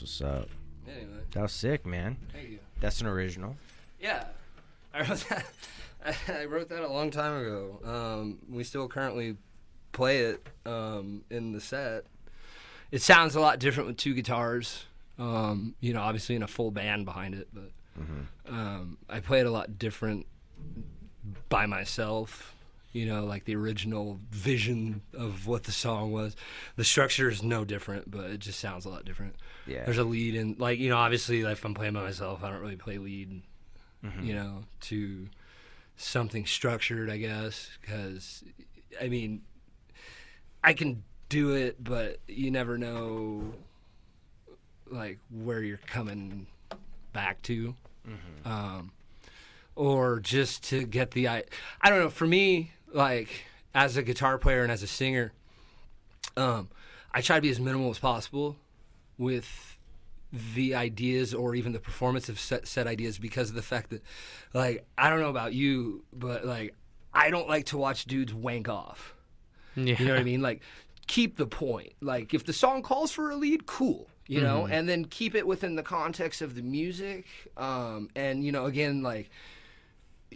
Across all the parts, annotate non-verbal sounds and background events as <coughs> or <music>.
That's what's up. Anyway, That was sick, man. thank you. That's an original. Yeah, I wrote that. <laughs> I wrote that a long time ago. Um, we still currently play it um, in the set. It sounds a lot different with two guitars. Um, you know, obviously in a full band behind it, but um, I play it a lot different by myself. You know, like the original vision of what the song was. The structure is no different, but it just sounds a lot different. Yeah. There's a lead and like you know, obviously, like, if I'm playing by myself, I don't really play lead. You know, to something structured, I guess, because I mean, I can do it, but you never know, like where you're coming back to, um, or just to get the I. I don't know. For me, like as a guitar player and as a singer, um, I try to be as minimal as possible with the ideas or even the performance of set, set ideas because of the fact that like I don't know about you but like I don't like to watch dudes wank off. Yeah. You know what I mean? Like keep the point. Like if the song calls for a lead, cool. You know, and then keep it within the context of the music. Um, and you know, again, like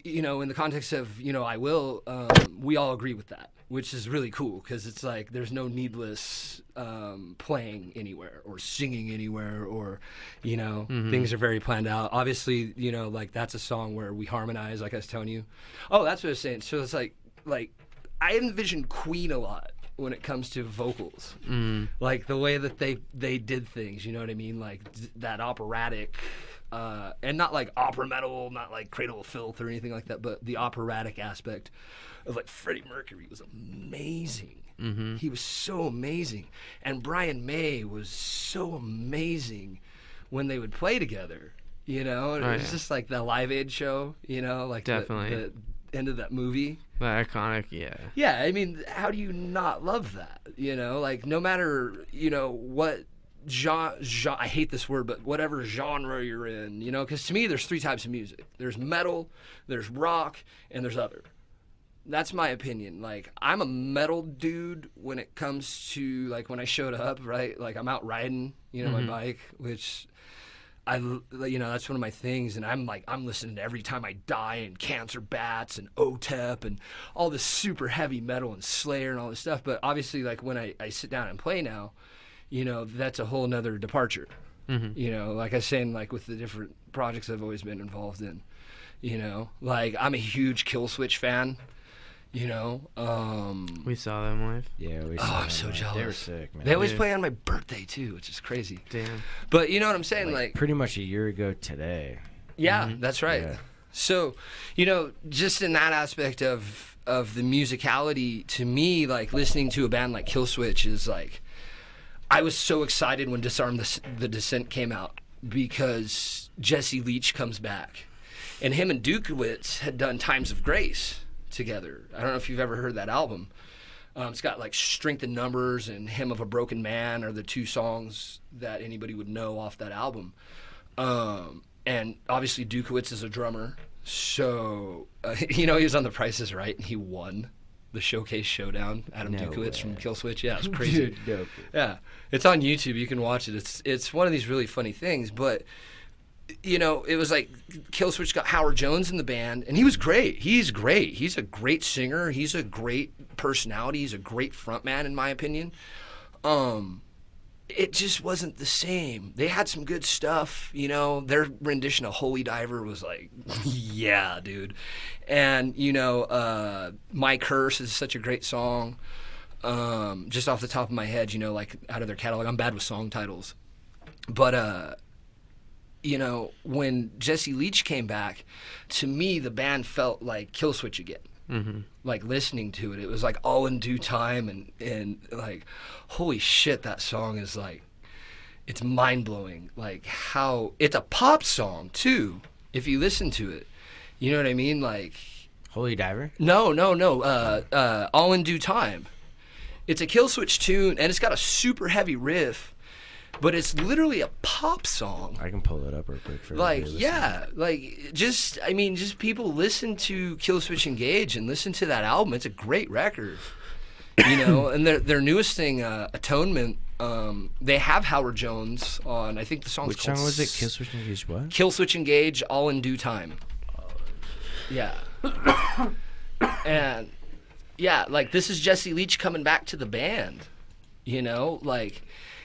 you know, in the context of you know, I will. Um, we all agree with that, which is really cool because it's like there's no needless um, playing anywhere or singing anywhere or you know things are very planned out. Obviously, you know, like that's a song where we harmonize, like I was telling you. Oh, that's what I was saying. So it's like like I envision Queen a lot when it comes to vocals, like the way that they they did things. You know what I mean? Like that operatic, uh, and not like opera metal, not like Cradle of Filth or anything like that, but the operatic aspect of like Freddie Mercury was amazing. Mm-hmm. He was so amazing, and Brian May was so amazing when they would play together. You know, it Oh, was yeah. just like the Live Aid show. You know, like the- Definitely. the end of that movie. The iconic, yeah. Yeah, I mean, how do you not love that? You know, like no matter you know what genre, genre I hate this word, but whatever genre you're in, you know, because to me there's three types of music. There's metal, there's rock, and there's other. That's my opinion. Like I'm a metal dude when it comes to like when I showed up, right? Like I'm out riding, you know, my bike, which I you know, that's one of my things, and I'm like, I'm listening to every time I die and Cancer Bats and OTEP and all this super heavy metal and Slayer and all this stuff. But obviously, like when I, I sit down and play now, you know, that's a whole nother departure. Mhm. You know, like I was saying, like with the different projects I've always been involved in. You know, like I'm a huge Killswitch fan. You know, um, We saw them live. Yeah, we Oh, I'm them, so like, They were jealous. sick, man. they always Yeah. play on my birthday too, which is crazy. Damn. But you know what I'm saying, like, like pretty much a year ago today. Yeah, that's right. Yeah. So, you know, just in that aspect of of the musicality, to me, like listening to a band like Killswitch is like, I was so excited when Disarm the, S- the Descent came out because Jesse Leach comes back, and him and Dutkiewicz had done Times of Grace together. I don't know if you've ever heard that album. Um, it's got like Strength in Numbers and Hymn of a Broken Man are the two songs that anybody would know off that album. Um, and obviously Dutkiewicz is a drummer, so uh, <laughs> you know he was on The Price is Right and he won the Showcase Showdown. Adam No Dutkiewicz from. Killswitch, yeah, it's <laughs> crazy. Dude, dope. Yeah, it's on YouTube. You can watch it. It's it's one of these really funny things. But you know, it was like Killswitch got Howard Jones in the band, and he was great. He's great. He's a great singer. He's a great personality. He's a great frontman, in my opinion. Um, it just wasn't the same. They had some good stuff, you know. Their rendition of Holy Diver was like, <laughs> yeah, dude. And you know, uh, My Curse is such a great song. Um, just off the top of my head, you know, like out of their catalog. I'm bad with song titles, but uh, you know, when Jesse Leach came back, to me the band felt like Killswitch again Mm-hmm. like listening to it. It was like all in due time and and like holy shit that song is like it's mind blowing. Like how it's a pop song too, if you listen to it. You know what I mean? Like Holy Diver. no, no, no. Uh uh all in due time. It's a Killswitch tune and it's got a super heavy riff, but it's literally a pop song I can pull it up real quick for like yeah like just i mean just people listen to killswitch engage and listen to that album it's a great record you know <coughs> and their their newest thing uh, atonement um, they have howard jones on i think the song's Which called song was it? Killswitch Engage what? Killswitch Engage, all in due time. Yeah. <coughs> and yeah, like this is Jesse Leach coming back to the band, you know, like,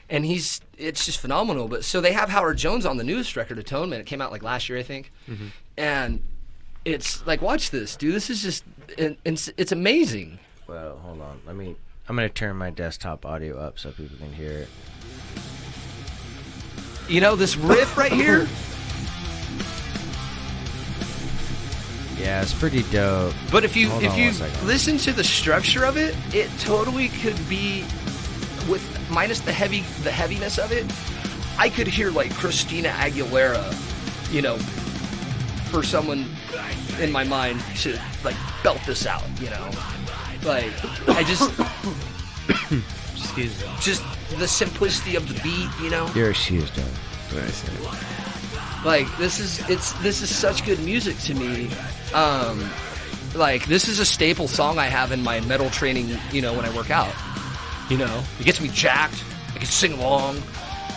and he's it's just phenomenal. But so they have Howard Jones on the newest record, Atonement. It came out like last year, I think, mm-hmm. and it's like watch this, dude. This is just it's, it's amazing. Well, hold on. Let me. I'm gonna turn my desktop audio up so people can hear it. You know this riff right here. Yeah, it's pretty dope. But if you Hold if you listen to the structure of it, it totally could be with minus the heavy the heaviness of it. I could hear like Christina Aguilera, you know, for someone in my mind to like belt this out, you know. Like I just <coughs> Excuse me. just the simplicity of the beat, you know. You're excused, Doug. What I said. Like this is it's this is such good music to me. Um, like this is a staple song I have in my metal training. You know when I work out. You know it gets me jacked. I can sing along.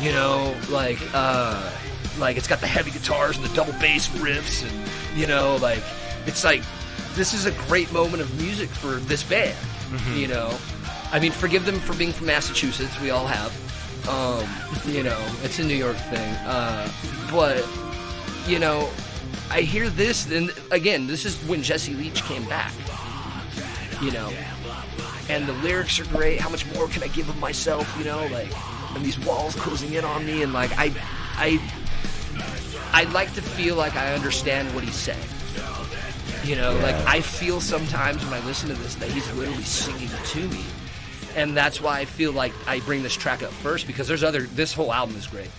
You know like uh, like it's got the heavy guitars and the double bass riffs and you know like it's like this is a great moment of music for this band. You know, I mean forgive them for being from Massachusetts. We all have. Um, <laughs> you know, it's a New York thing. Uh, but you know, I hear this, and again, this is when Jesse Leach came back. You know, and the lyrics are great. How much more can I give of myself? You know, like, and these walls closing in on me, and like, I, I, I like to feel like I understand what he's saying. You know, like I feel sometimes when I listen to this that he's literally singing to me, and that's why I feel like I bring this track up first because there's other. This whole album is great,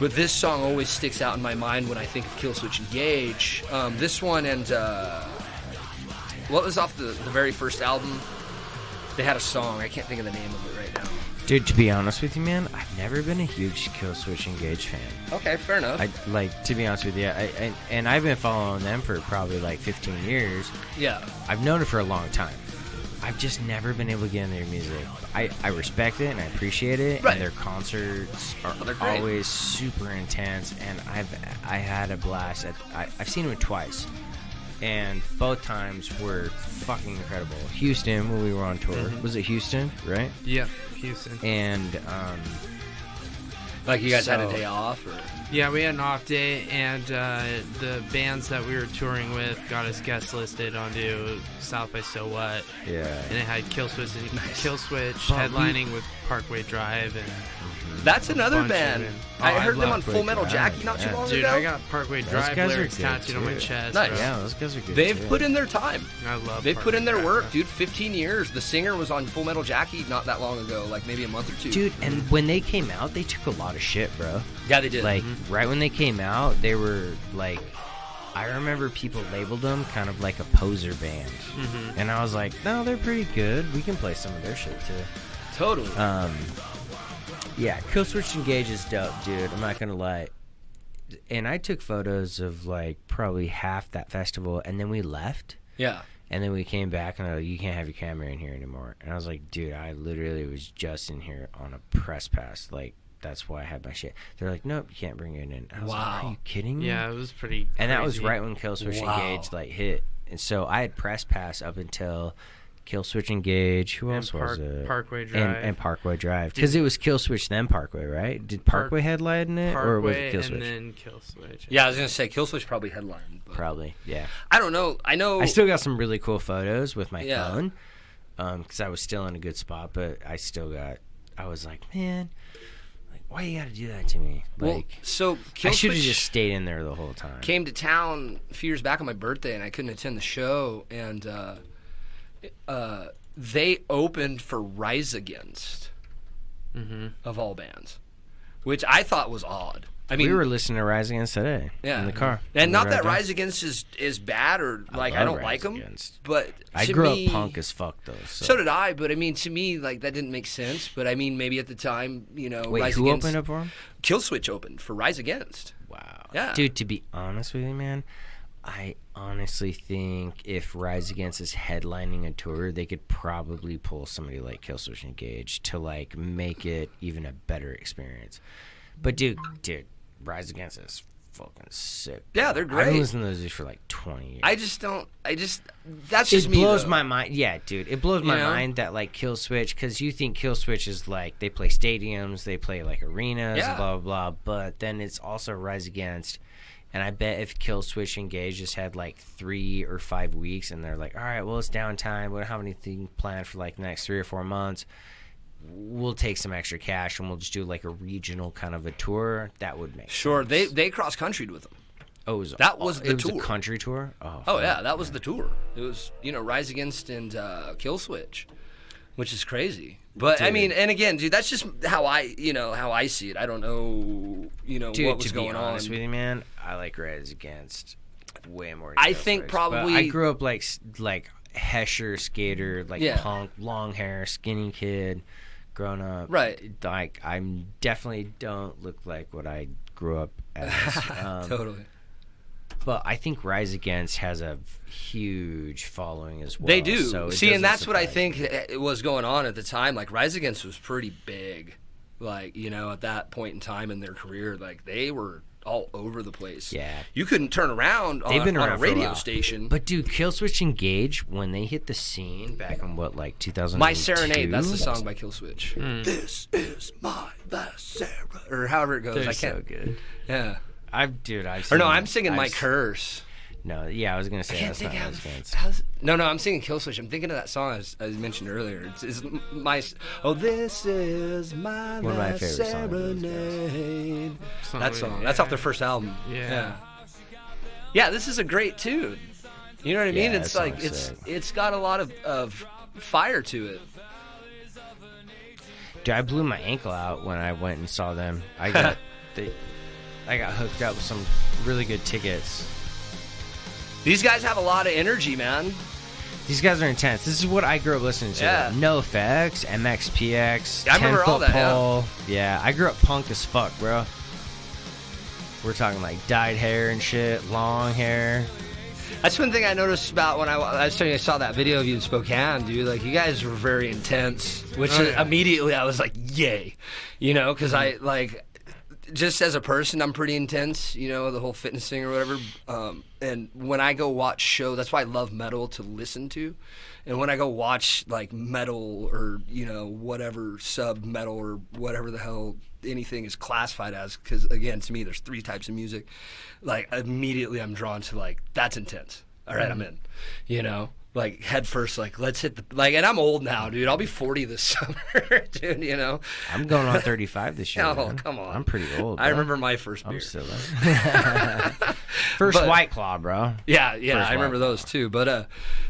but this song always sticks out in my mind when I think of Killswitch Engage. Um, this one and uh, what was off the, the very first album? They had a song. I can't think of the name of it right now. Dude, to be honest with you, man, I've never been a huge Killswitch Engage fan. Okay, fair enough. I like to be honest with you, I, I and I've been following them for probably like 15 years. yeah, I've known it for a long time. I've just never been able to get into their music. I, I respect it and I appreciate it, Right. and their concerts are Oh, always super intense. And I've I had a blast. At, I, I've seen them twice, and both times were fucking incredible. Houston when we were on tour Mm-hmm. was it Houston, right? Yeah, Houston. And um, Like you guys had a day off, or Yeah, we had an off day, and uh, the bands that we were touring with got us guest listed onto South by So What, Yeah. and it had Killswitch and Killswitch headlining with Parkway Drive, and that's another band. them. I Oh, I heard them on Full Metal Parkway Jackie Drive, not too yeah. long dude, ago. I got Parkway Drive guys are lyrics good, tattooed on my chest. Nice. bro. Yeah, those guys are good. They've too. put in their time. I love. They've put in their Parkway work, Drive, dude. 15 years. The singer was on Full Metal Jackie not that long ago, like maybe a month or two. Dude, and when they came out, they took a lot of shit, bro. yeah, they did. Like right when they came out, they were like, I remember people labeled them kind of like a poser band, Mhm. and I was like, no, they're pretty good. We can play some of their shit too. totally. Um, yeah, Killswitch Engage is dope, dude. I'm not gonna lie. And I took photos of like probably half that festival, and then we left. yeah. And then we came back and they're like, you can't have your camera in here anymore. And I was like, dude, I literally was just in here on a press pass. Like, that's why I had my shit. They're like, nope, you can't bring it in. I was like, Wow. are you kidding me? Yeah, it was pretty. And that was right when Killswitch Wow. Engage like hit. And so I had press pass up until Killswitch Engage. Who else Park- was it? Parkway And, Drive. and Parkway Drive. Because it was Killswitch then Parkway, right? Did Park- Parkway headline it or was Parkway it Killswitch? and then Killswitch. Yeah, I was gonna say Killswitch probably headlined. But Probably, yeah. I don't know. I know. I still got some really cool photos with my Yeah. phone because I was still in a good spot, but I still got. I was like, man, like, why you got to do that to me? well, Like, so I should have just stayed in there the whole time. came to town a few years back on my birthday, and I couldn't attend the show. And uh, uh, they opened for Rise Against, Mm-hmm. of all bands, which I thought was odd. I mean, we were listening to Rise Against today yeah, in the car, and not that. Rise Against is is bad or like I, love don't Rise like them, Against. but I grew me- up punk as fuck though. So, So did I, but I mean, to me, like that didn't make sense. But I mean, maybe at the time, you know, Wait, Rise who Against, opened up for him? Killswitch opened for Rise Against. Wow. Yeah. Dude, to be honest with you, man, I honestly think if Rise Against is headlining a tour, they could probably pull somebody like Killswitch Engage to like make it even a better experience. But dude, dude, Rise Against is fucking sick. Yeah, they're great. I've been listening to those dudes for like twenty years. I just don't. I just that's just it me. blows though. my mind. Yeah, dude, it blows my know? mind that like Killswitch, because you think Killswitch is like they play stadiums, they play like arenas, Yeah. blah blah blah. But then it's also Rise Against, and I bet if Killswitch Engage just had like three or five weeks, and they're like, all right, well it's downtime, we don't have anything planned for like the next three or four months. We'll take some extra cash and we'll just do like a regional kind of a tour. That would make Sure, sense. they they cross countryed with them. Oh, was, that was it the was tour. a country tour. Oh, Oh yeah, that was the tour. It was you know Rise Against and uh, Killswitch, which is crazy. But I mean, and again, dude, that's just how I you know how I see it. I don't know you know Dude, what was to going be honest on. with you, man, I like Rise Against way more. I think probably- I grew up like like Hesher skater, like Yeah. punk, long hair, skinny kid, grown up. Right. Like I'm definitely don't look like what I grew up as. <laughs> um, totally. But I think Rise Against has a huge following as well. They do. So See, and doesn't that's what I think me. was going on at the time. Like Rise Against was pretty big, like you know at that point in time in their career, like they were all over the place. Yeah. you couldn't turn around They've been on around a a radio while. station. But dude, Killswitch Engage when they hit the scene back in what like 2000. My Serenade, that's the song by Killswitch. Hmm. This is my last serenade, or however it goes. They're I so can't. good. Yeah. I dude, I've Or no, seen- I'm singing I've My s- Curse. No, yeah, I was gonna say I can't that's think not how, Rise Against. how's, No, no, I'm singing Killswitch. I'm thinking of that song I, was, I mentioned earlier. It's, it's my. Oh, this is my One of my last favorite songs of serenade. Song, That song. That's off their first album. Yeah. yeah. Yeah, this is a great tune. You know what I mean? Yeah, it's like it's sick. it's got a lot of, of fire to it. Dude, I blew my ankle out when I went and saw them. I got <laughs> they, I got hooked up with some really good tickets. These guys have a lot of energy, man. These guys are intense. This is what I grew up listening to. Yeah. NOFX, MXPX, I remember 10 all that, yeah. pole. Yeah. I grew up punk as fuck, bro. We're talking like dyed hair and shit, long hair. That's one thing I noticed about when I, I was telling you I saw that video of you in Spokane, dude. Like you guys were very intense, which Oh, yeah. immediately I was like, yay, you know, because I like just as a person, I'm pretty intense. You know, the whole fitness thing or whatever. Um, and when I go watch show, that's why I love metal to listen to. And when I go watch like metal or you know whatever sub metal or whatever the hell anything is classified as, because again, to me, there's three types of music. Like immediately, I'm drawn to like that's intense. All right, I'm in. You know, like head first, like let's hit the like. And I'm old now, dude. I'll be 40 this <laughs> summer, dude. You know. I'm going on 35 this year. <laughs> Oh, man. come on. I'm pretty old. I bro. remember my first beer. I'm silly. <laughs> First But- White Claw, bro. Yeah, yeah, First I remember White those too. But uh,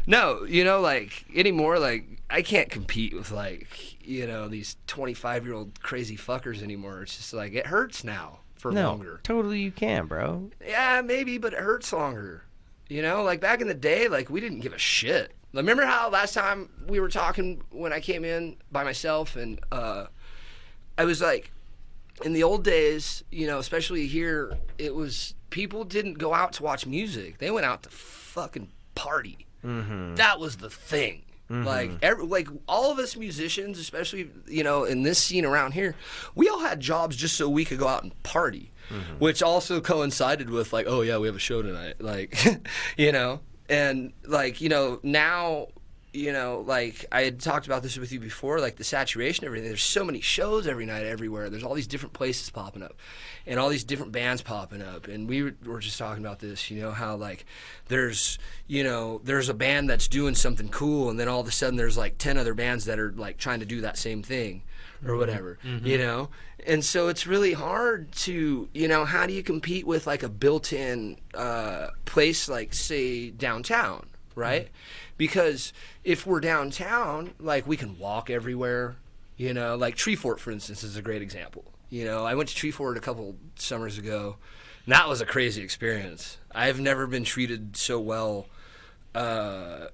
no, you know, like anymore, like I can't compete with like you know these 25 year old crazy fuckers anymore. It's just like it hurts now for No, longer. totally you can, bro. Yeah, maybe, but it hurts longer. You know, like back in the day, like we didn't give a shit. Remember how last time we were talking when I came in by myself and uh, I was like, in the old days, you know, especially here, it was people didn't go out to watch music; they went out to fucking party. That was the thing. Like, every, like all of us musicians, especially you know in this scene around here, we all had jobs just so we could go out and party, Mm-hmm. which also coincided with like, oh yeah, we have a show tonight, <laughs> like, you know, and like you know now you know, like I had talked about this with you before, like the saturation, everything. There's so many shows every night, everywhere. There's all these different places popping up, and all these different bands popping up. And we were, were just talking about this, you know, how like there's, you know, there's a band that's doing something cool, and then all of a sudden there's like ten other bands that are like trying to do that same thing, or whatever, you know. And so it's really hard to, you know, how do you compete with like a built-in uh, place like say downtown, right? because if we're downtown, like we can walk everywhere. You know, like Treefort, for instance, is a great example. You know, I went to Treefort a couple summers ago, and that was a crazy experience. I've never been treated so well uh,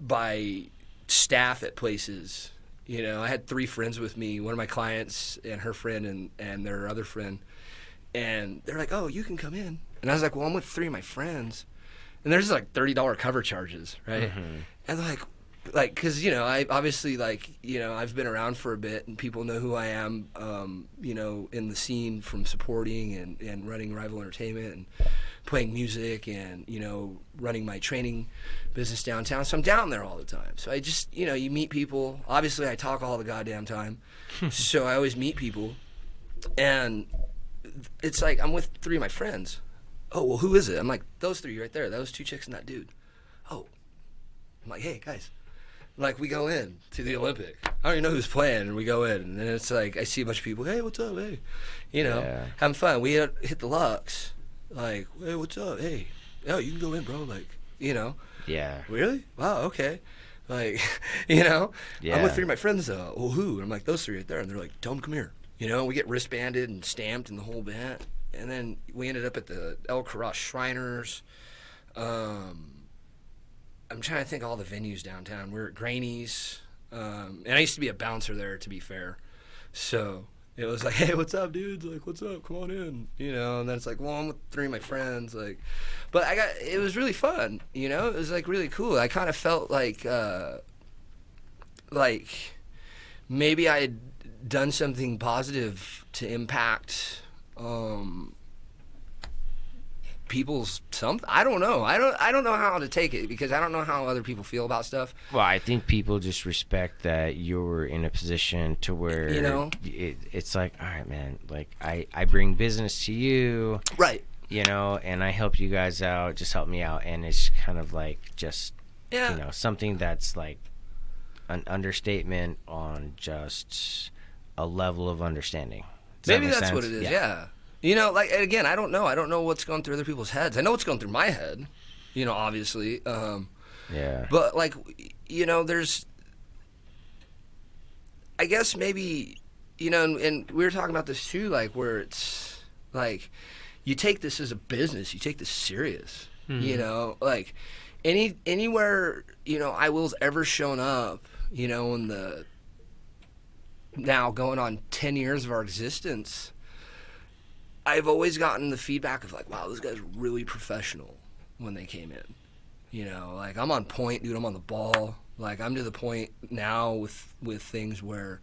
by staff at places. You know, I had three friends with me, one of my clients and her friend and, and their other friend. And they're like, oh, you can come in. And I was like, well, I'm with three of my friends and there's like thirty dollar cover charges, right? Mm-hmm. And they're like, like, cause you know, I obviously like, you know, I've been around for a bit, and people know who I am, um, you know, in the scene from supporting and and running Rival Entertainment and playing music and you know running my training business downtown. So I'm down there all the time. So I just, you know, you meet people. Obviously, I talk all the goddamn time, <laughs> so I always meet people, and it's like I'm with three of my friends. Oh well who is it? I'm like those three right there. Those two chicks and that dude. Oh. I'm like hey guys like we go in to the olympic. I don't even know who's playing and we go in and then it's like i see a bunch of people hey what's up? Hey you know Yeah. having fun. We hit hit the lux like hey what's up? Hey oh you can go in bro like you know. Yeah. really? Wow okay. Like <laughs> you know? Yeah. i'm with three of my friends though well who? And i'm like those three right there and they're like tell them come here you know? We get wristbanded and stamped and the whole bit and then we ended up at the El Korah shriners um i'm trying to think all the venues downtown we are at granny's um and i used to be a bouncer there to be fair so it was like, <laughs> hey, what's up, dudes? Like, what's up? Come on in, you know. And then it's like, well, I'm with three of my friends, like, but I got it was really fun, you know. It was like really cool. I kind of felt like, uh, like maybe I had done something positive to impact um, people's something. I don't know. I don't. I don't know how to take it because I don't know how other people feel about stuff. Well, I think people just respect that you're in a position to where You know? it, it's like, all right, man. Like I, I bring business to you, Right. you know, and I help you guys out. Just help me out, and it's kind of like just Yeah. you know something that's like an understatement on just a level of understanding. Does Maybe make that's sense? what it is. Yeah. You know, like and again, I don't know. I don't know what's going through other people's heads. I know what's going through my head. You know, obviously. Um, Yeah. but like, you know, there's. I guess maybe, you know, and, and we were talking about this too, like where it's like, you take this as a business. You take this serious. You know, like any anywhere you know I will's ever shown up. You know, in the now going on 10 years of our existence, I've always gotten the feedback of like, wow, this guys really professional when they came in. You know, like I'm on point, dude. I'm on the ball. Like I'm to the point now with with things where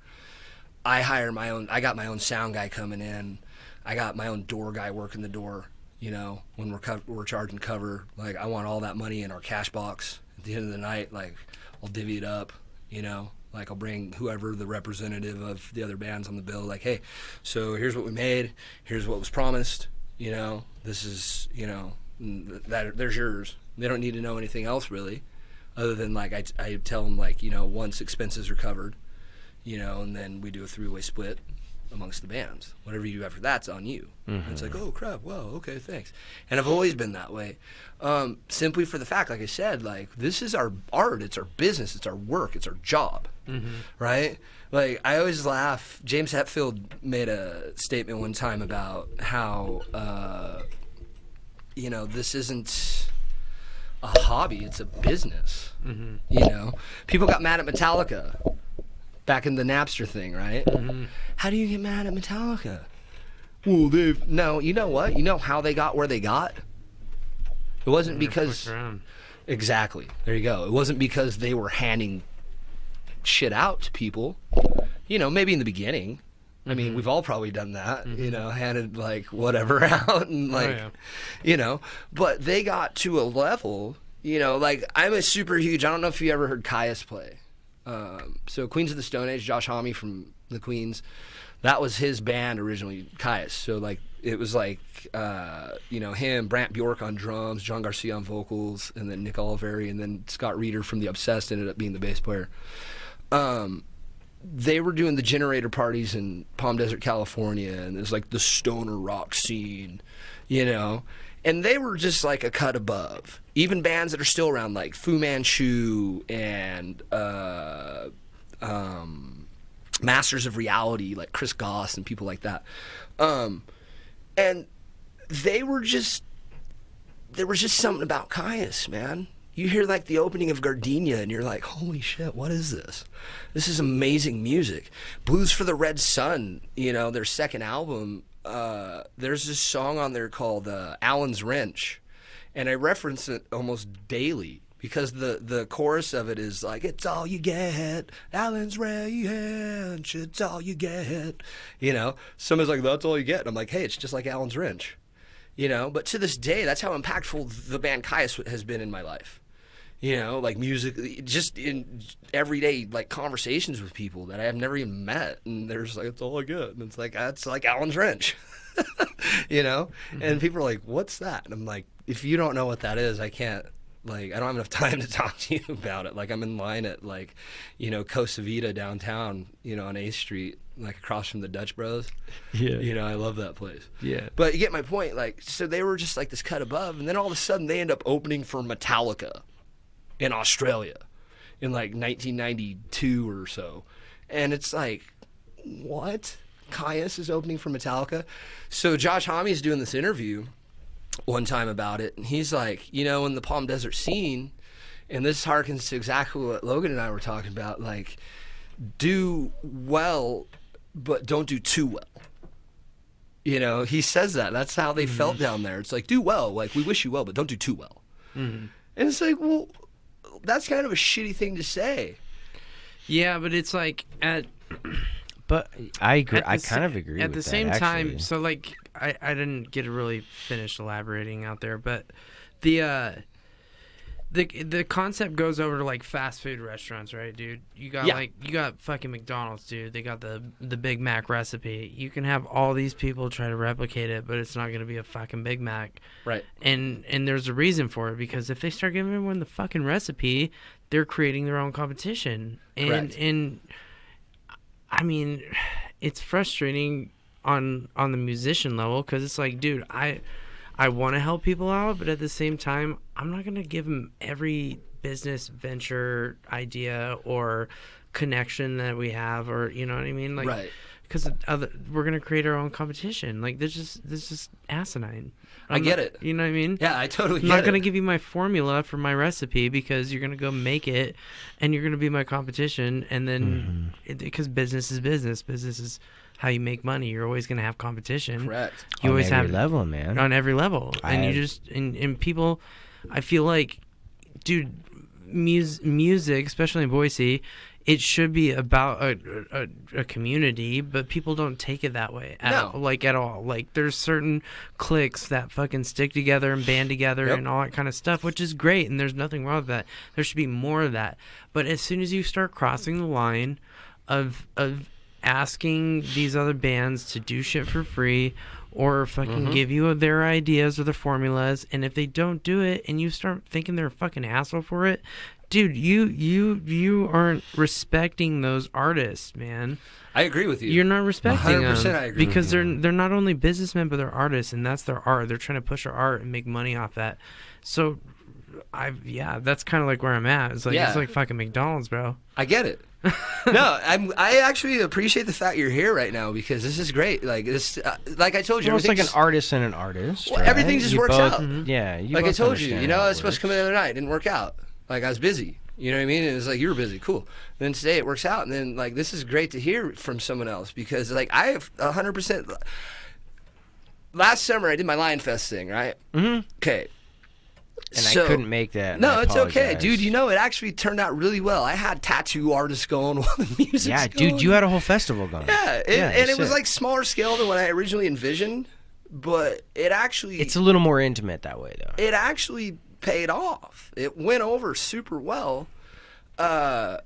I hire my own. I got my own sound guy coming in. I got my own door guy working the door. You know, when we're co- we're charging cover, like I want all that money in our cash box at the end of the night. Like I'll divvy it up. You know, like I'll bring whoever the representative of the other bands on the bill. Like, hey, so here's what we made. Here's what was promised. You know, this is you know that there's yours. They don't need to know anything else really, other than like I, I tell them like you know once expenses are covered, you know, and then we do a three way split amongst the bands. Whatever you do after that's on you. And it's like, oh crap, wow, okay, thanks. And I've always been that way, um, simply for the fact, like I said, like this is our art, it's our business, it's our work, it's our job, right? Like I always laugh. James Hetfield made a statement one time about how, uh, you know, this isn't a hobby; it's a business. You know, people got mad at Metallica back in the Napster thing, right? How do you get mad at Metallica? Well, they've no. You know what? You know how they got where they got. It wasn't because exactly. There you go. It wasn't because they were handing shit out to people. You know, maybe in the beginning. I mean, we've all probably done that. You know, handed like whatever <laughs> out and like, yeah. you know. But they got to a level. You know, like I'm a super huge. I don't know if you ever heard Kyuss play. Um, so Queens of the Stone Age, Josh Homme from the Queens, that was his band originally, Kyuss. So like it was like uh, you know him, Brant Bjork on drums, John Garcia on vocals, and then Nick Oliveri, and then Scott Reeder from the Obsessed ended up being the bass player. Um, they were doing the generator parties in Palm Desert, California, and there's like the stoner rock scene, you know. And they were just like a cut above. Even bands that are still around, like Fu Manchu and uh, um, Masters of Reality, like Chris Goss and people like that. Um, and they were just there was just something about Kyuss, man. You hear like the opening of Gardenia and you're like, holy shit, what is this? This is amazing music. Blues for the Red Sun, you know, their second album, uh, there's this song on there called uh, Allen's Wrench. And I reference it almost daily because the, the chorus of it is like, it's all you get. Allen's Wrench, it's all you get. You know, somebody's like, that's all you get. And I'm like, hey, it's just like Allen's Wrench you know but to this day that's how impactful the band Kyuss has been in my life you know like music just in everyday like conversations with people that i have never even met. And they're just like that's all i get. And it's like that's like Allen's wrench <laughs> you know? Mm-hmm. And people are like what's that? And i'm like if you don't know what that is i can't like i don't have enough <laughs> time to talk to you about it. Like i'm in line at like you know costa vida downtown you know on 8th street like across from the dutch bros. Yeah. you know i love that place. Yeah. but you get my point. Like, so they were just like this cut above, and then all of a sudden they end up opening for Metallica in Australia in like 1992 or so, and it's like, what? Kyuss is opening for Metallica. So Josh Homme is doing this interview one time about it, and he's like, you know, in the Palm Desert scene, and this harkens to exactly what Logan and I were talking about. Like, do well, but don't do too well. You know, he says that. That's how they felt mm-hmm. down there. It's like, do well. Like, we wish you well, but don't do too well. Mm-hmm. And it's like, well, that's kind of a shitty thing to say. Yeah, but it's like at <clears throat> But I agree. I kind sa- of agree. At with the that, same actually. time, so like I I didn't get to really finish elaborating out there, but the uh the the concept goes over to like fast food restaurants, right, dude? You got Yeah. like you got fucking McDonald's, dude. They got the the Big Mac recipe. You can have all these people try to replicate it, but it's not going to be a fucking Big Mac. Right. And and there's a reason for it because if they start giving everyone the fucking recipe, they're creating their own competition. And Correct. and I mean, <sighs> it's frustrating on on the musician level because it's like, dude, I I want to help people out, but at the same time, I'm not gonna give them every business venture idea or connection that we have, or you know what I mean, like. Right. Because other, we're gonna create our own competition. Like this is this is asinine. I I'm get not- it. You know what I mean? Yeah, I totally I'm get not gonna it. give you my formula for my recipe because you're gonna go make it, and you're gonna be my competition. And then Mm-hmm. because business is business, business is how you make money. You're always gonna have competition. Correct. You On always every have level, man. on every level, and you just and, and people, I feel like, dude, mus- music, especially in Boise, it should be about a, a, a community, but people don't take it that way at No. all, like at all. Like there's certain cliques that fucking stick together and band together Yep. and all that kind of stuff, which is great, and there's nothing wrong with that. There should be more of that. But as soon as you start crossing the line of of asking these other bands to do shit for free or fucking Mm-hmm. give you their ideas or the formulas and if they don't do it and you start thinking they're a fucking asshole for it dude you you you aren't respecting those artists man I agree with you. you're not respecting 100% them I agree because you. they're they're not only businessmen but they're artists and that's their art they're trying to push their art and make money off that so I yeah that's kind of like where I'm at it's like Yeah. it's like fucking McDonald's bro I get it. <laughs> no, I'm. I actually appreciate the fact you're here right now because this is great. Like this, uh, like I told you, Well, it's like an artist and an artist. Well, right? everything just You works both- out. Yeah, you like I told you, you know, I was supposed to come in the other night, it didn't work out. Like I was busy. You know what I mean? And it's like you were busy, cool. Then today it works out, and then like this is great to hear from someone else because like I have hundred percent. Last summer I did my Lion Fest thing, right? Mm-hmm. Okay. And I couldn't make that. No, it's okay, dude. You know, it actually turned out really well. I had tattoo artists going <laughs> while the music. Yeah, dude, you had a whole festival going. Yeah, it, Yeah, and it was like smaller scale than what I originally envisioned, but it actually It's a little more intimate that way, though. it actually paid off. It went over super well. Uh,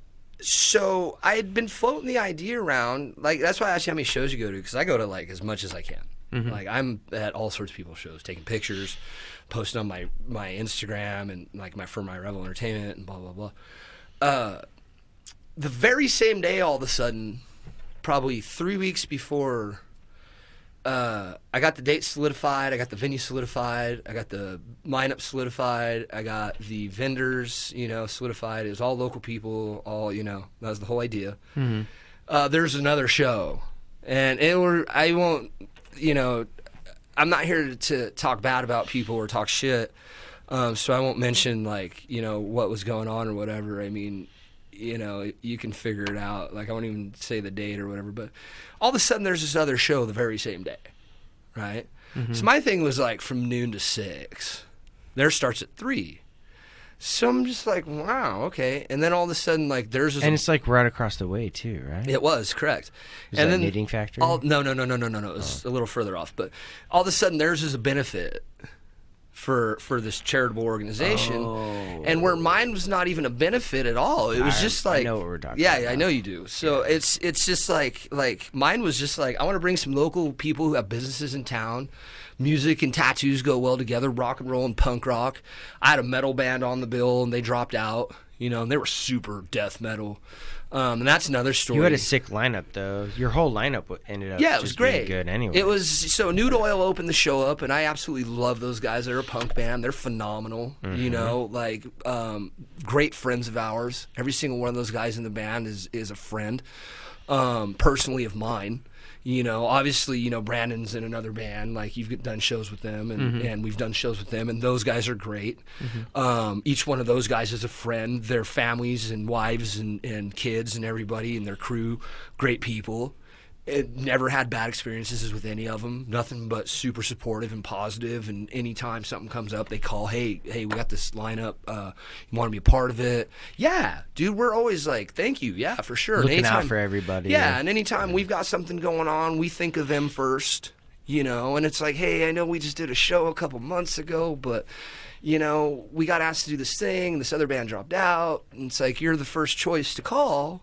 so I had been floating the idea around. Like that's why I asked you how many shows you go to because I go to like as much as I can. Like I'm at all sorts of people's shows, taking pictures, posting on my my Instagram and like my for my Rebel Entertainment and blah blah blah. Uh, the very same day, all of a sudden, probably three weeks before uh, I got the date solidified. I got the venue solidified. I got the lineup solidified. I got the vendors, you know, solidified. It was all local people. All you know, that was the whole idea. Uh, there's another show, and it were I won't, you know, I'm not here to, talk bad about people or talk shit. Um, so I won't mention like you know what was going on or whatever. I mean, you know, you can figure it out. Like I won't even say the date or whatever. But all of a sudden, there's this other show the very same day, right? So my thing was like from noon to six. Theirs starts at three. So I'm just like, wow, okay. And then all of a sudden, like, there's this. And it's like right across the way too, right? it was correct. Is and that then Knitting Factory? all, no, no, no, no, no, no, no. It was oh. a little further off. But all of a sudden, theirs is a benefit for for this charitable organization, oh. and where mine was not even a benefit at all. It was Oh. I- just I like know what we're talking yeah, about. I know you do. So it's it's just like like mine was just like I want to bring some local people who have businesses in town. Music and tattoos go well together. Rock and roll and punk rock. I had a metal band on the bill, and they dropped out. You know, and they were super death metal. Um, and that's another story. You had a sick lineup though. Your whole lineup ended up Yeah, it was great. good anyway. It was so Nude Oil opened the show up, and I absolutely love those guys. They're a punk band. They're phenomenal. Mm-hmm. You know, like um, great friends of ours. Every single one of those guys in the band is is a friend, um, personally of mine. You know, obviously, you know Brandon's in another band. Like you've done shows with them, and, Mm-hmm. and we've done shows with them, and those guys are great. Um, each one of those guys is a friend. Their families and wives and, and kids and everybody and their crew, great people it never had bad experiences with any of them. Nothing but super supportive and positive. And anytime something comes up, they call, "Hey, hey, we got this lineup. Uh, you want to be a part of it?" Yeah, dude, we're always like, "Thank you, yeah, for sure." Looking out for everybody. Yeah, and anytime we've got something going on, we think of them first. You know, and it's like, "Hey, I know we just did a show a couple months ago, but." You know, we got asked to do this thing. This other band dropped out. And it's like, you're the first choice to call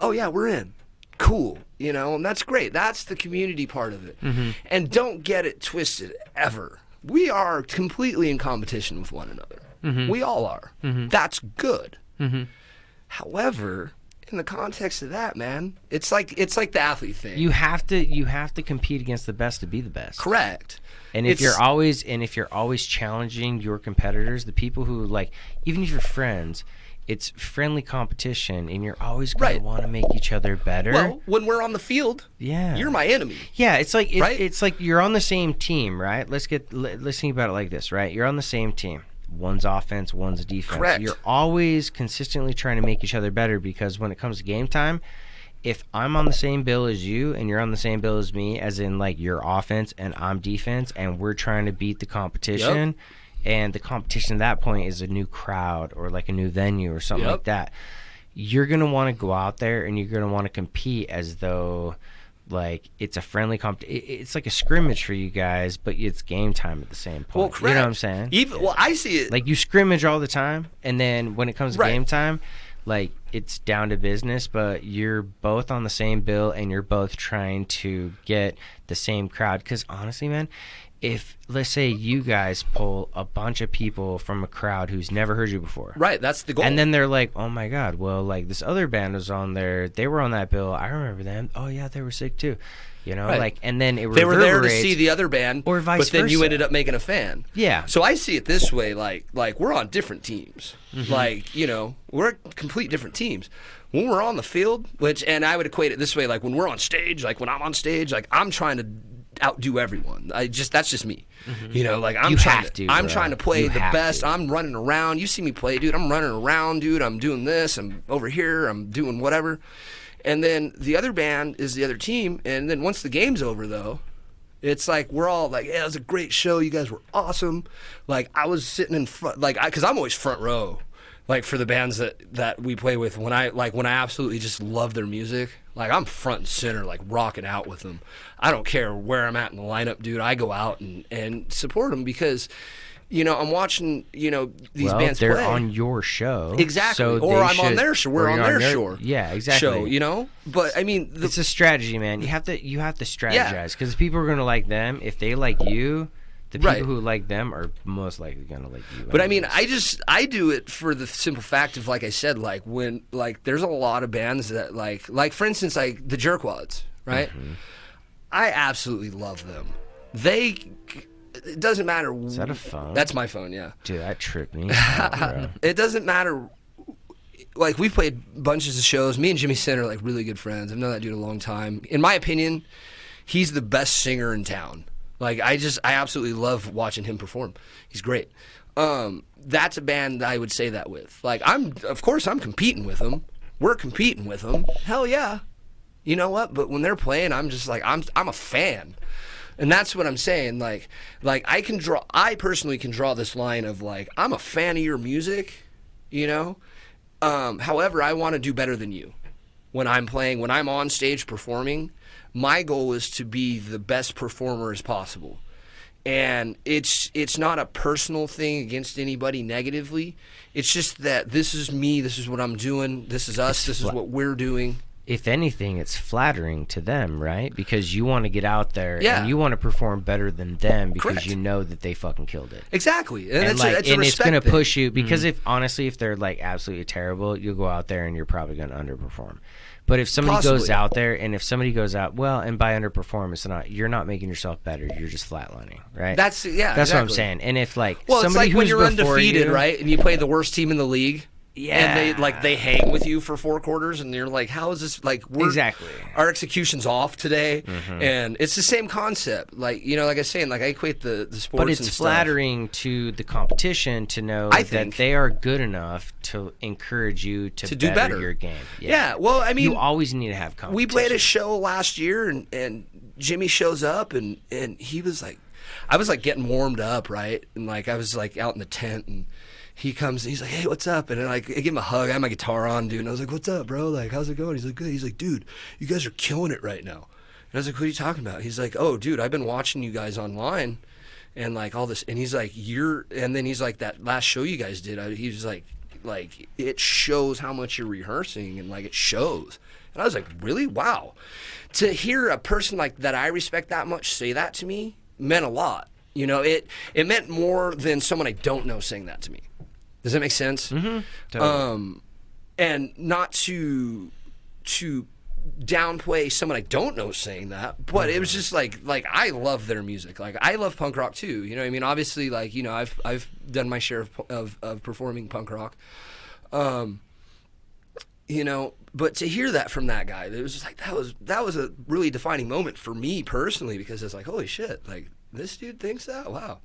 oh yeah, we're in. Cool, you know, and that's great. That's the community part of it. Mm-hmm. And don't get it twisted ever. We are completely in competition with one another. Mm-hmm. We all are. Mm-hmm. That's good. However, in the context of that, man, it's like it's like the athlete thing. you have to you have to compete against the best to be the best. correct. And if It's- you're always and if you're always challenging your competitors, the people who like even if you're friends, it's friendly competition and you're always going Right. to want to make each other better. Well, when we're on the field, yeah. you're my enemy. Yeah, it's like it, Right? it's like you're on the same team, right? Let's get let- let's think about it like this, right? You're on the same team. One's offense, one's defense. Correct. You're always consistently trying to make each other better because when it comes to game time, if I'm on the same bill as you and you're on the same bill as me, as in like your offense and I'm defense, and we're trying to beat the competition, and the competition at that point is a new crowd or like a new venue or something Yep. like that. you're gonna want to go out there and you're gonna want to compete as though like it's a friendly comp. It's like a scrimmage for you guys, but it's game time at the same point. Well, correct. You know what I'm saying? Even well, I see it like you scrimmage all the time and then when it comes to Right. game time like it's down to business but you're both on the same bill and you're both trying to get the same crowd because honestly man if let's say you guys pull a bunch of people from a crowd who's never heard you before right. That's the goal. and then they're like, "Oh my god! Well, like this other band was on there. They were on that bill. I remember them. Oh yeah, they were sick too. You know, Right. like and then it they were there to see the other band, Or vice versa. but then you ended up making a fan. Yeah. So I see it this way, like like we're on different teams. Mm-hmm. Like you know, we're complete different teams. When we're on the field, which and I would equate it this way, like when we're on stage, like when I'm on stage, like I'm trying to outdo everyone. I just that's just me. You know, like I'm Mm-hmm. You trying to, to, I'm bro. trying to play You the best. to. I'm running around. You see me play, dude. I'm running around, dude. I'm doing this. I'm over here. I'm doing whatever. And then the other band is the other team. And then once the game's over, though, it's like we're all like, "Yeah, it was a great show. You guys were awesome." Like I was sitting in front, like, because I'm always front row, like for the bands that that we play with. When I like when I absolutely just love their music, like I'm front and center, like rocking out with them. I don't care where I'm at in the lineup, dude. I go out and and support them because, you know, I'm watching, you know, these well, bands they're play. on your show. Exactly. So or I'm on their show. We're on their shore. Yeah, exactly. Show, you know? But I mean, the, it's a strategy, man. You have to you have to strategize because people are gonna like them. If they like you, the people Right. who like them are most likely gonna like you. But I mean. I just I do it for the simple fact of like I said, like when like there's a lot of bands that like like for instance like the Jerkwads, right? Mm-hmm. I absolutely love them. They it doesn't matter. is that a phone? That's my phone, yeah. dude, that tripped me. <laughs> out. It doesn't matter. Like we've played bunches of shows. Me and Jimmy Center are like really good friends. I've known that dude a long time. In my opinion, he's the best singer in town. Like I just I absolutely love watching him perform. He's great. Um, that's a band that I would say that with. Like I'm of course I'm competing with them. We're competing with them. Hell yeah. You know what? But when they're playing, I'm just like I'm I'm a fan. And that's what I'm saying. Like, like I can draw. I personally can draw this line of like, I'm a fan of your music, you know. Um, however, I want to do better than you when I'm playing. When I'm on stage performing, my goal is to be the best performer as possible. And it's it's not a personal thing against anybody negatively. It's just that this is me. This is what I'm doing. This is us. This is what we're doing. if anything, it's flattering to them, right? Because you want to get out there Yeah. and you want to perform better than them because Correct. you know that they fucking killed it. Exactly, and, And it's like, a, and it's gonna push you because mm-hmm. if honestly, if they're like absolutely terrible, you'll go out there and you're probably gonna underperform. But if somebody goes out there and if somebody goes out, well, and by underperform, it's not you're not making yourself better. You're just flatlining, right? That's yeah. that's what I'm saying. And if like Well, it's somebody like when who's you're undefeated, you- right? And you play the worst team in the league. And they like they hang with you for four quarters, and you're like, "How is this? Like, we're, Exactly. Mm-hmm. Our execution's off today, and it's the same concept. Like, you know, like I was saying, like I equate the the sports. But it's and stuff. flattering to the competition to know I that they are good enough to encourage you to, To do better, better. your game. Yeah. Well, I mean, you always need to have competition. we played a show last year and, and Jimmy shows up and, and he was like I was like getting warmed up, right? And like I was like out in the tent and he comes he's like, Hey, what's up? And like I give him a hug, I had my guitar on, dude, and I was like, What's up, bro? Like, how's it going? He's like, Good. He's like, dude, you guys are killing it right now. And I was like, What are you talking about? He's like, Oh, dude, I've been watching you guys online and like all this and he's like, You're and then he's like that last show you guys did, I, he was like like it shows how much you're rehearsing and like it shows. And I was like, really? Wow. To hear a person like that I respect that much say that to me meant a lot. You know, it it meant more than someone I don't know saying that to me. Does that make sense? Mm-hmm. Um, and not to to downplay someone I don't know saying that, but it was just like like I love their music. Like I love punk rock too. You know, I mean, obviously, like you know, I've I've done my share of of, of performing punk rock. Um, you know, but to hear that from that guy, it was just like that was that was a really defining moment for me personally because it's like holy shit, like this dude thinks that. Wow,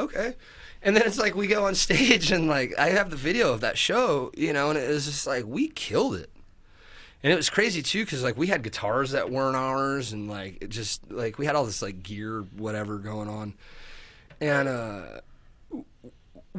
okay. And then it's like we go on <laughs> stage and like I have the video of that show, you know, and it was just like we killed it. And it was crazy too, because like we had guitars that weren't ours, and like it just like we had all this like gear, whatever, going on, and uh,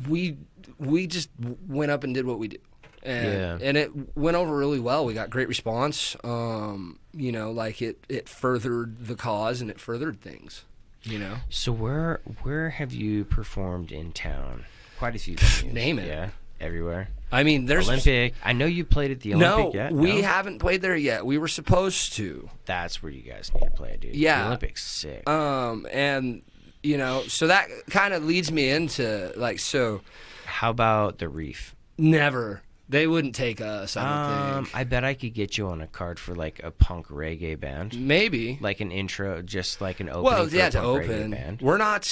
we we just went up and did what we do. and Yeah. and it went over really well. We got great response. Um, you know, like it it furthered the cause and it furthered things. You know, So where where have you performed in town? Quite a few venues. Name it. Yeah, everywhere. I mean, there's Olympic. I know you played at the No, Olympic yet. we no? haven't played there yet. We were supposed to. That's where you guys need to play, dude. Yeah. the Olympics sick. Um, and you know, so that kind of leads me into like, so How about the Reef? never they wouldn't take us. I Um. I bet I could get you on a card for like a punk reggae band, Maybe. like an intro, just like an opening. well, yeah, to open. Band. We're not.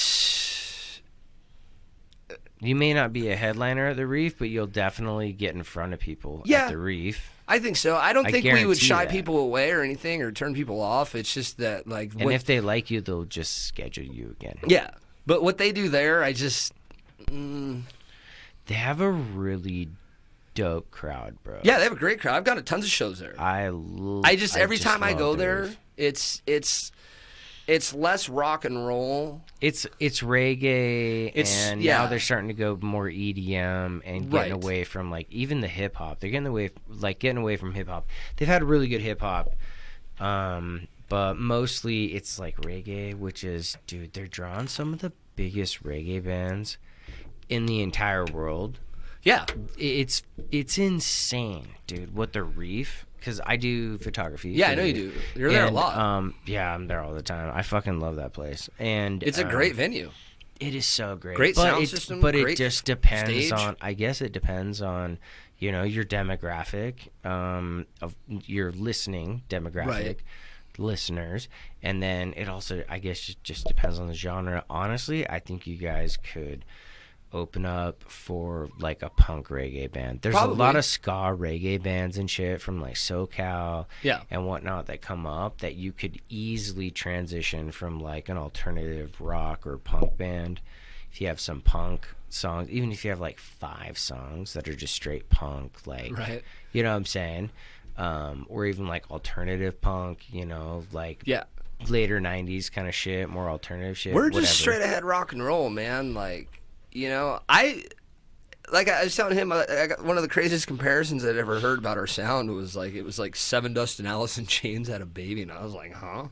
You may not be a headliner at the Reef, but you'll definitely get in front of people Yeah. at the Reef. I think so. I don't I think we would shy that. people away or anything or turn people off. It's just that like And what- if they like you, they'll just schedule you again. yeah. But what they do there, I just mm, They have a really dope crowd, bro. yeah, they have a great crowd. I've gone to tons of shows there. I l- I just every time I go the there, it's it's it's less rock and roll. It's it's reggae, It's- and yeah. now they're starting to go more EDM and getting Right. away from like even the hip hop. They're getting away like getting away from hip hop. They've had really good hip hop, um, but mostly it's like reggae, which is dude. They're drawing some of the biggest reggae bands in the entire world. Yeah, It's it's insane, dude. What the reef? Because I do photography. yeah, I know you do. You're there a lot. Um, yeah, I'm there all the time. I fucking love that place, and it's a um, great venue. It is so great. Great but sound it, system, But it just depends stage. on. I guess it depends on, you know, your demographic, um, of your listening demographic, Right. listeners, and then it also, I guess, it just depends on the genre. Honestly, I think you guys could open up for like a punk reggae band. There's a lot of ska reggae bands and shit from like SoCal Yeah. and whatnot that come up that you could easily transition from like an alternative rock or punk band if you have some punk songs even if you have like five songs that are just straight punk like Right. you know what i'm saying um, or even like alternative punk you know like Yeah. later 90s kind of shit more alternative shit We're whatever. just straight ahead rock and roll, man. Like, you know, I like I was telling him, I, I got one of the craziest comparisons I'd ever heard about our sound was like it was like Sevendust and Alice in Chains had a baby, and I was like, huh,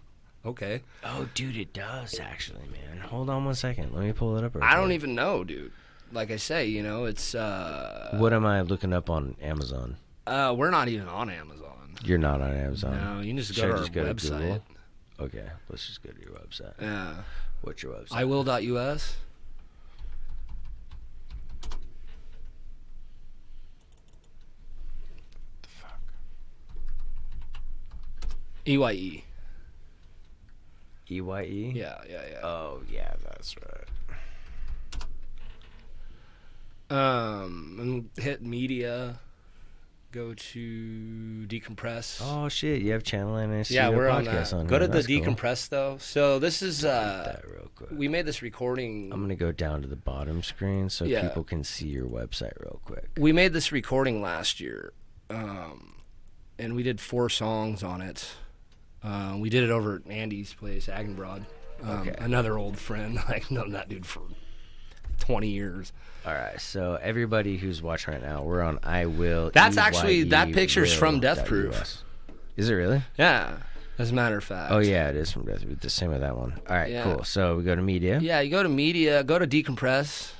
okay. oh dude it does actually man hold on one second let me pull it up I don't even know, dude. Like I say, you know, it's uh, what am i looking up on amazon uh we're not even on Amazon. you're not on amazon No, you can just Should go I to our just go to website. Google? okay let's just go to your website Yeah, what's your website iwill.us. EYE. EYE? Yeah, yeah, yeah. Oh, yeah, that's right. Um, and hit media. Go to decompress. Oh, shit. You have Channel NSC yeah, we're on podcast that. on Go here. to the That's cool. decompress though. So this is uh, real quick. we made this recording. I'm going to go down to the bottom screen so Yeah. people can see your website real quick. we made this recording last year, um, and we did four songs on it. Uh, we did it over at Andy's place, Agenbrod. Um, Okay. Another old friend. <laughs> I've known that dude for 20 years. All right, so everybody who's watching right now, we're on I will. That's actually- that EYE picture's from Death dot Proof. US. Is it really? Yeah, as a matter of fact. Oh yeah, it is from Death Proof. The same with that one. All right, Yeah. cool. So we go to media. Yeah, you go to media, go to decompress,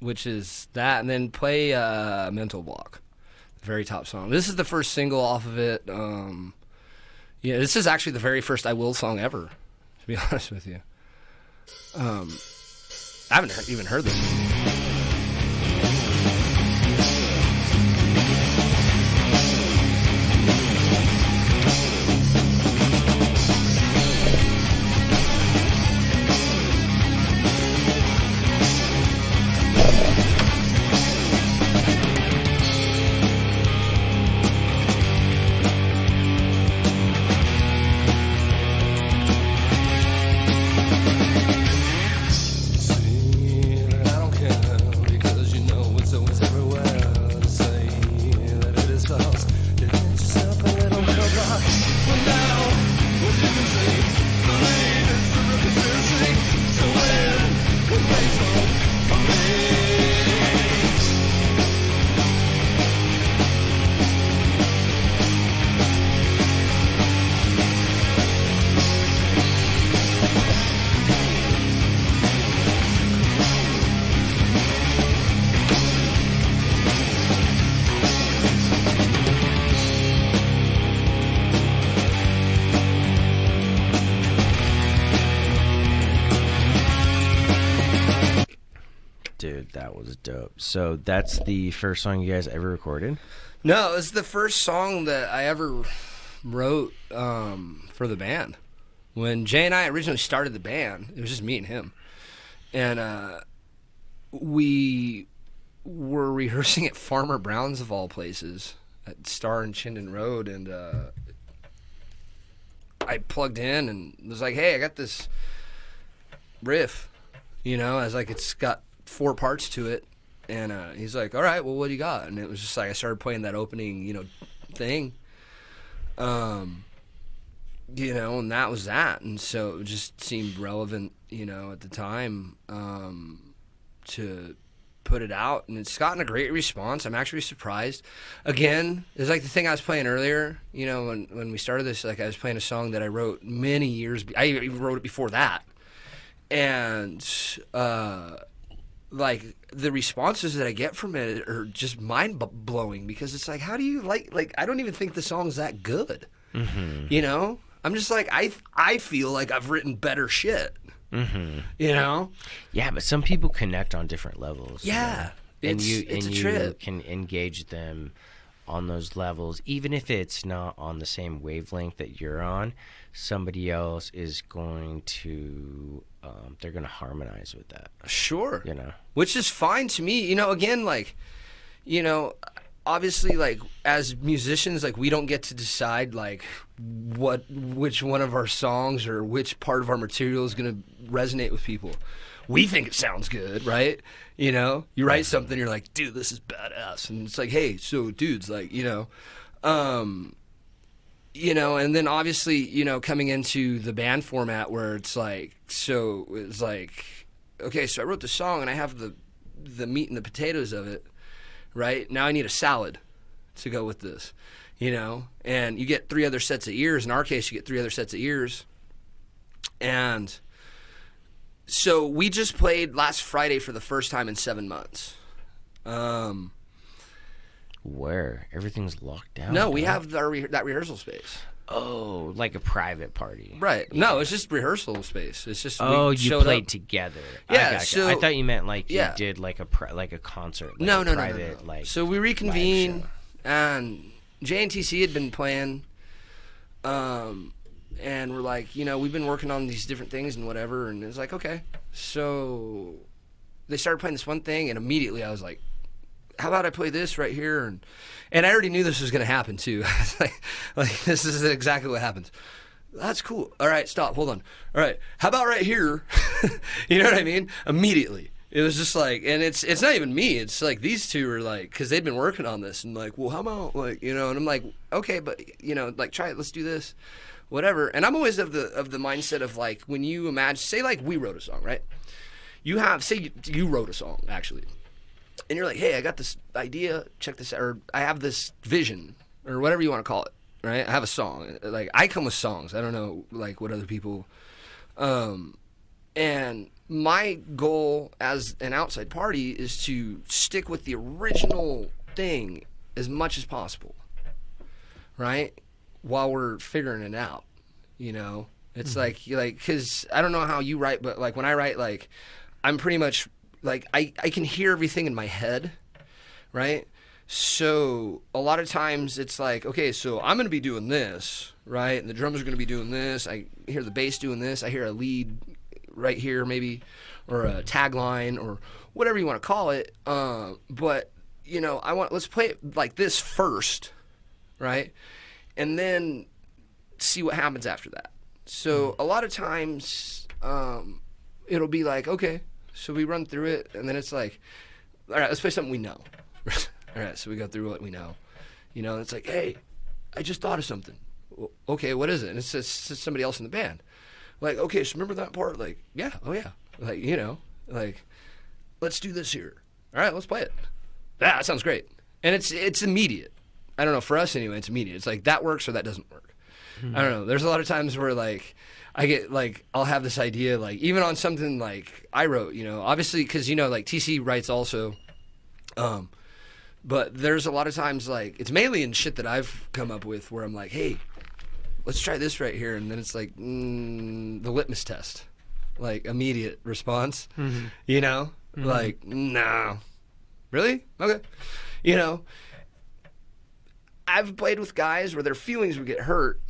which is that, and then play uh, Mental Block, the very top song. This is the first single off of it. Um, yeah, this is actually the very first I Will song ever, to be <laughs> honest with you. Um, I haven't even heard this. So that's the first song you guys ever recorded? No, it's the first song that I ever wrote um, for the band. When Jay and I originally started the band, it was just me and him, and uh, we were rehearsing at Farmer Brown's of all places at Star and Chinden Road, and uh, I plugged in and was like, "Hey, I got this riff," you know, as like it's got four parts to it, and uh, he's like, "All right, well, what do you got?" And it was just like I started playing that opening, you know, thing. Um, you know, and that was that, and so it just seemed relevant, you know, at the time, um, to put it out, and it's gotten a great response. I'm actually surprised. Again, it's like the thing I was playing earlier. You know, when when we started this, like I was playing a song that I wrote many years. I even wrote it before that, and uh, like the responses that I get from it are just mind blowing because it's like, how do you like? Like I don't even think the song's that good. Mm-hmm. You know, I'm just like I I feel like I've written better shit. Mm-hmm. You know, Yeah, but some people connect on different levels. you Yeah, know? and it's- you it's and a you trip. can engage them on those levels, even if it's not on the same wavelength that you're on. Somebody else is going to, um, they're going to harmonize with that. sure. You know. which is fine to me. You know, again, like, you know, obviously, like as musicians, like we don't get to decide like what which one of our songs or which part of our material is going to resonate with people. We think it sounds good, right? You know, you write something, you're like, dude, this is badass, and it's like, hey, so dudes, like, you know, um, you know, and then obviously, you know, coming into the band format where it's like, so it's like, okay, so I wrote the song and I have the the meat and the potatoes of it, right? Now I need a salad to go with this, you know, and you get three other sets of ears. In our case, you get three other sets of ears, and so we just played last Friday for the first time in seven months. Um, Where everything's locked down. no, we huh? have our re- that rehearsal space. Oh, like a private party. Right. No, it's just rehearsal space. It's just we Oh, you played up. together. Yeah, I, gotcha. so- I thought you meant like you did like a pri- like a concert. Like no, a no, no, no, private, no. Like so we reconvene, and JNTC had been playing, um, and we're like, you know, we've been working on these different things and whatever, and it's like, okay, so they started playing this one thing, and immediately I was like, how about I play this right here, and and I already knew this was going to happen too. <laughs> Like, like this is exactly what happens. That's cool. All right, stop. Hold on. All right. How about right here? <laughs> you know what I mean? Immediately. It was just like, and it's it's not even me. It's like these two are like, because they've been working on this, and like, well, how about like, you know? And I'm like, okay, but you know, like, try it. Let's do this, whatever. And I'm always of the of the mindset of like, when you imagine, say, like, we wrote a song, right? You have, say, you, you wrote a song actually, and you're like, hey, I got this idea. Check this out, or I have this vision, or whatever you want to call it. Right? I have a song. Like I come with songs. I don't know like what other people. Um, and my goal as an outside party is to stick with the original thing as much as possible. Right? While we're figuring it out, you know. It's like you like cuz I don't know how you write but like when I write like I'm pretty much like I I can hear everything in my head, right? So a lot of times it's like, okay, so I'm going to be doing this, right? And the drums are going to be doing this. I hear the bass doing this. I hear a lead right here, maybe, or a tagline, or whatever you want to call it. Uh, but you know, I want let's play it like this first, right? And then see what happens after that. So a lot of times um, it'll be like, okay, so we run through it, and then it's like, all right, let's play something we know. <laughs> all right, so we go through what we know. You know, and it's like, hey, I just thought of something. "Well, Okay, what is it? And it's, it's, it's somebody else in the band. Like, okay, so remember that part? Like, yeah, oh yeah. Like, you know, like, let's do this here. All right, let's play it. Yeah, that sounds great. And it's it's immediate. I don't know for us anyway. It's immediate. It's like that works or that doesn't work. Hmm. I don't know. There's a lot of times where like I get like I'll have this idea like even on something like I wrote, you know, obviously because you know like TC writes also, um, but there's a lot of times like it's mainly in shit that I've come up with where I'm like, hey, let's try this right here, and then it's like mm, the litmus test, like immediate response, you know, Like, no. Really? Okay. You know, I've played with guys where their feelings would get hurt.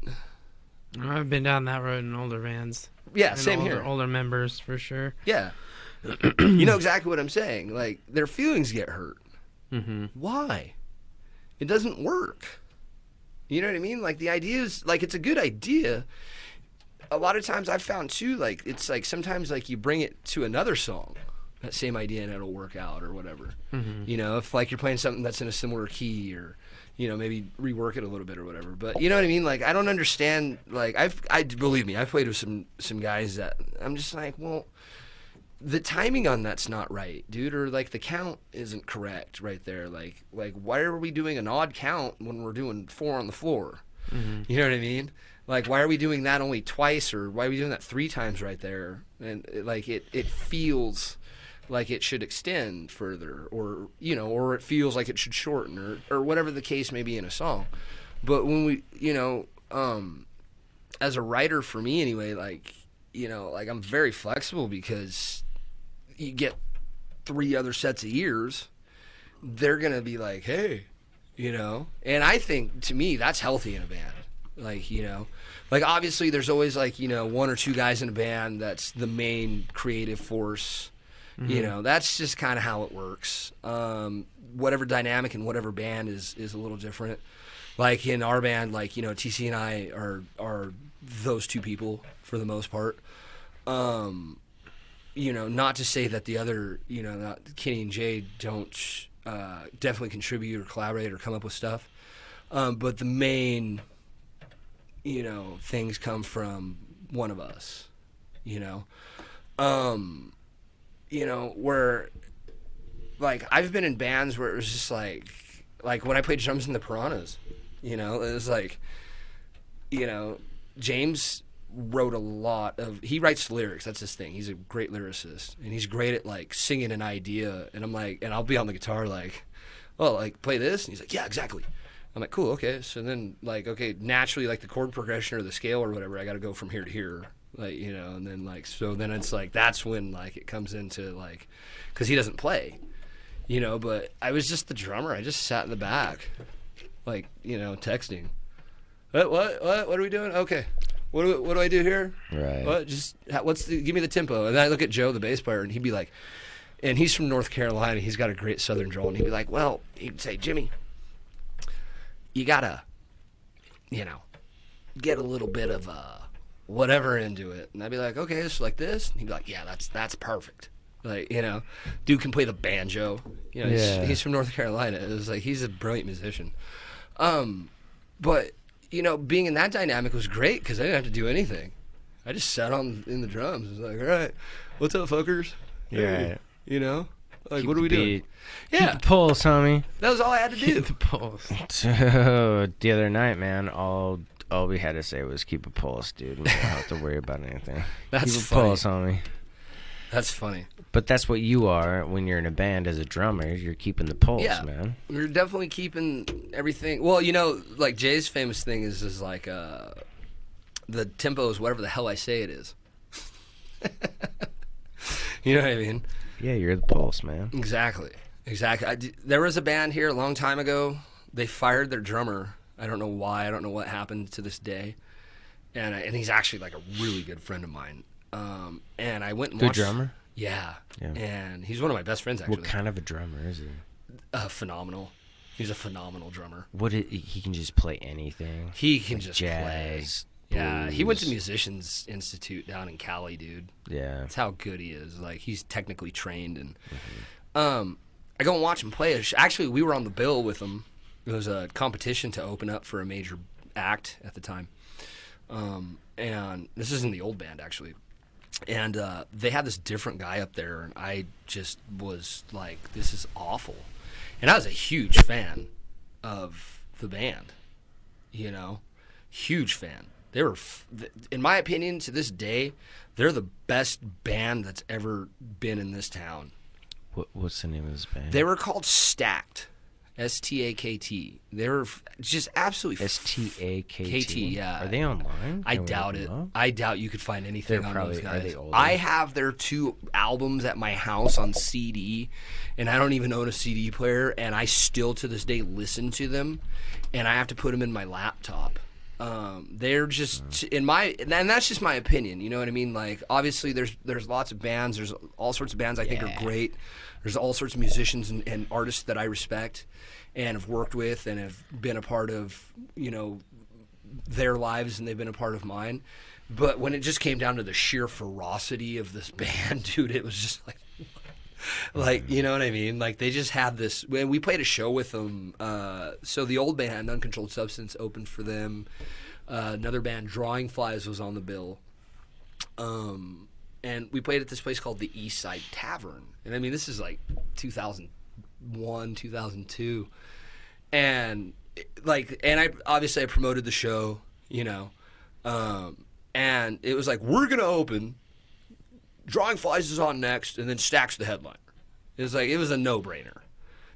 I've been down that road in older bands. Yeah, and same older, here. Older members for sure. Yeah. <clears throat> you know exactly what I'm saying. Like, their feelings get hurt. Mm-hmm. Why? It doesn't work. You know what I mean? Like, the idea is, like, it's a good idea. A lot of times I've found, too, like, it's like sometimes, like, you bring it to another song, that same idea, and it'll work out or whatever. You know, if, like, you're playing something that's in a similar key or, you know, maybe rework it a little bit or whatever. But you know what I mean? Like, I don't understand. Like, I've, I believe me, I've played with some, some guys that I'm just like, well, the timing on that's not right, dude, or like the count isn't correct right there. Like, like why are we doing an odd count when we're doing four on the floor? Mm-hmm. You know what I mean? Like, why are we doing that only twice, or why are we doing that three times right there? And it, like, it it feels like it should extend further, or you know, or it feels like it should shorten, or or whatever the case may be in a song. But when we, you know, um, as a writer for me anyway, like you know, like I'm very flexible because you get three other sets of ears, they're gonna be like, hey, you know. And I think to me that's healthy in a band. Like, you know, like obviously there's always like, you know, one or two guys in a band that's the main creative force. You know, that's just kind of how it works. Um, whatever dynamic in whatever band is is a little different. Like in our band, like you know, TC and I are are those two people for the most part. Um, you know, not to say that the other, you know, not Kenny and Jay don't uh, definitely contribute or collaborate or come up with stuff, um, but the main, you know, things come from one of us, you know, um, you know, where, like, I've been in bands where it was just like, like when I played drums in the Piranhas, you know, it was like, you know, James wrote a lot of he writes lyrics that's his thing he's a great lyricist and he's great at like singing an idea and i'm like and i'll be on the guitar like oh like play this? And he's like yeah exactly. I'm like cool okay. So then like okay naturally like the chord progression or the scale or whatever i gotta go from here to here like you know and then like so then it's like that's when like it comes into like because he doesn't play you know but i was just the drummer i just sat in the back like you know texting what what what, what are we doing okay what do, what do I do here? Right. What just what's the give me the tempo? And I look at Joe, the bass player, and he'd be like, and he's from North Carolina. He's got a great Southern drawl, and he'd be like, well, he'd say, Jimmy, you gotta, you know, get a little bit of uh whatever into it, and I'd be like, okay, it's like this. And he'd be like, yeah, that's that's perfect. Like you know, dude can play the banjo. You know, Yeah. he's, he's from North Carolina. It was like he's a brilliant musician. Um, but you know, being in that dynamic was great because I didn't have to do anything. I just sat on in the drums. It was like, all right, what's up, fuckers? Yeah. Hey, You know, like Keep what are we doing? beat. Yeah, Keep the pulse, homie. that was all I had to do. the pulse. <laughs> So the other night, man, all all we had to say was keep a pulse, dude. We don't have to worry about anything. <laughs> That's keep a funny. pulse, homie. That's funny. But that's what you are when you're in a band as a drummer. You're keeping the pulse, Yeah. man. You're definitely keeping everything. Well, you know, like Jay's famous thing is is like uh, the tempo is whatever the hell I say it is. <laughs> you know what I mean? Yeah, you're the pulse, man. Exactly. Exactly. I there was a band here a long time ago. They fired their drummer. I don't know why. I don't know what happened to this day. And I, and he's actually like a really good friend of mine. Um, and I went and Good watched. drummer. Yeah. Yeah. And he's one of my best friends actually. What kind of a drummer is he? uh, phenomenal. He's a phenomenal drummer. What he can just play anything. He can just play. Jazz. Yeah, he went to. Musicians Institute down in Cali, dude. Yeah. That's how good he is. Like he's technically trained, and Mm-hmm. um, I go and watch him play. Actually, we were on the bill with him. It was a competition to open up for a major act at the time, um, and this is in the old band actually. And uh, they had this different guy up there, and I just was like, "This is awful." And I was a huge fan of the band, you know, huge fan. They were, f- in my opinion, to this day, they're the best band that's ever been in this town. What, what's the name of this band? They were called Stacked, S T A K T. They're just absolutely S T A K T. Yeah. Are they online? I Can we doubt it. I doubt you could find anything They're on probably- those guys. I have their two albums at my house on CD, and I don't even own a CD player, and I still to this day listen to them, and I have to put them in my laptop. Um, they're just in my, and that's just my opinion. You know what I mean? Like, obviously, there's there's lots of bands. There's all sorts of bands I think are great. There's all sorts of musicians and, and artists that I respect and have worked with and have been a part of. You know, their lives and they've been a part of mine. But when it just came down to the sheer ferocity of this <laughs> band, dude, it was just like, <laughs> like you know what I mean? Like they just had this. We played a show with them, uh, so the old band, Uncontrolled Substance, opened for them. Uh, another band, Drawing Flies, was on the bill. Um, and we played at this place called the East Side Tavern. And I mean, this is like 2001, 2002 and like and i obviously i promoted the show you know um, and it was like we're gonna open drawing flies is on next and then stacks the headliner it was like it was a no-brainer.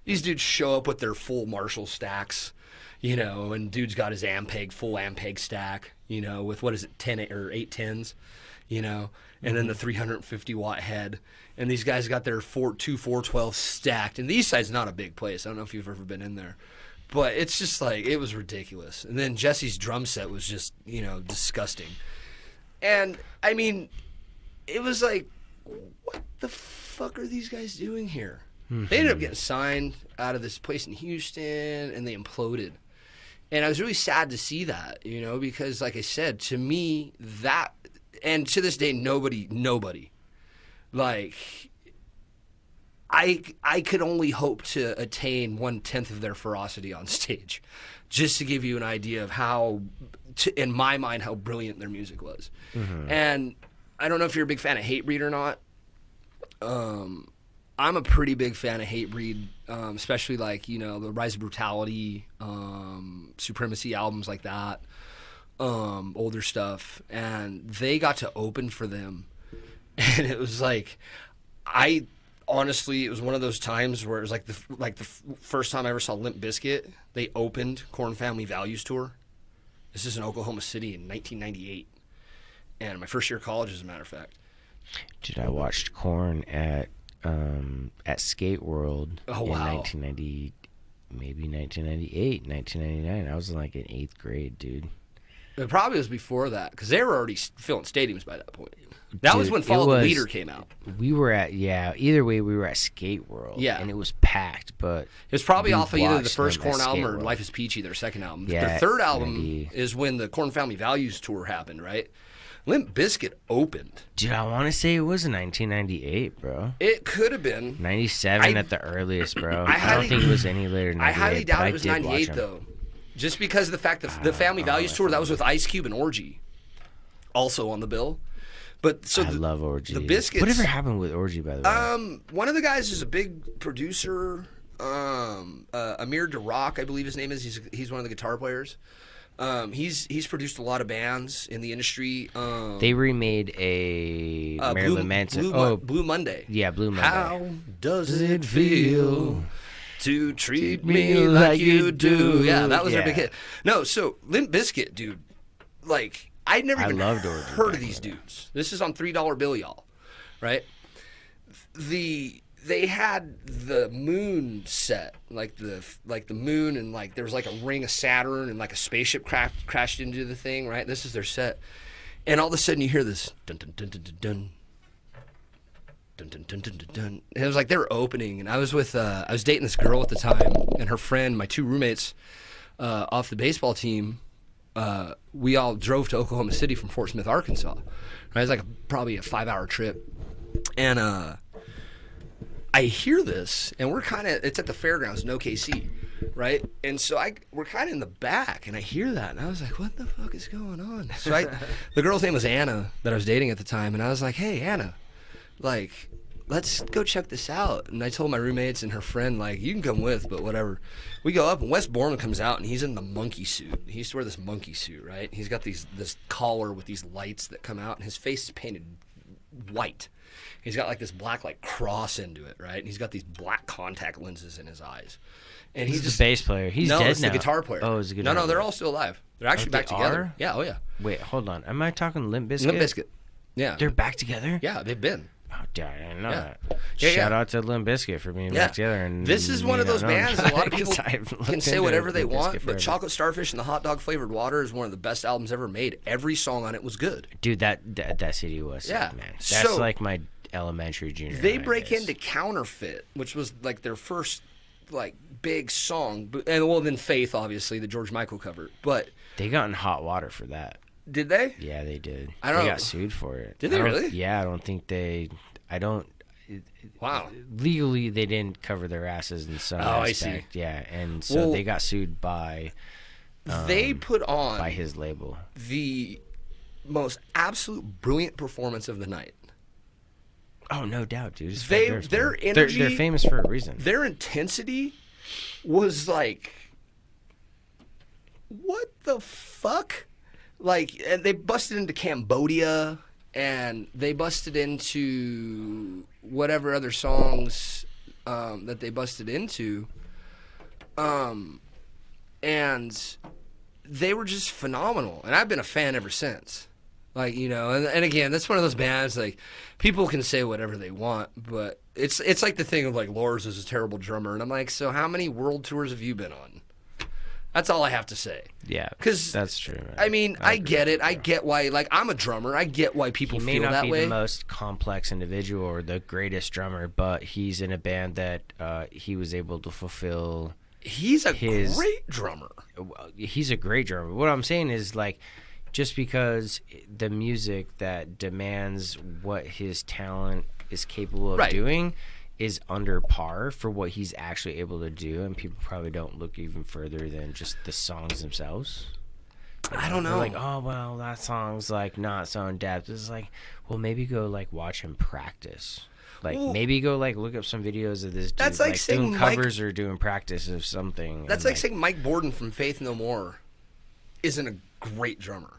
These dudes show up with their full marshall stacks you know and dude's got his ampeg full ampeg stack you know with what is it 10 or 8 tens you know and then the mm-hmm. 350 watt head. And these guys got their four, two 412 stacked. And the east side's not a big place. I don't know if you've ever been in there. But it's just like it was ridiculous. And then jesse's drum set was just you know disgusting. And i mean it was like what the fuck are these guys doing here? They ended up mm-hmm. getting signed out of this place in houston and they imploded. And I was really sad to see that, you know, because like I said, to me that and to this day nobody nobody like I I could only hope to attain one tenth of their ferocity on <laughs> stage, just to give you an idea of how, to, in my mind, how brilliant their music was. Mm-hmm. And I don't know if you're a big fan of Hate Hatebreed or not. Um, I'm a pretty big fan of Hatebreed, um, especially like you know the Rise of Brutality, um, Supremacy albums like that, um, older stuff, and they got to open for them, <laughs> and it was like, I honestly, it was one of those times where it was like the like the first time I ever saw Limp Bizkit. They opened Korn Family Values tour. This is in Oklahoma City in 1998, and my first year of college, as a matter of fact. Dude, I watched Korn at um, at Skate World Oh, in wow. 1990, maybe 1998, 1999. I was in like in eighth grade, dude. It probably was before that because they were already filling stadiums by that point. That was when Follow was- the Leader came out. We were at yeah. Either way, we were at Skate World. Yeah. and it was packed. But It was probably off of either the first Korn album or World. Life is Peachy, their second album. Yeah, their third album 90. is when the Korn Family Values tour happened, right? Limp Bizkit opened. Dude, I want to say it was 1998, bro. It could have been. 97 I- at the earliest, bro. <coughs> I I, don't think it was any later than I highly doubt it was 98 though. Just because of the fact that the Family Oh, Values tour that was with Ice Cube and Orgy, also on the bill. But so I the, love Orgy. The Biscuits. Whatever happened with Orgy, by the way? Um, one of the guys is a big producer. Um, uh, Amir Derakh, I believe his name is. He's he's one of the guitar players. Um, he's he's produced a lot of bands in the industry. Um, they remade a uh, Marilyn Blue, Manson. Blue, oh, Blue Monday. yeah, Blue Monday. How does it feel to treat me like you do? Yeah, that was their big hit. No, so Limp Bizkit, dude. Like I'd never I even loved heard of these dudes. This is on three dollar bill, y'all. Right? The they had the moon set, like the like the moon, and like there was like a ring of Saturn, and like a spaceship cra- crashed into the thing. Right? This is their set, and all of a sudden you hear this dun dun dun dun dun. dun dun, dun, dun, dun, dun, dun. And it was like they were opening, and I was with uh, I was dating this girl at the time, and her friend, my two roommates uh, off the baseball team. Uh, we all drove to Oklahoma City from Fort Smith, Arkansas. Right, it was like a, probably a five-hour trip, and uh, I hear this, and we're kind of it's at the fairgrounds in OKC, right? And so I we're kind of in the back, and I hear that, and I was like, "What the fuck is going on?" So I, <laughs> the girl's name was Anna that I was dating at the time, and I was like, "Hey, Anna, like." Let's go check this out. And I told my roommates and her friend, like, you can come with, but whatever. We go up, and Wes Borland comes out, and he's in the monkey suit. He used to wear this monkey suit, right? He's got these this collar with these lights that come out, and his face is painted white. He's got like this black like cross into it, right? And he's got these black contact lenses in his eyes. And he's He's just the bass player. He's no, dead it's now. the guitar player. Oh, it's a guitar. No, no, they're all still alive. They're actually Oh, back they together. are? Yeah, oh yeah. Wait, hold on. Am I talking Limp Bizkit? Limp Bizkit. Yeah. They're back together. yeah, they've been. Oh, dude, I didn't know Yeah. that. Yeah, Shout yeah. out to Limp Bizkit for being back together. And This is one of those bands a lot of <laughs> people can say whatever they Limp want, but forever. Chocolate Starfish and the Hot Dog Flavored Water is one of the best albums ever made. Every song on it was good. Dude, that that, that CD was sick, Yeah. man. That's So- like my elementary junior. They high break into Counterfeit, which was like their first like big song, and well then Faith, obviously the George Michael cover. But They got in hot water for that. did they? Yeah, they did. I don't- They got sued for it. Did they really? Yeah, I don't think they. I don't. Wow. Legally, they didn't cover their asses in some Oh, I see. aspect. Yeah, and so Well- they got sued by they put on Um, by his label. the most absolute brilliant performance of the night. Oh, no doubt, dude. It's They- Durst, their man. energy- They're, they're famous for a reason. Their intensity was like, what the fuck? Like, and they busted into Cambodia, and they busted into whatever other songs um, that they busted into. Um, and they were just phenomenal, and I've been a fan ever since. Like you know, and, and again, that's one of those bands. Like people can say whatever they want, but it's it's like the thing of like Lars is a terrible drummer, and I'm like, so how many world tours have you been on? That's all I have to say. Yeah, because that's true. Man. I mean, I, agree get it. I get why. Like I'm a drummer. I get why people He may feel not that be way. the most complex individual or the greatest drummer, but he's in a band that uh, he was able to fulfill. He's a his- great drummer. He's a great drummer. What I'm saying is like, just because the music that demands what his talent is capable of Right. doing is under par for what he's actually able to do, and people probably don't look even further than just the songs themselves. I don't know. like, oh well, that song's like not so in depth. It's like, well, maybe go like watch him practice. Like Well- maybe go like look up some videos of this dude That's like like, doing Mike- covers or doing practice of something. That's and, like saying Mike Bordin from Faith No More isn't a great drummer.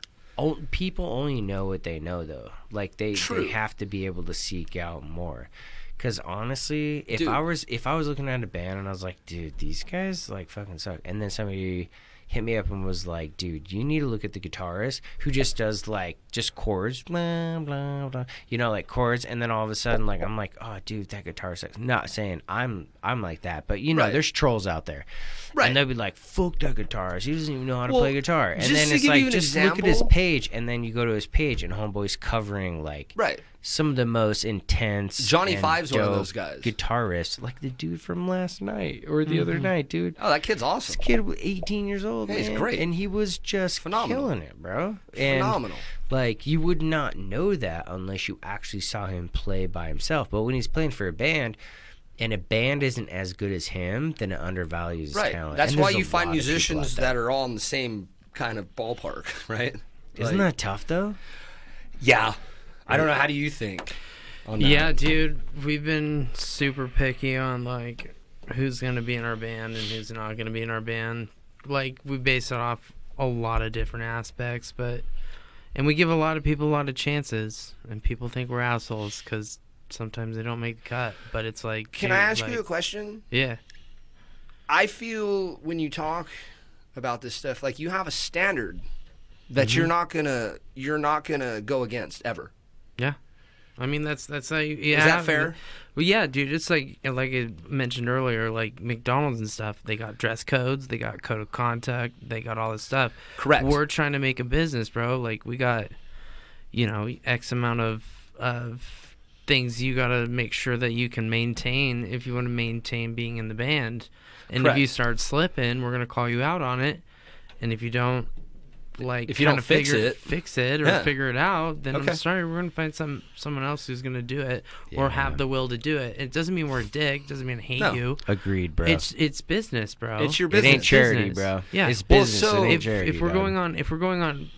People only know what they know though. Like they True. they have to be able to seek out more. Cause honestly, if Dude. I was if I was looking at a band and I was like, dude, these guys like fucking suck, and then somebody hit me up and was like, dude, you need to look at the guitarist who just does like just chords, blah blah blah, you know, like chords, and then all of a sudden, like I'm like, oh, dude, that guitar sucks. Not saying I'm I'm like that, but you know, Right. there's trolls out there, Right. And they'll be like, fuck that guitarist, he doesn't even know how to Well, play guitar, and then it's like, just look at his page, and then you go to his page, and Homeboy's covering like Right. Some of the most intense. Johnny Five's one of those guys. Guitarists, like the dude from last night or the other mm-hmm. night, dude. Oh, that kid's awesome. This kid was 18 years old. Yeah, he's great. and he was just Phenomenal. killing it, bro. And, Phenomenal. Like you would not know that unless you actually saw him play by himself. But when he's playing for a band, and a band isn't as good as him, then it undervalues his Right. talent. That's why you find lot of people musicians like that. are all in the same kind of ballpark, <laughs> right? Isn't Like- that tough though? Yeah. I don't know. How do you think? On that? Yeah, dude, we've been super picky on like who's gonna be in our band and who's not gonna be in our band. Like we base it off a lot of different aspects, but and we give a lot of people a lot of chances, and people think we're assholes because sometimes they don't make the cut. But it's like, Can dude, I ask like- you a question? Yeah, I feel when you talk about this stuff, like you have a standard that mm-hmm. you're not gonna you're not gonna go against ever. Yeah. I mean, that's that's how you. Yeah, Is that fair? Well, yeah, dude. It's like like I mentioned earlier, like McDonald's and stuff. They got dress codes, they got code of conduct, they got all this stuff. Correct. We're trying to make a business, bro. Like we got, you know, X amount of of things you got to make sure that you can maintain if you want to maintain being in the band. And if you start slipping, we're gonna call you out on it. And if you don't, like, If you don't fix figure, it- fix it or Yeah. figure it out, then Okay. I'm sorry, we're gonna find some someone else who's gonna do it or have the will to do it. It doesn't mean we're a dick. Doesn't mean I hate No. you. Agreed, bro. It's it's business, bro. It's your business. it business. ain't charity, Business. bro. Yeah. it's Well, business. so- it ain't if, charity, if we're dog. going on if we're going on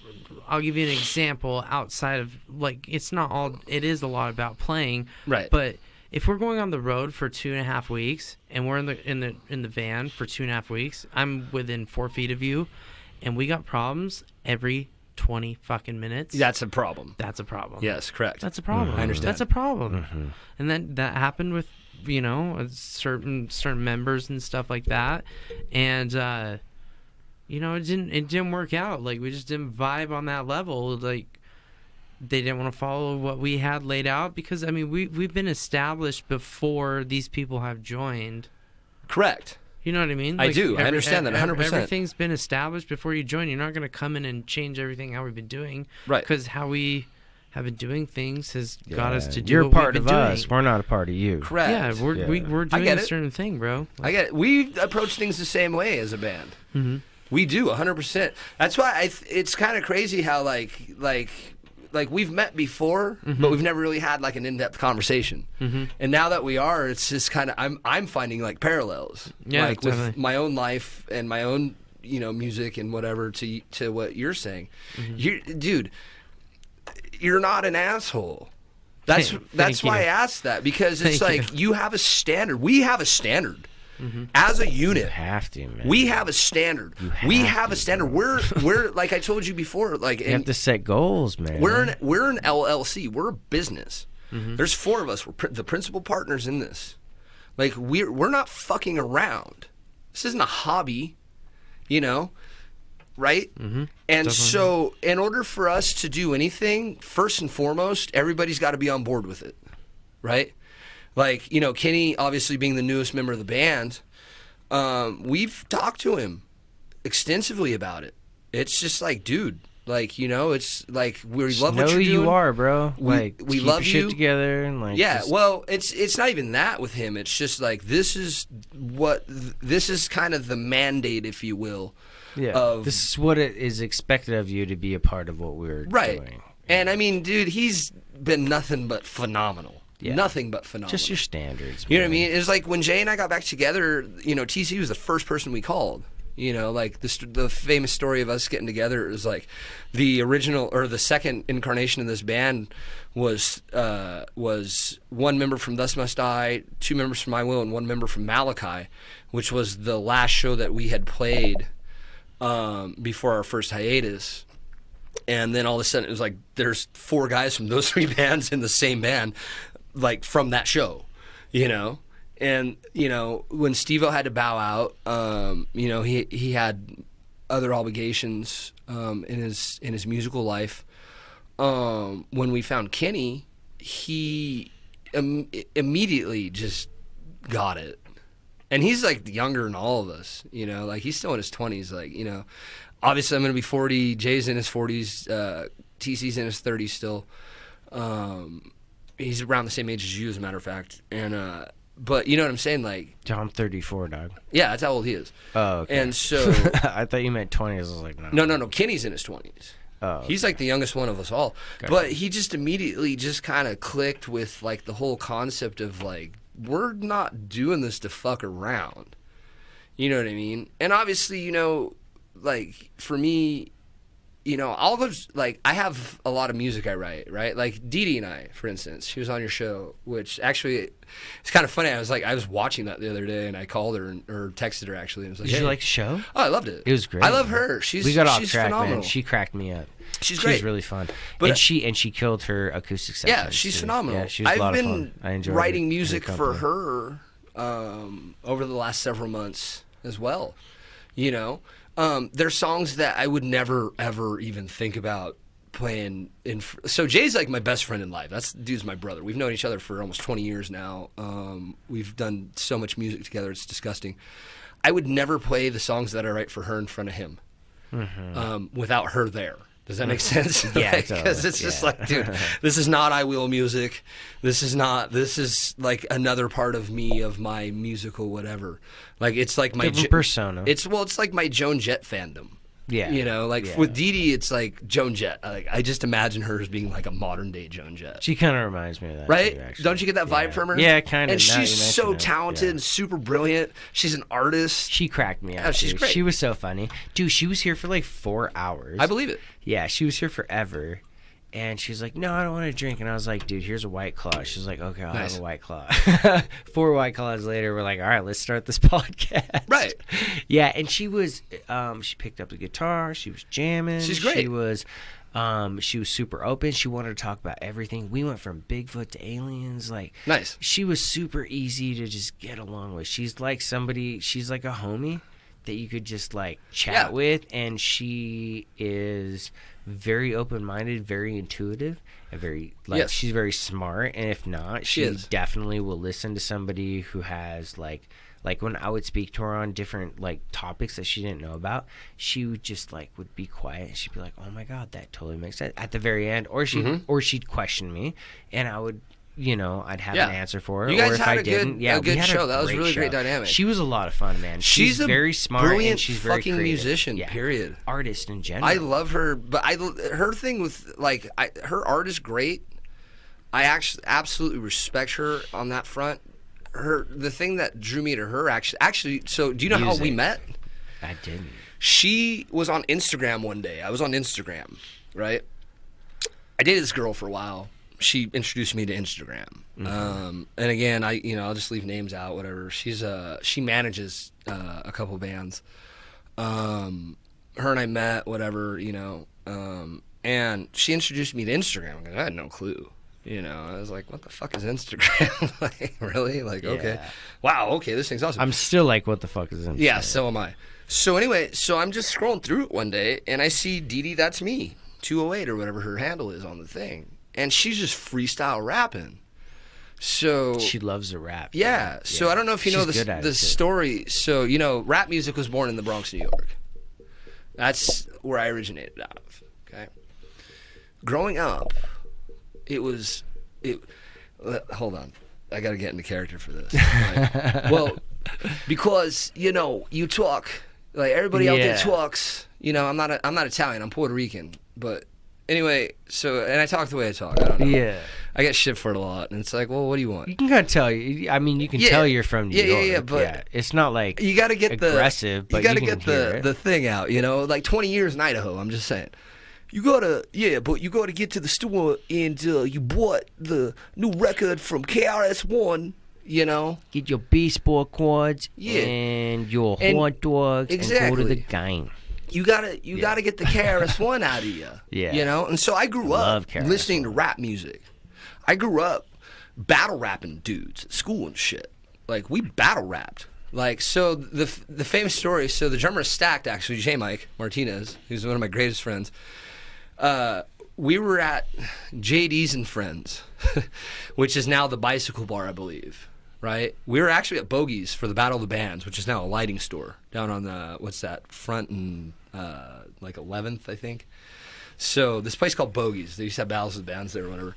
i'll give you an example outside of like it's not all it is a lot about playing Right. but if we're going on the road for two and a half weeks and we're in the in the in the van for two and a half weeks i'm within four feet of you and we got problems every 20 fucking minutes, That's a problem. that's a problem. Yes, correct. That's a problem. I understand. That's a problem. And then that happened with you know certain certain members and stuff like that, and uh, you know it didn't it didn't work out. Like we just didn't vibe on that level. Like they didn't want to follow what we had laid out because I mean we we've been established before these people have joined. correct. You know what I mean? I do. I understand that 100%. Everything's been established before you join. You're not going to come in and change everything how we've been doing. Right. Because how we have been doing things has got us to do You're what part we've of been us. doing. We're not a part of you. Correct. Yeah, we're Yeah. We, we're I doing get a it. certain thing, bro. I get it. We approach things the same way as a band. Mm-hmm. We do 100%. That's why I th- it's kind of crazy how like like like we've met before, Mm-hmm. but we've never really had like an in-depth conversation. And now that we are, it's just kind of I'm I'm finding like parallels. Yeah, like with my own life and my own, you know, music and whatever to to what you're saying. Mm-hmm. You dude, you're not an asshole. That's that's thank why I asked that because <laughs> it's Thank like you. have a standard. We have a standard Mm-hmm. as a You unit. have to, man. We have a standard. we have have to, a standard. We're <laughs> we're like I told you before. Like You have to set goals, man. we're an we're an LLC. We're a business. Mm-hmm. There's four of us. We're pr- the principal partners in this. Like we're we're not fucking around. This isn't a hobby, you know, right? Mm-hmm. And so, in order for us to do anything, first and foremost, everybody's got to be on board with it, right? Like you know, Kenny, obviously being the newest member of the band, um, we've talked to him extensively about it. It's just like, dude, like you know, it's like we Just love know what you're who doing. you are, bro. We- like we keep love you. shit together and like Yeah, just- well, it's it's not even that with him. It's just like this is what th- this is kind of the mandate, if you will. yeah. of- this is what it is expected of you to be a part of what we're Right. doing. And I mean, dude, he's been nothing but phenomenal. Yeah. Nothing but phenomenal. Just your standards. You know what I mean? It's like when Jay and I got back together. You know, TC was the first person we called. You know, like the the famous story of us getting together is like the original or the second incarnation of this band was uh, was one member from Thus Must Die, two members from My Will, and one member from Malachi, which was the last show that we had played um, before our first hiatus and then all of a sudden it was like there's four guys from those <laughs> three bands in the same band like from that show you know and you know when Steve-O had to bow out um, you know he he had other obligations um, in his in his musical life um, when we found kenny he Im- immediately just got it and he's like younger than all of us, you know, like he's still in his 20s. Like, you know, obviously I'm to be 40. Jay's in his 40s. Uh, TC's in his 30s still. Um, he's around the same age as you, as a matter of fact. And, uh, but you know what I'm saying? Like, I'm 34, dog. yeah, that's how old he is. Oh, okay. And so, <laughs> I thought you meant 20s. I was like, no. no, no, no. Kenny's in his 20s. Oh, He's like the youngest one of us all. But he just immediately just kind of clicked with like the whole concept of like we're not doing this to fuck around. You know what I mean? And obviously, you know, like for me, you know, all those like I have a lot of music I write, right? Like Dee Dee and I, for instance, she was on your show, which actually it's kind of funny. I was like, I was watching that the other day, and I called her and, or texted her actually, and was like, Did hey. you like the show? Oh, I loved it. It was great. I love her. She's we got off she's track, phenomenal. man. She cracked me up. She's great. was really fun, But- and she and she killed her acoustic section. Yeah, she's too. phenomenal. Yeah, she was I've a lot been of fun. I enjoyed writing her- music for her um, over the last several months as well. You know, um, there's songs that I would never ever even think about playing in. Fr- so Jay's like my best friend in life. That's dude's my brother. We've known each other for almost 20 years now. Um, we've done so much music together. It's disgusting. I would never play the songs that I write for her in front of him um, without her there. Does that make <laughs> sense? Yeah, because <laughs> totally. it's just Yeah. like, dude, <laughs> this is not I will music. This is not. This is like another part of me of my musical whatever. Like it's like my Jo- persona. It's well, it's like my Joan Jett fandom. Yeah. you know, like Yeah. with Dee Dee, it's like Joan Jett. Like I just imagine her as being like a modern day Joan Jett. She kind of reminds me of that, Right? too. Don't you get that vibe Yeah. from her? Yeah, kind of. And she's so talented and super brilliant. She's an artist. She cracked me up. Oh, she's dude. great. She was so funny, dude. She was here for like four hours. I believe it. Yeah, she was here forever, And she's like, "No, I don't want to drink." And I was like, "Dude, here's a white claw." She's like, "Okay, I'll Nice. have a white claw." <laughs> Four white claws later, we're like, "All right, let's start this <laughs> podcast." Right. Yeah, and she was, um, she picked up the guitar. She was jamming. She's great. She was, um, she was super open. She wanted to talk about everything. We went from Bigfoot to aliens. Like, Nice. she was super easy to just get along with. She's like somebody, she's like a homie that you could just like chat Yeah. with. And she is very open minded, very intuitive, and very, like, Yes. she's very smart. And if not, She she, definitely will listen to somebody who has like, like when I would speak to her on different like topics that she didn't know about, she would just like would be quiet and she'd be like, "Oh my god, that totally makes sense." At the very end, or she Mm-hmm. or she'd question me, and I would, you know, I'd have Yeah. an answer for her. You guys or if had I a good- didn't, yeah, a good show. That was a really great dynamic. She was a lot of fun, man. She's, a very smart brilliant and she's very fucking creative. musician. Yeah. Period. artist in general. I love her, but I her thing with like I, her art is great. I actually absolutely respect her on that front. Her the thing that drew me to her actually actually. So do you know how we met? I didn't. She was on Instagram one day. I was on Instagram, right? I dated this girl for a while. She introduced me to Instagram. Um, and again, I you know I'll just leave names out, whatever. She's uh she manages uh, a couple bands. Um, her and I met, whatever, you know. Um, and she introduced me to Instagram. Because I had no clue. You know, I was like, "What the fuck is Instagram? <laughs> like, really? Like, okay, wow, okay, this thing's awesome." I'm still like, what the fuck is Instagram?" Yeah, so am I. So anyway, so I'm just scrolling through it one day and I see Dee Dee, that's me, 208 or whatever her handle is on the thing. And she's just freestyle rapping. So She loves to rap. yeah, so I don't know if you know She's at the story. So, you know, rap music was born in the Bronx, New York. That's where I originated out of. Okay. Growing up, it was it hold on. I got to get into character for this. Like, <laughs> well, because, you know, you talk like everybody out there talks, you know, I'm not a, I'm not Italian, I'm Puerto Rican, but anyway, so and I talk the way I talk. I don't know. Yeah. I get shit for it a lot, and it's like, well, what do you want? You can kind of tell. you- I mean, you can Yeah. tell you're from New Yeah, yeah, York. yeah, but it's not like you got to get the aggressive, but you got to get the the thing out. You know, like 20 years in Idaho. I'm just saying. You gotta, yeah, but you gotta get to the store and uh, you bought the new record from KRS One. You know, get your baseball cards Yeah. and your And- hot dogs and go to the Exactly. game. You gotta you gotta get the KRS One out of you. Yeah. you know. And so I grew Love up KRS-One. listening to rap music. I grew up battle rapping dudes at school and shit. Like we battle rapped. Like so the the famous story. So the drummer is Stakt actually. J. Mike Martinez, who's one of my greatest friends. Uh, we were at JD's and Friends, <laughs> which is now the bicycle bar, I believe. Right? We were actually at Bogey's for the Battle of the Bands, which is now a lighting store down on the what's that front and uh, like 11th, I think. So this place called Bogies. They used to have battles of bands there or whatever.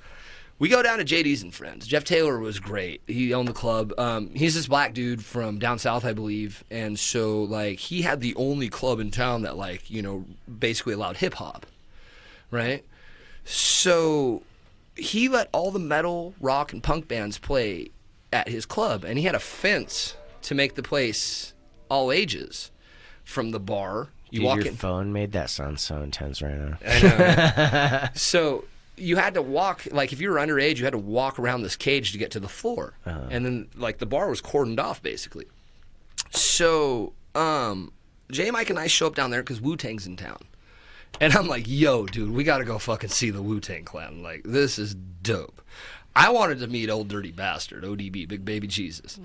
We go down to JD's and Friends. Jeff Taylor was great. He owned the club. Um, he's this black dude from down south, I believe, and so like he had the only club in town that like you know basically allowed hip hop, right? So he let all the metal, rock, and punk bands play at his club, and he had a fence to make the place all ages. From the bar, you Dude, walk your in. phone made that sound so intense right now. I know. right? <laughs> so you had to walk like if you were underage, you had to walk around this cage to get to the floor, and then like the bar was cordoned off basically. So um, J Mike and I show up down there because Wu Tang's in town, and I'm like, "Yo, dude, we got to go fucking see the Wu Tang Clan. Like this is dope." I wanted to meet Ol' Dirty Bastard, ODB, Big Baby Jesus,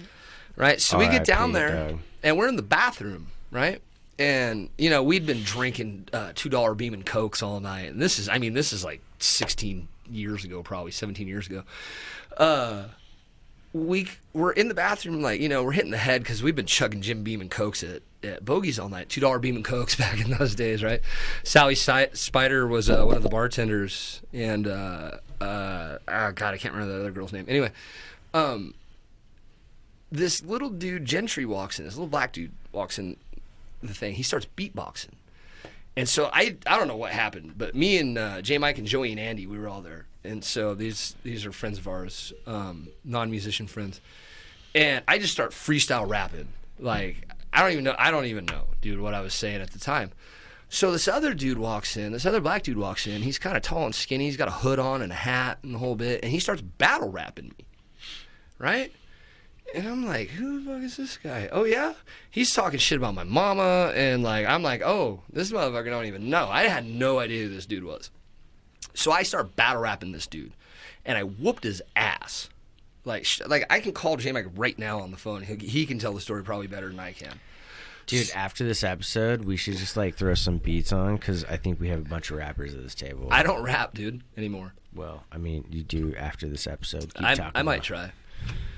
right? So we get down there and we're in the bathroom, right? And you know we'd been drinking uh, two dollar beam and cokes all night, and this is, I mean, this is like sixteen years ago, probably seventeen years ago. Uh, we we're in the bathroom, like you know, we're hitting the head because we've been chugging Jim Beam and cokes at, at Bogies all night, two dollar Beam and cokes <laughs> back in those days, right? Sally si- Spider was uh, one of the bartenders, and oh god, I can't remember the other girl's name. Anyway, um, this little dude Gentry walks in. This little black dude walks in the thing. He starts beatboxing. And so I I don't know what happened, but me and uh, J Mike and Joey and Andy we were all there, and so these these are friends of ours, um, non musician friends, and I just start freestyle rapping. Like I don't even know I don't even know, dude, what I was saying at the time, So this other dude walks in, this other black dude walks in. He's kind of tall and skinny. He's got a hood on and a hat and the whole bit. And he starts battle rapping me, right? And I'm like, who the fuck is this guy? Oh yeah, he's talking shit about my mama, and like I'm like, oh, this motherfucker don't even know. I had no idea who this dude was. So I start battle rapping this dude, and I whooped his ass. Like, sh- like I can call J Mike right now on the phone. He, he can tell the story probably better than I can. Dude, after this episode, we should just like throw some beats on because I think we have a bunch of rappers at this table. I don't rap, dude, anymore. well, I mean, you do after this episode. Keep I, talking I might about- try.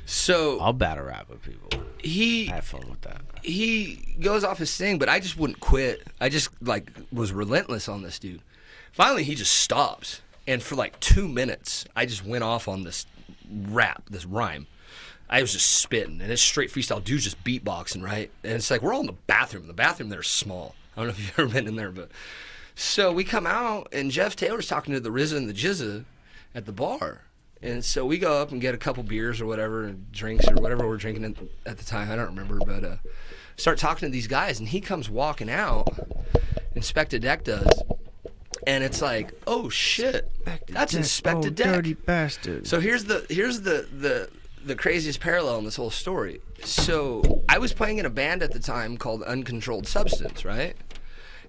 So I'll battle rap with people. he I have fun with that. he goes off his thing, but I just wouldn't quit. I just like was relentless on this dude. Finally, he just stops, and for like two minutes, I just went off on this rap, this rhyme. I was just spitting, and it's straight freestyle. Dude's just beatboxing, right? And it's like we're all in the bathroom. The bathroom there's small. I don't know if you've <laughs> ever been in there, but so we come out, and Jeff Taylor's talking to the RZA and the GZA at the bar. And so we go up and get a couple beers or whatever, and drinks or whatever we're drinking at, the time. I don't remember, but uh, start talking to these guys, and he comes walking out. Inspectah Deck does, and it's like, oh shit, that's Inspectah Deck. dirty bastard. So here's the here's the the the craziest parallel in this whole story. So I was playing in a band at the time called Uncontrolled Substance, right?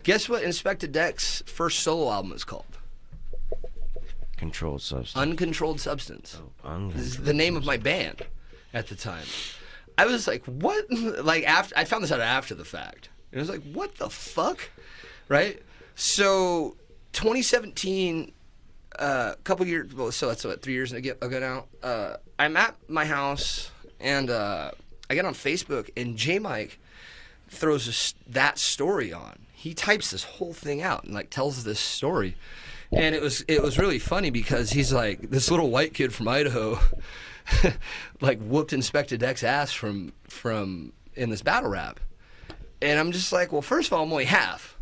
Guess what Inspectah Deck's first solo album is called? Controlled substance. Uncontrolled Substance. Un- This is the name of my band at the time. I was like, what? <laughs> Like after I found this out after the fact. And I was like, what the fuck? Right? So 2017, a uh, couple years, well, so that's what, three years ago ago now. Uh, I'm at my house and uh, I get on Facebook and J Mike throws this, that story on. He types this whole thing out and like tells this story. And it was it was really funny because he's like this little white kid from Idaho <laughs> like whooped Inspectah Deck's ass from from in this battle rap. And I'm just like, well, first of all, I'm only half.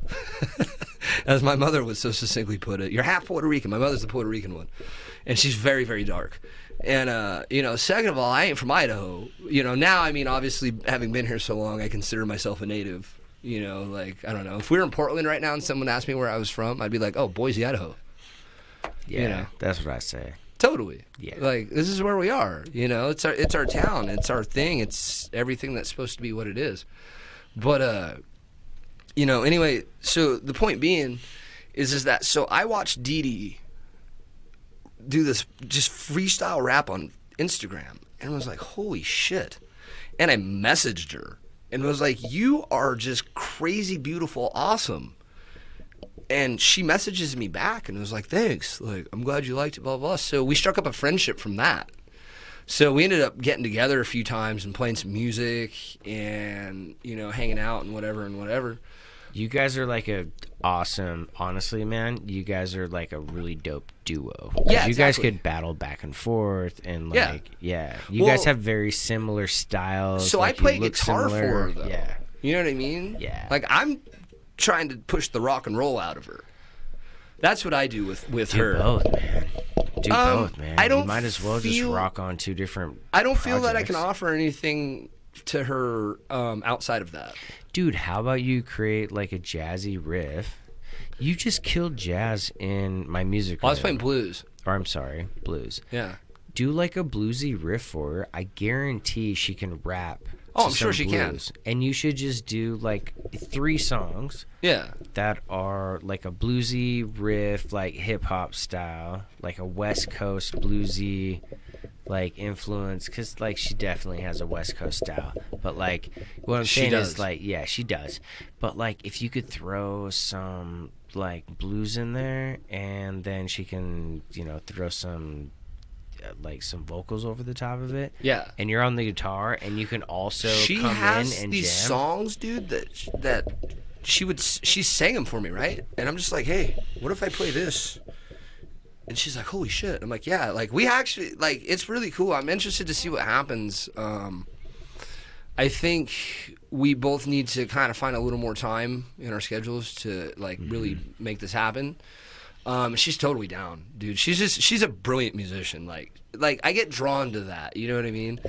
<laughs> As my mother would so succinctly put it, you're half Puerto Rican. My mother's the Puerto Rican one. And she's very, very dark. And, uh, you know, second of all, I ain't from Idaho. You know, now, I mean, obviously, having been here so long, I consider myself a native. You know, like, I don't know. If we were in Portland right now and someone asked me where I was from, I'd be like, oh, Boise, Idaho. Yeah, know. that's what I say. Totally. Yeah. Like this is where we are. You know, it's our it's our town. It's our thing. It's everything that's supposed to be what it is. But uh, you know. Anyway, so the point being is is that so I watched Dee Dee do this just freestyle rap on Instagram and was like, holy shit. And I messaged her and was like, you are just crazy beautiful, awesome and she messages me back and was like, "Thanks, like I'm glad you liked it." Blah blah. blah. So we struck up a friendship from that. So we ended up getting together a few times and playing some music and you know hanging out and whatever and whatever. You guys are like a awesome. Honestly, man, you guys are like a really dope duo. Yeah, you guys could battle back and forth and like yeah, you Well- guys have very similar styles. So like, I play guitar for her though. Yeah, You know what I mean? Yeah. Like I'm trying to push the rock and roll out of her. That's what I do with with do her. both, man. Do Um, both, man. I don't you might as well just rock on two different. I don't feel that I can offer anything to her um, outside of that. Dude, how about you create like a jazzy riff? You just killed jazz in my music. Well, I was playing blues. Or I'm sorry, blues. Yeah. do like a bluesy riff for her. I guarantee she can rap. Oh, I'm sure she can. And you should just do like three songs Yeah. that are like a bluesy riff, like hip hop style, like a West Coast bluesy like influence cuz like she definitely has a West Coast style. But like what I'm She saying does. is like yeah, she does. But like if you could throw some like blues in there and then she can, you know, throw some like some vocals over the top of it. Yeah. And you're on the guitar and you can also she come has in and these jam. songs, dude. That that she would she sang them for me, right? And I'm just like, hey, what if I play this? And she's like, holy shit. I'm like, yeah. Like we actually like it's really cool. I'm interested to see what happens. Um, I think we both need to kind of find a little more time in our schedules to like really make this happen. Um, she's totally down, dude. She's just she's a brilliant musician. Like like I get drawn to that. You know what I mean?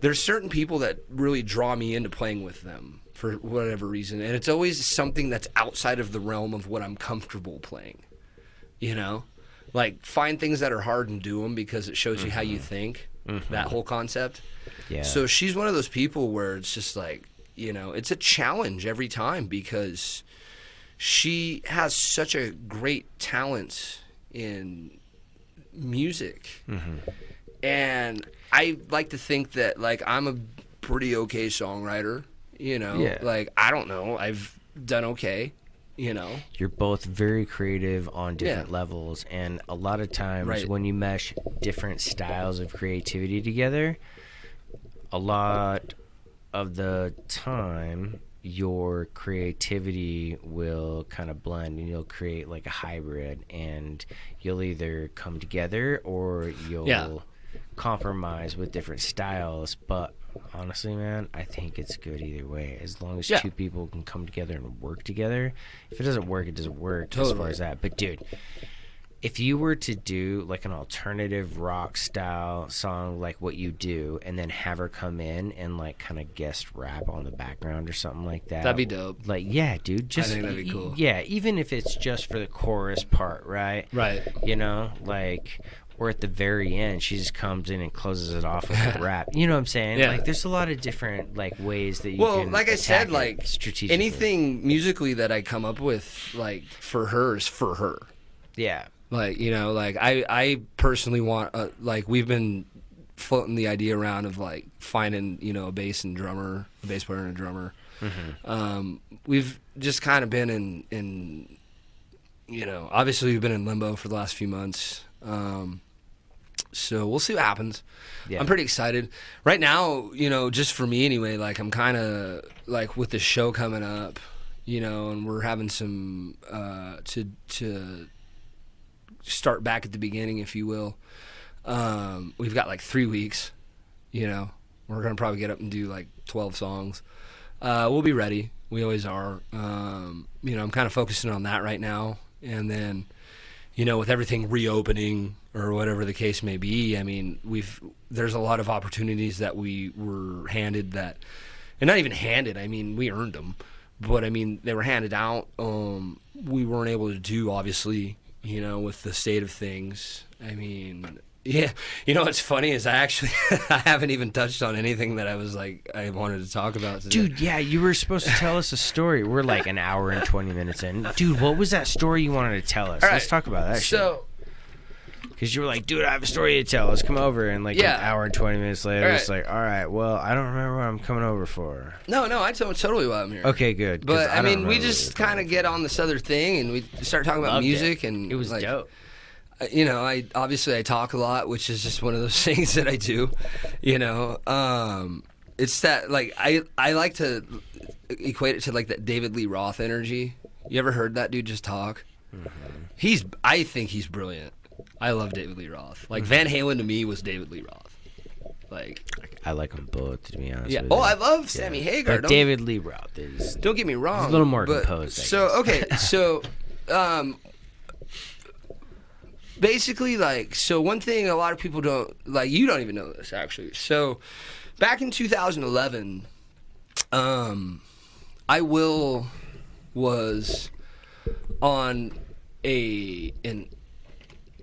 There's certain people that really draw me into playing with them for whatever reason, and it's always something that's outside of the realm of what I'm comfortable playing. You know, like find things that are hard and do them because it shows you how you think. That whole concept. Yeah. So she's one of those people where it's just like, you know, it's a challenge every time because she has such a great talent in music. Mm-hmm. And I like to think that like I'm a pretty okay songwriter, you know. Yeah. Like I don't know, I've done okay, you know. you're both very creative on different Yeah. levels and a lot of times Right. when you mesh different styles of creativity together a lot of the time your creativity will kind of blend and you'll create like a hybrid and you'll either come together or you'll Yeah. compromise with different styles. But honestly man i think it's good either way. As long as Yeah. two people can come together and work together. If it doesn't work it doesn't work as far as that. But dude if you were to do like an alternative rock style song like what you do and then have her come in and like kind of guest rap on the background or something like that That'd be dope. like yeah dude just think that'd be cool. yeah even if it's just for the chorus part right Right. you know like or at the very end she just comes in and closes it off with a <laughs> rap you know what i'm saying Yeah. like there's a lot of different like ways that you Well, can like I said, like strategically anything musically that I come up with, like for her is for her. yeah Like you know, like I I personally want uh, like we've been floating the idea around of like finding you know a bass and drummer, a bass player and a drummer. Um, we've just kind of been in in you know obviously we've been in limbo for the last few months. Um, so we'll see what happens. Yeah. I'm pretty excited right now. You know, just for me anyway. Like I'm kind of like with the show coming up, you know, and we're having some uh, to to start back at the beginning, if you will. Um, we've got like three weeks. You know, we're gonna probably get up and do like 12 songs. Uh, we'll be ready. We always are. Um, you know, I'm kind of focusing on that right now, and then you know, with everything reopening or whatever the case may be, I mean, we've there's a lot of opportunities that we were handed that, and not even handed. I mean, we earned them, but I mean, they were handed out. Um, we weren't able to do obviously, you know, with the state of things. I mean. <laughs> Yeah, you know what's funny is I actually <laughs> I haven't even touched on anything that I was like I wanted to talk about today. Dude, yeah, you were supposed to tell us a story. We're like an hour and 20 minutes in. Dude, what was that story you wanted to tell us? Let's talk about that so Because you were like, dude, I have a story to tell. Let's come over. And like Yeah. an hour and 20 minutes later, All it's right. like, all right, well, I don't remember what I'm coming over for. no, no, I know totally why I'm here. Okay, good. But I, don't mean, we just kind of get on this other thing, and we start talking about Loved it. music, and It was like, dope. uh, You know, I obviously I talk a lot, which is just one of those <laughs> things that I do. You know, um, it's that like I I like to equate it to like that David Lee Roth energy. You ever heard that dude just talk? Mm-hmm. He's I think he's brilliant. I love David Lee Roth. Like Mm-hmm. Van Halen to me was David Lee Roth. Like I like them both, to be honest yeah. Oh, you. I love Yeah. Sammy Hagar. But Don't- David Lee Roth is. don't get me wrong. a little more but- composed, So okay, <laughs> so um, basically, like, so one thing a lot of people don't like. You don't even know this actually. So back in 2011, um, I will was on a an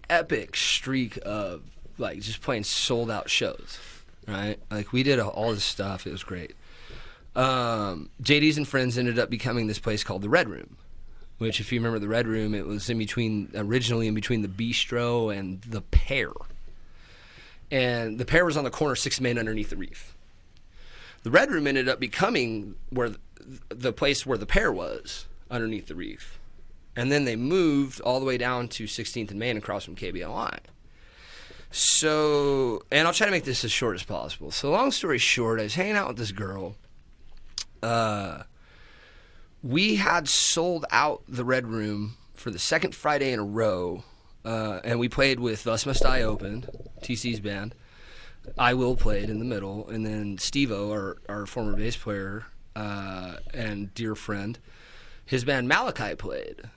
epic streak of like just playing sold out shows. Right, like we did all this stuff. It was great um, JD's and Friends ended up becoming this place called the Red Room, which, if you remember the Red Room, it was in between, originally in between the Bistro and the Pear. And the Pear was on the corner Six 6th Main underneath the Reef. The Red Room ended up becoming where the, the place where the Pear was underneath the Reef. And then they moved all the way down to 16th and Main across from KBLI. So, and I'll try to make this as short as possible. So, long story short, I was hanging out with this girl uh, we had sold out the Red Room for the second Friday in a row, uh, and we played with Thus Must I Open, TC's band. I Will played in the middle, and then Stevo, our, our former bass player uh, and dear friend, his band Malachi played.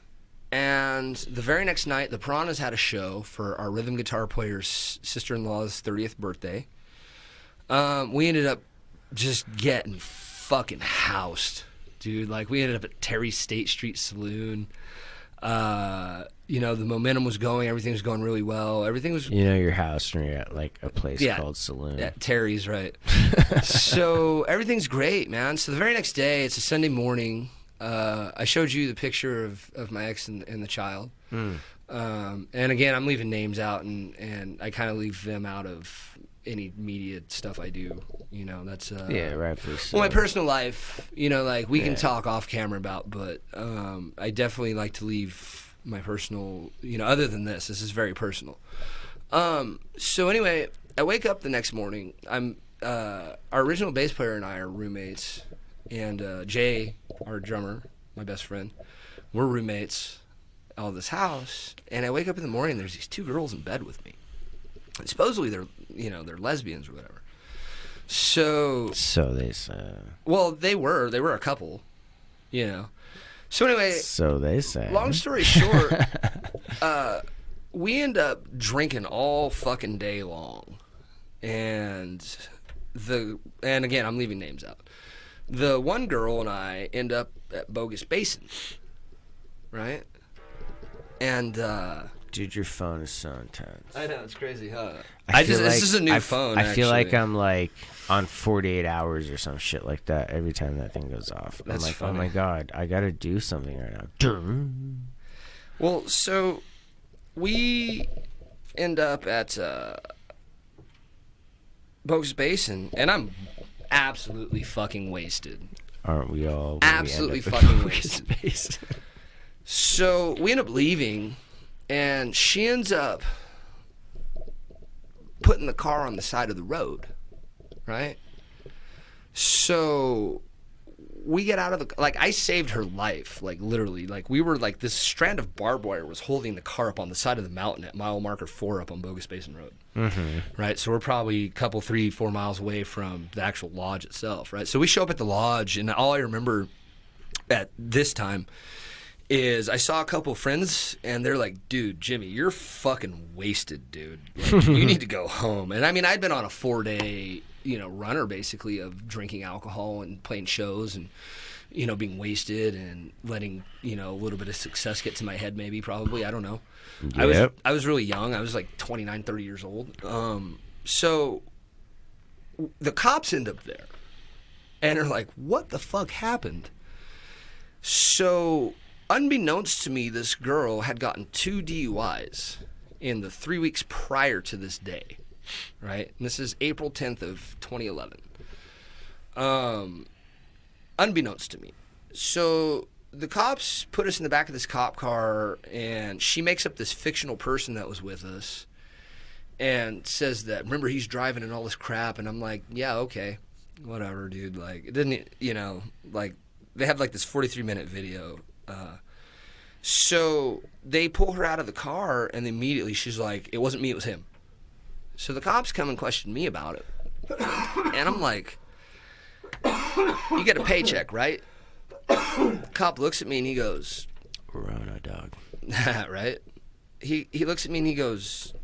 And the very next night, the Piranhas had a show for our rhythm guitar player's sister in law's 30th birthday. Um, we ended up just getting fucking housed. dude. Like we ended up at Terry State Street Saloon. Uh, you know, the momentum was going. Everything was going really well. Everything was You know your house and you're at like a place Yeah. called Saloon. Yeah, Terry's right. <laughs> so everything's great, man. So the very next day, it's a Sunday morning. Uh, I showed you the picture of, of my ex and, and the child. Um, and again, I'm leaving names out, and, and I kind of leave them out of any media stuff I do. You know, that's uh, Yeah, rightfully so. well, my personal life, you know, like we can talk off camera about, but um, I definitely like to leave my personal, you know, other than this, this is very personal. Um, so anyway, I wake up the next morning. I'm uh, our original bass player and I are roommates, and uh, Jay, our drummer, my best friend, we're roommates at all this house. And I wake up in the morning. There's these two girls in bed with me. And supposedly they're, you know, they're lesbians or whatever. So so they say. well, they were. They were a couple, you know. So anyway, So they say. long story short, <laughs> uh, we end up drinking all fucking day long, and the and again, I'm leaving names out. The one girl and I end up at Bogus Basin, right? And uh, Dude, your phone is so intense. I know it's crazy, huh? I, I, just feel this is a new I f- phone. I feel like. I'm like on 48 hours or some shit like that every time that thing goes off. That's I'm like, oh my god, I gotta do something right now. Well, so we end up at uh, Bogus Basin, and I'm absolutely fucking wasted. Aren't we all? when we Absolutely <laughs> fucking wasted. space? So we end up leaving, and she ends up putting the car on the side of the road, right? So we get out of the like I saved her life, like literally, like we were like this strand of barbed wire was holding the car up on the side of the mountain at mile marker four up on Bogus Basin Road, mm-hmm. right? So we're probably a couple, three, four miles away from the actual lodge itself, right? So we show up at the lodge, and all I remember at this time is I saw a couple friends and they're like, dude, Jimmy, you're fucking wasted, dude. Like, you <laughs> need to go home. And I mean, I'd been on a four day, you know, runner basically of drinking alcohol and playing shows and, you know, being wasted and letting, you know, a little bit of success get to my head, maybe, probably. I don't know. I was I was really young. I was like 29, 30 years old. Um, so the cops end up there and are like, what the fuck happened? So, unbeknownst to me, this girl had gotten two DUIs in the three weeks prior to this day, right? And this is April 10th of 2011. Um, unbeknownst to me. So the cops put us in the back of this cop car, and she makes up this fictional person that was with us, and says that remember he's driving and all this crap, and I'm like, yeah, okay, whatever, dude. Like it didn't, you know, like they have like this 43 minute video. Uh, so they pull her out of the car, and immediately she's like, "It wasn't me, it was him." So the cops come and question me about it, and I'm like, "You get a paycheck, right?" The cop looks at me and he goes, Rona dog. <laughs> right? He he looks at me and he goes,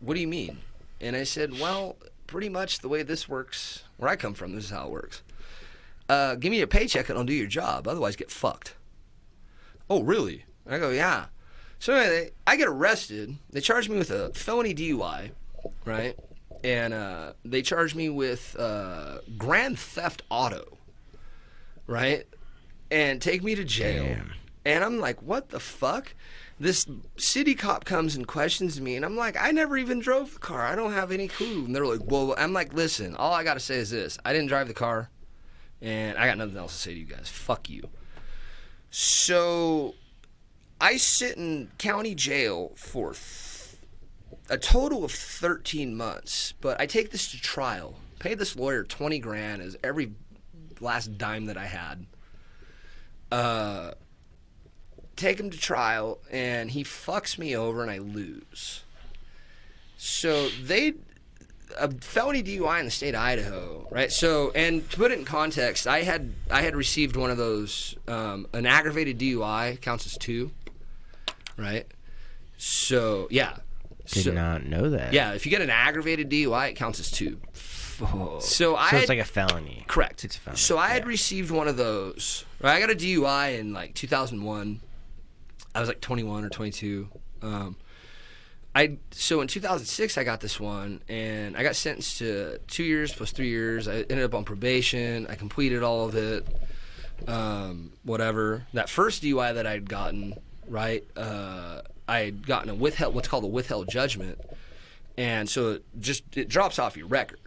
"What do you mean?" And I said, "Well, pretty much the way this works, where I come from, this is how it works. Uh, give me your paycheck and I'll do your job. Otherwise, get fucked." Oh, really? I go, "Yeah." So anyway, I get arrested. They charge me with a felony DUI, right? And uh, they charge me with uh, grand theft auto, right? And take me to jail. Damn. And I'm like, what the fuck? This city cop comes and questions me, and I'm like, I never even drove the car. I don't have any clue. And they're like, well, I'm like, listen, all I got to say is this I didn't drive the car, and I got nothing else to say to you guys. Fuck you. So I sit in county jail for a total of 13 months, but I take this to trial. Pay this lawyer 20 grand as every last dime that I had. Uh, take him to trial, and he fucks me over, and I lose. So they a felony DUI in the state of Idaho, right? So, and to put it in context, I had I had received one of those. Um, an aggravated DUI counts as two, right? So, yeah. Did So- not know that. yeah, if you get an aggravated DUI, it counts as two. Oh. So I So had- it's like a felony. Correct. It's a felony. So I had received one of those. Right, I got a DUI in like 2001. I was like 21 or 22. Um, I so in 2006 I got this one, and I got sentenced to two years plus three years. I ended up on probation. I completed all of it. Um, whatever. That first DUI that I'd gotten, right? Uh, I had gotten a withheld, what's called a withheld judgment, and so it just it drops off your record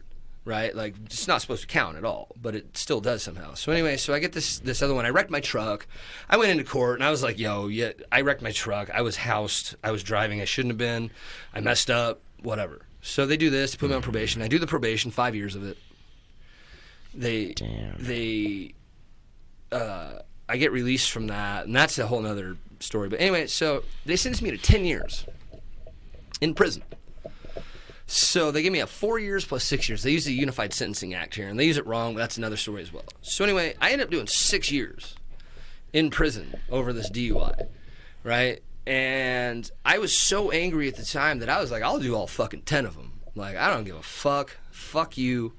right? Like it's not supposed to count at all, but it still does somehow. So anyway, so I get this this other one. I wrecked my truck. I went into court and I was like, "Yo, yeah, I wrecked my truck. I was housed. I was driving. I shouldn't have been. I messed up. Whatever." So they do this, put me on probation. I do the probation, five years of it. They Damn. they uh, I get released from that, and that's a whole nother story. But anyway, so they sentenced me to ten years in prison. So they gave me a four years plus six years. They use the Unified Sentencing Act here, and they use it wrong. But that's another story as well. So anyway, I ended up doing six years in prison over this DUI, right? And I was so angry at the time that I was like, I'll do all fucking ten of them. Like I don't give a fuck. Fuck you.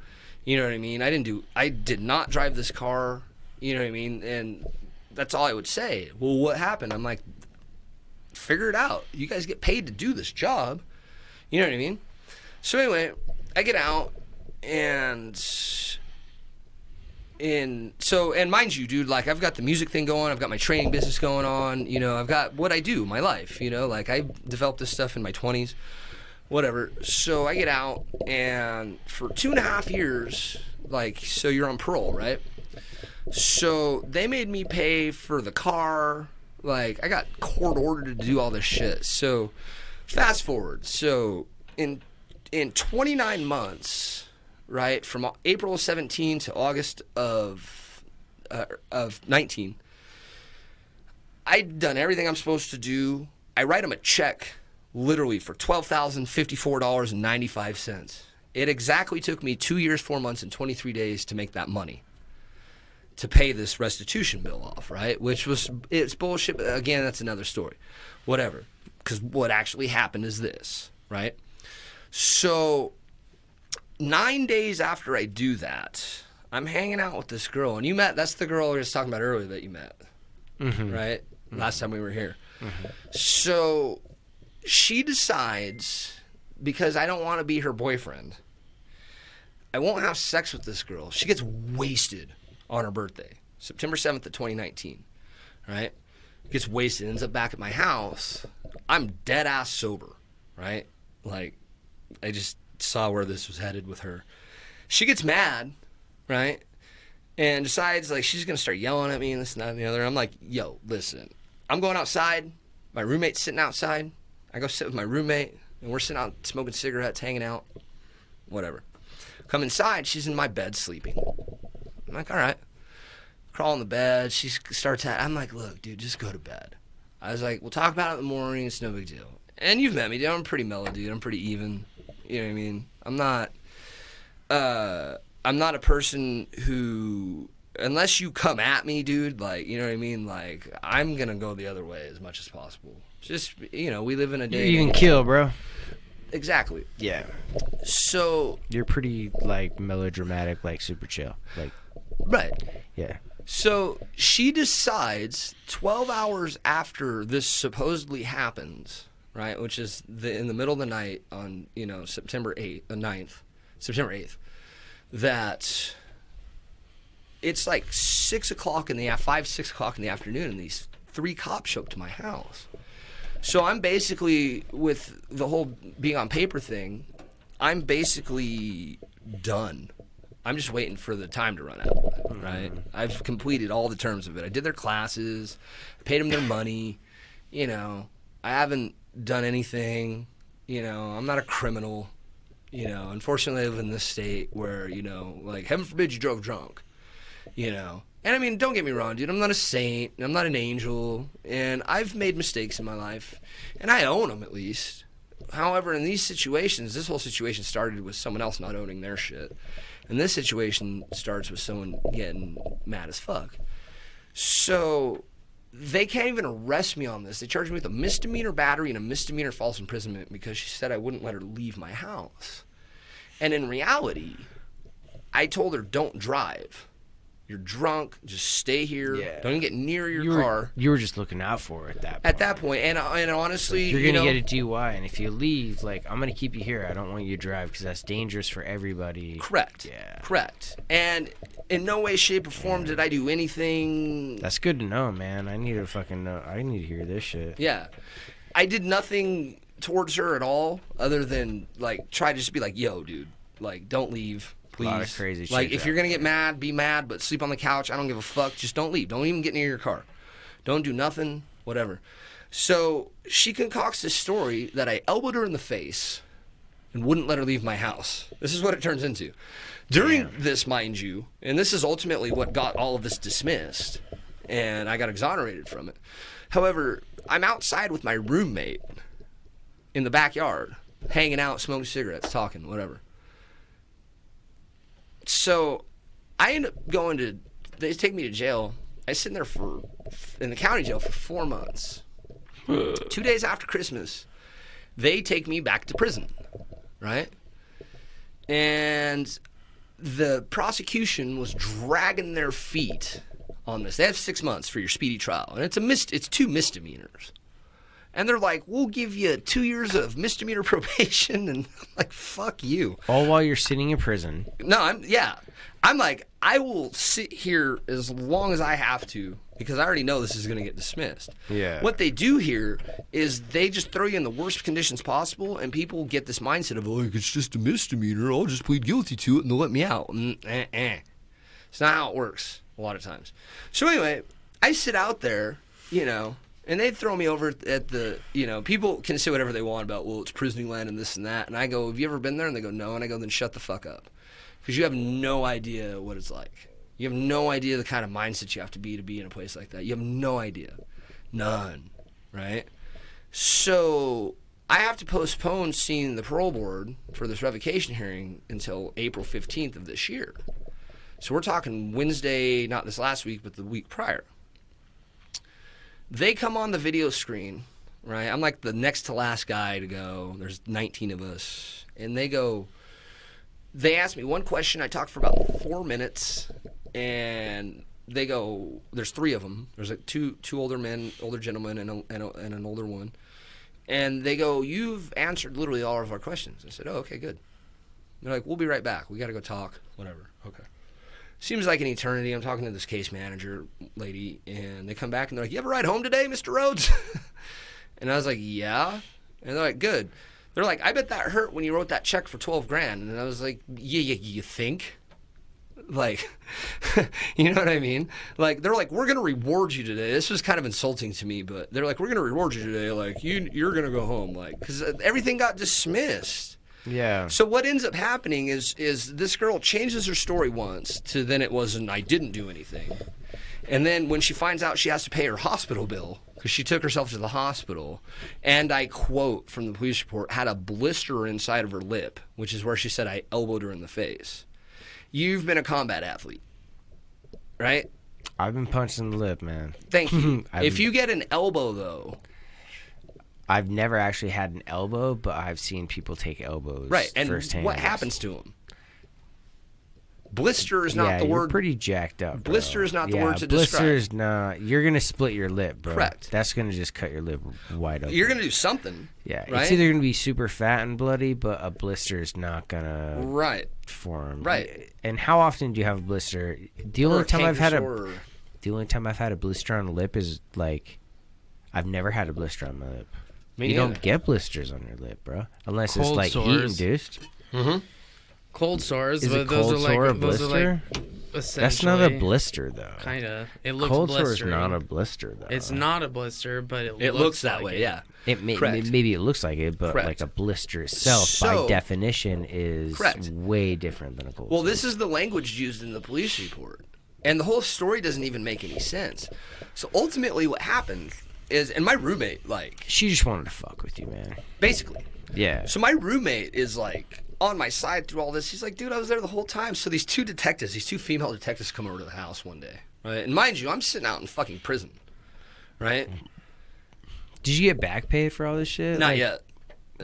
You know what I mean? I didn't do. I did not drive this car. You know what I mean? And that's all I would say. Well, what happened? I'm like, figure it out. You guys get paid to do this job. You know what I mean? So anyway, I get out and in so and mind you, dude, like I've got the music thing going, I've got my training business going on, you know, I've got what I do, my life, you know, like I developed this stuff in my twenties, whatever. So I get out and for two and a half years, like so you're on parole, right? So they made me pay for the car. Like I got court ordered to do all this shit. So fast forward. So in in 29 months, right, from April 17 to August of uh, of 19, I'd done everything I'm supposed to do. I write them a check, literally for twelve thousand fifty-four dollars and ninety-five cents. It exactly took me two years, four months, and 23 days to make that money to pay this restitution bill off, right? Which was it's bullshit. Again, that's another story. Whatever. Because what actually happened is this, right? So nine days after I do that, I'm hanging out with this girl, and you met. That's the girl I was talking about earlier that you met, mm-hmm. right? Mm-hmm. Last time we were here. Mm-hmm. So she decides because I don't want to be her boyfriend. I won't have sex with this girl. She gets wasted on her birthday, September 7th of 2019, right? Gets wasted, ends up back at my house. I'm dead ass sober, right? Like, I just saw where this was headed with her. She gets mad, right? And decides, like, she's gonna start yelling at me and this and that and the other. I'm like, yo, listen, I'm going outside. My roommate's sitting outside. I go sit with my roommate, and we're sitting out smoking cigarettes, hanging out, whatever. Come inside, she's in my bed sleeping. I'm like, all right. Crawl in the bed. She starts at. I'm like, look, dude, just go to bed. I was like, we'll talk about it in the morning. It's no big deal. And you've met me, dude. I'm pretty mellow, dude. I'm pretty even. You know what I mean? I'm not. Uh, I'm not a person who, unless you come at me, dude. Like, you know what I mean? Like, I'm gonna go the other way as much as possible. Just, you know, we live in a day. You can kill, bro. Exactly. Yeah. So, You're pretty like melodramatic, like super chill. Like right. yeah. So she decides 12 hours after this supposedly happens, right, which is the, in the middle of the night on, you know, September 8th, the 9th, September 8th, that it's like 6 o'clock in the, af- 5, 6 o'clock in the afternoon, and these three cops show up to my house. So I'm basically, with the whole being on paper thing, I'm basically done. I'm just waiting for the time to run out, hmm. right? I've completed all the terms of it. I did their classes, paid them their money. You know, I haven't done anything. You know, I'm not a criminal. You know, unfortunately, I live in this state where you know, like, heaven forbid you drove drunk. You know, and I mean, don't get me wrong, dude. I'm not a saint. I'm not an angel, and I've made mistakes in my life, and I own them at least. However, in these situations, this whole situation started with someone else not owning their shit. And this situation starts with someone getting mad as fuck. So they can't even arrest me on this. They charged me with a misdemeanor battery and a misdemeanor false imprisonment because she said I wouldn't let her leave my house. And in reality, I told her, don't drive. You're drunk. Just stay here. Yeah. Don't even get near your You car. you were just looking out for it at that point. At that point, and uh, and honestly, You're gonna know, get a DUI, and if you leave, like I'm gonna keep you here. I don't want you to drive because that's dangerous for everybody. correct. Yeah. Correct. And in no way, shape, or form did I do anything. That's good to know, man. I need to fucking know. I need to hear this shit. Yeah, I did nothing towards her at all, other than like try to just be like, "Yo, dude, like, don't leave." Please. lot of crazy Like, if you're gonna get mad, be mad, but sleep on the couch. I don't give a fuck. Just don't leave. Don't even get near your car. Don't do nothing. Whatever. So she concocts this story that I elbowed her in the face and wouldn't let her leave my house. This is what it turns into. During this, mind you, and this is ultimately what got all of this dismissed, and I got exonerated from it. However, I'm outside with my roommate in the backyard, hanging out, smoking cigarettes, talking, whatever. So I end up going to, they take me to jail. I sit in there for, in the county jail for four months. Two days after Christmas, they take me back to prison, right? And the prosecution was dragging their feet on this. They have six months for your speedy trial, and it's a mis- it's two misdemeanors. And they're like, "We'll give you two years of misdemeanor <laughs> probation," and I'm like, "Fuck you." All while you're sitting in prison. No, I'm yeah. I'm like, I will sit here as long as I have to because I already know this is going to get dismissed. Yeah. What they do here is they just throw you in the worst conditions possible, and people get this mindset of like it's just a misdemeanor. I'll just plead guilty to it and they'll let me out. Mm, eh, eh. It's not how it works a lot of times. So anyway, I sit out there, you know, and they throw me over at the, you know, people can say whatever they want about, well, it's prisoning land and this and that. And I go, have you ever been there? And they go, no. And I go, then shut the fuck up. Because you have no idea what it's like. You have no idea the kind of mindset you have to be to be in a place like that. You have no idea. None. Right? So I have to postpone seeing the parole board for this revocation hearing until April 15th of this year. So we're talking Wednesday, not this last week, but the week prior. They come on the video screen, right? I'm like the next to last guy to go. There's 19 of us. And they go, they asked me one question. I talked for about four minutes, and they go, "There's three of them. There's like two two older men, older gentlemen, and a, and, a, and an older one." And they go, "You've answered literally all of our questions." I said, "Oh, okay, good." They're like, "We'll be right back. We got to go talk. Whatever." Okay. Seems like an eternity. I'm talking to this case manager lady, and they come back and they're like, "You have a ride home today, Mr. Rhodes?" <laughs> and I was like, "Yeah." And they're like, "Good." They're like, I bet that hurt when you wrote that check for twelve grand, and I was like, Yeah, yeah, you think? Like, <laughs> you know what I mean? Like, they're like, we're gonna reward you today. This was kind of insulting to me, but they're like, we're gonna reward you today. Like, you, you're gonna go home, like, because uh, everything got dismissed. Yeah. So what ends up happening is is this girl changes her story once to then it wasn't I didn't do anything, and then when she finds out she has to pay her hospital bill because she took herself to the hospital, and I quote from the police report had a blister inside of her lip, which is where she said I elbowed her in the face. You've been a combat athlete, right? I've been punched in the lip, man. Thank you. <laughs> If you get an elbow though, I've never actually had an elbow, but I've seen people take elbows. right, and firsthand. what happens to them? Blister is not yeah, the word. pretty jacked up. bro. Blister is not the yeah, word to blister's not. You're gonna split your lip, bro. Correct. That's gonna just cut your lip wide open. You're gonna do something. Yeah, right? it's either gonna be super fat and bloody, but a blister is not gonna Right. form. Right. And how often do you have a blister? The only time I've had a or- the only time I've had a blister on the lip is like I've never had a blister on my lip. Me you neither. don't get blisters on your lip, bro, unless it's like heat sores. induced. Mm-hmm. Cold sores, Is but it those cold are like sore a those blister? are like That's not a essentially- blister though. Kinda. It looks cold sore is blistering. not a blister though. It's not a blister, but it, It looks, looks that like way, it. yeah. It may, Correct. maybe it looks like it, but Correct. like a blister itself, So- by definition, is Correct. way different than a cold. Well, sore. this is the language used in the police report. And the whole story doesn't even make any sense. So ultimately what happened is and my roommate like she just wanted to fuck with you, man. basically. Yeah. So my roommate is like on my side through all this. He's like, dude, I was there the whole time. So these two detectives, these two female detectives come over to the house one day. Right? And mind you, I'm sitting out in fucking prison. Right? Did you get back pay for all this shit? Not Like, yet.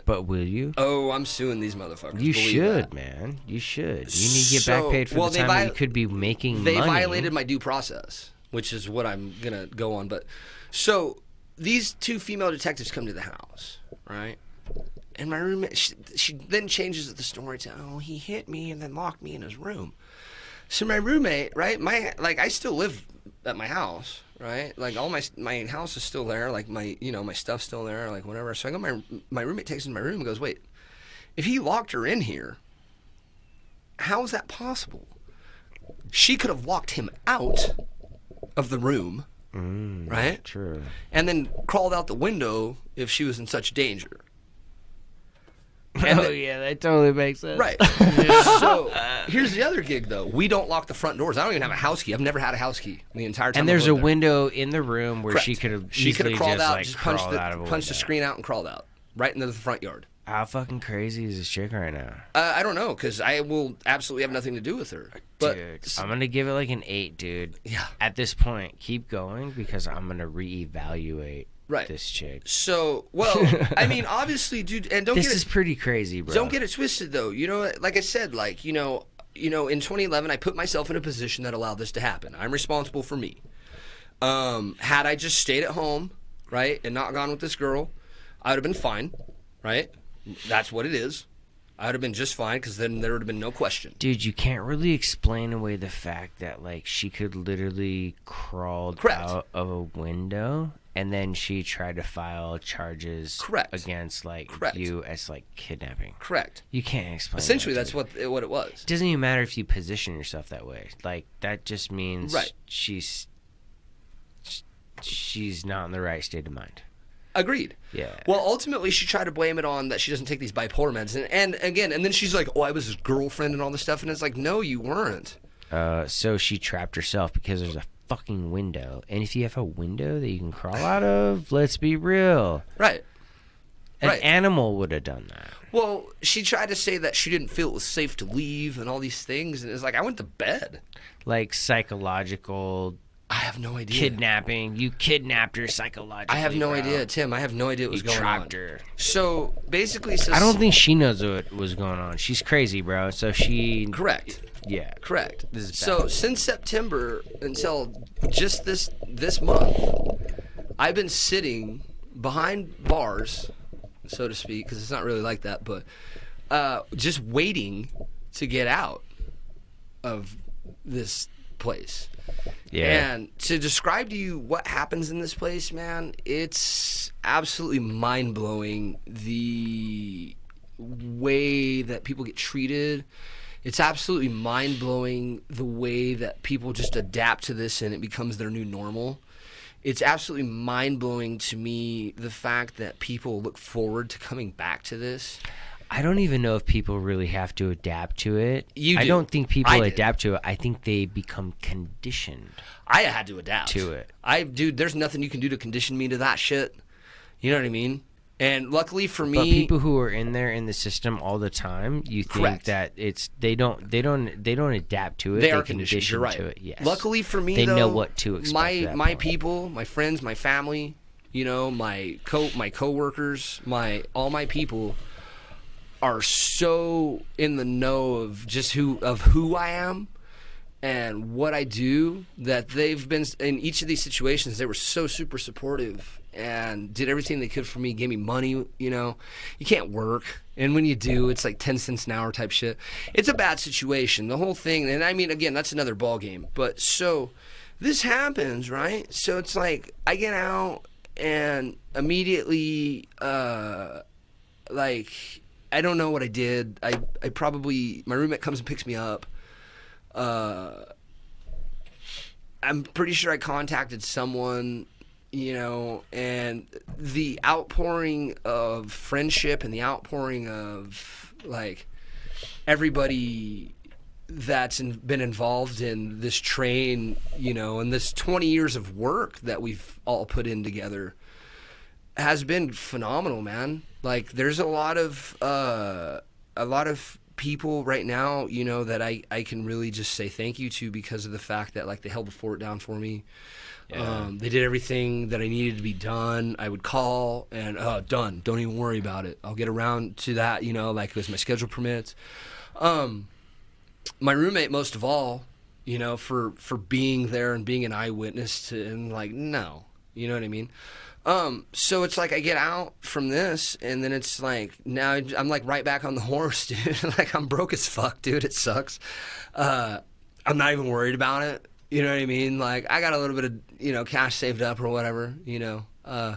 But will you? Oh, I'm suing these motherfuckers. You should, that. man. You should. You need to get back So- paid for well, the they time vi- you could be making They money. violated my due process, which is what I'm gonna go on. But so these two female detectives come to the house, right? And my roommate, she, she then changes the story to, oh, he hit me and then locked me in his room. So my roommate, right? My like, I still live at my house, right? Like all my my house is still there. Like my you know my stuff's still there. Like whatever. So I go my my roommate takes to my room and goes, wait, if he locked her in here, how is that possible? She could have locked him out of the room, Mm, right? True. And then crawled out the window if she was in such danger. oh the- yeah, that totally makes sense. Right. <laughs> so here's the other gig though. We don't lock the front doors. I don't even have a house key. I've never had a house key the entire time. And there's a there. window in the room where she could have she could have crawled just, out, like, just punched crawled the out of a punched the screen out and crawled out right into the front yard. How fucking crazy is this chick right now? Uh, I don't know because I will absolutely have nothing to do with her. But dude, I'm gonna give it like an eight, dude. Yeah. At this point, keep going because I'm gonna reevaluate Right. this chick. so well, I mean, <laughs> obviously, dude, and don't This get it, is pretty crazy, bro. Don't get it twisted though. You know, like I said, like you know, you know, in 2011, I put myself in a position that allowed this to happen. I'm responsible for me. Um, had I just stayed at home, right, and not gone with this girl, I would have been fine, right? That's what it is. I would have been just fine because then there would have been no question. Dude, you can't really explain away the fact that like she could literally Correct. out of a window and then she tried to file charges Correct. against like Correct. you as like kidnapping. Correct. You can't explain. Essentially, that, that's what what it was. It doesn't even matter if you position yourself that way. Like that just means Right. she's she's not in the right state of mind. Agreed. Yeah. Well, ultimately, she tried to blame it on that she doesn't take these bipolar meds, and, and again, and then she's like, "Oh, I was his girlfriend and all this stuff," and it's like, "No, you weren't." Uh, so she trapped herself because there's a fucking window, and if you have a window that you can crawl out of, let's be real, Right. an Right. animal would have done that. Well, she tried to say that she didn't feel it was safe to leave and all these things, and it's like I went to bed. Like psychological I have no idea. kidnapping. You kidnapped her psychologically. I have no bro. idea, Tim. I have no idea what was You going on. trapped her. So basically, says, I don't think she knows what was going on. She's crazy, bro. So she, correct. yeah, Correct. This is so since September until just this this month, I've been sitting behind bars, so to speak, because it's not really like that, but uh, just waiting to get out of this place. yeah. And to describe to you what happens in this place, man, it's absolutely mind blowing the way that people get treated. It's absolutely mind blowing the way that people just adapt to this and it becomes their new normal. It's absolutely mind blowing to me the fact that people look forward to coming back to this. I don't even know if people really have to adapt to it. You I do. don't think people I did. adapt to it. I think they become conditioned. I had to adapt To it. I dude, there's nothing you can do to condition me to that shit. You know what I mean? And luckily for me, But people who are in there in the system all the time, you think Correct. that it's they don't they don't they don't adapt to it. they They, are conditioned. condition You're right. to it. Yes. Luckily for me, They know what to expect My my point. people, my friends, my family, you know, my co my coworkers, my all my people are so in the know of just who of who I am and what I do that they've been in each of these situations they were so super supportive and did everything they could for me gave me money you know. You can't work. And when you do it's like 10 cents an hour type shit. It's a bad situation. The whole thing and I mean again that's another ball game but so this happens right? So it's like I get out and immediately uh like I don't know what I did. I I probably my roommate comes and picks me up. Uh, I'm pretty sure I contacted someone, you know, and the outpouring of friendship and the outpouring of like everybody that's in, been involved in this train, you know, and this 20 years of work that we've all put in together has been phenomenal, man. Like there's a lot of uh, a lot of people right now, you know, that I, I can really just say thank you to because of the fact that like they held the fort down for me. Um, they did everything that I needed to be done. I would call and uh, done. Don't even worry about it. I'll get around to that. You know, like as my schedule permits. Um, my roommate, most of all, you know, for for being there and being an eyewitness to, and like no, you know what I mean. Um, so it's like I get out from this, and then it's like now I'm like right back on the <laughs> horse, dude. <laughs> like I'm broke as fuck, dude. It sucks. Uh, I'm not even worried about it. You know what I mean? Like I got a little bit of you know cash saved up or whatever. You know, uh,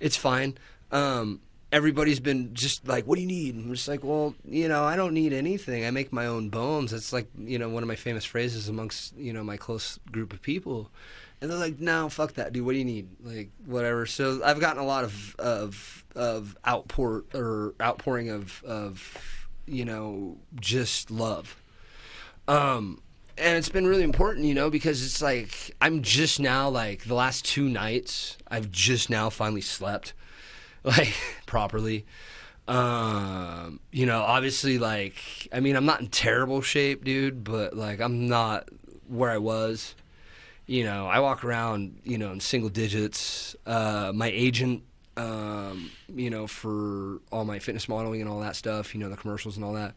it's fine. Um, everybody's been just like, "What do you need?" I'm just like, "Well, you know, I don't need anything. I make my own bones." It's like you know one of my famous phrases amongst you know my close group of people. And they're like, "No, fuck that, dude. What do you need? Like, whatever." So I've gotten a lot of of of outpour or outpouring of of you know just love. Um, and it's been really important, you know, because it's like I'm just now like the last two nights I've just now finally slept <laughs> like properly. Um, you know, obviously like I mean, I'm not in terrible shape, dude, but like I'm not where I was. You know, I walk around, you know, in single digits. Uh, my agent um, you know, for all my fitness modeling and all that stuff, you know, the commercials and all that.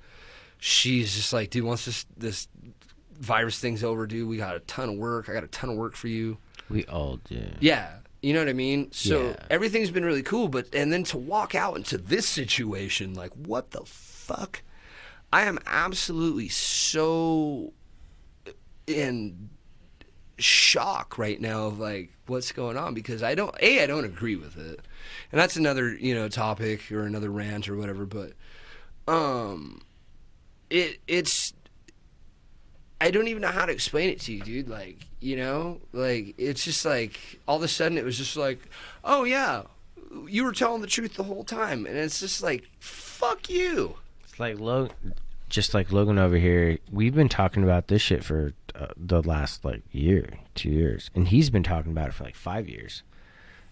She's just like, dude, once this this virus thing's over, dude, we got a ton of work. I got a ton of work for you. We all do. Yeah. You know what I mean? So Yeah. everything's been really cool, but and then to walk out into this situation, like what the fuck? I am absolutely so in shock right now of like what's going on because I don't a I don't agree with it, and that's another you know topic or another rant or whatever. But um, it it's I don't even know how to explain it to you, dude. Like, you know, like it's just like all of a sudden it was just like, oh yeah, you were telling the truth the whole time, and it's just like, fuck you. It's like Logan, just like Logan over here. We've been talking about this shit for uh, the last like year, two years, and he's been talking about it for like five years,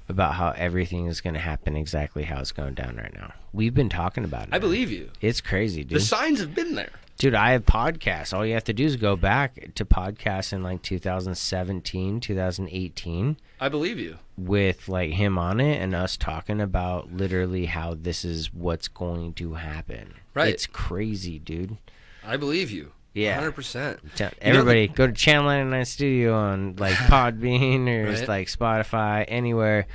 about how everything is going to happen exactly how it's going down right now. We've been talking about it. I man. believe you. it's crazy, dude. The signs have been there. Dude, I have podcasts. All you have to do is go back to podcasts in like 2017, 2018 I believe you. with like him on it and us talking about literally how this is what's going to happen. Right. It's crazy, dude. I believe you. Yeah. hundred percent. Tell- You know, the- Everybody go to Channel 99 Studio on like <laughs> Podbean or Right. like Spotify, anywhere.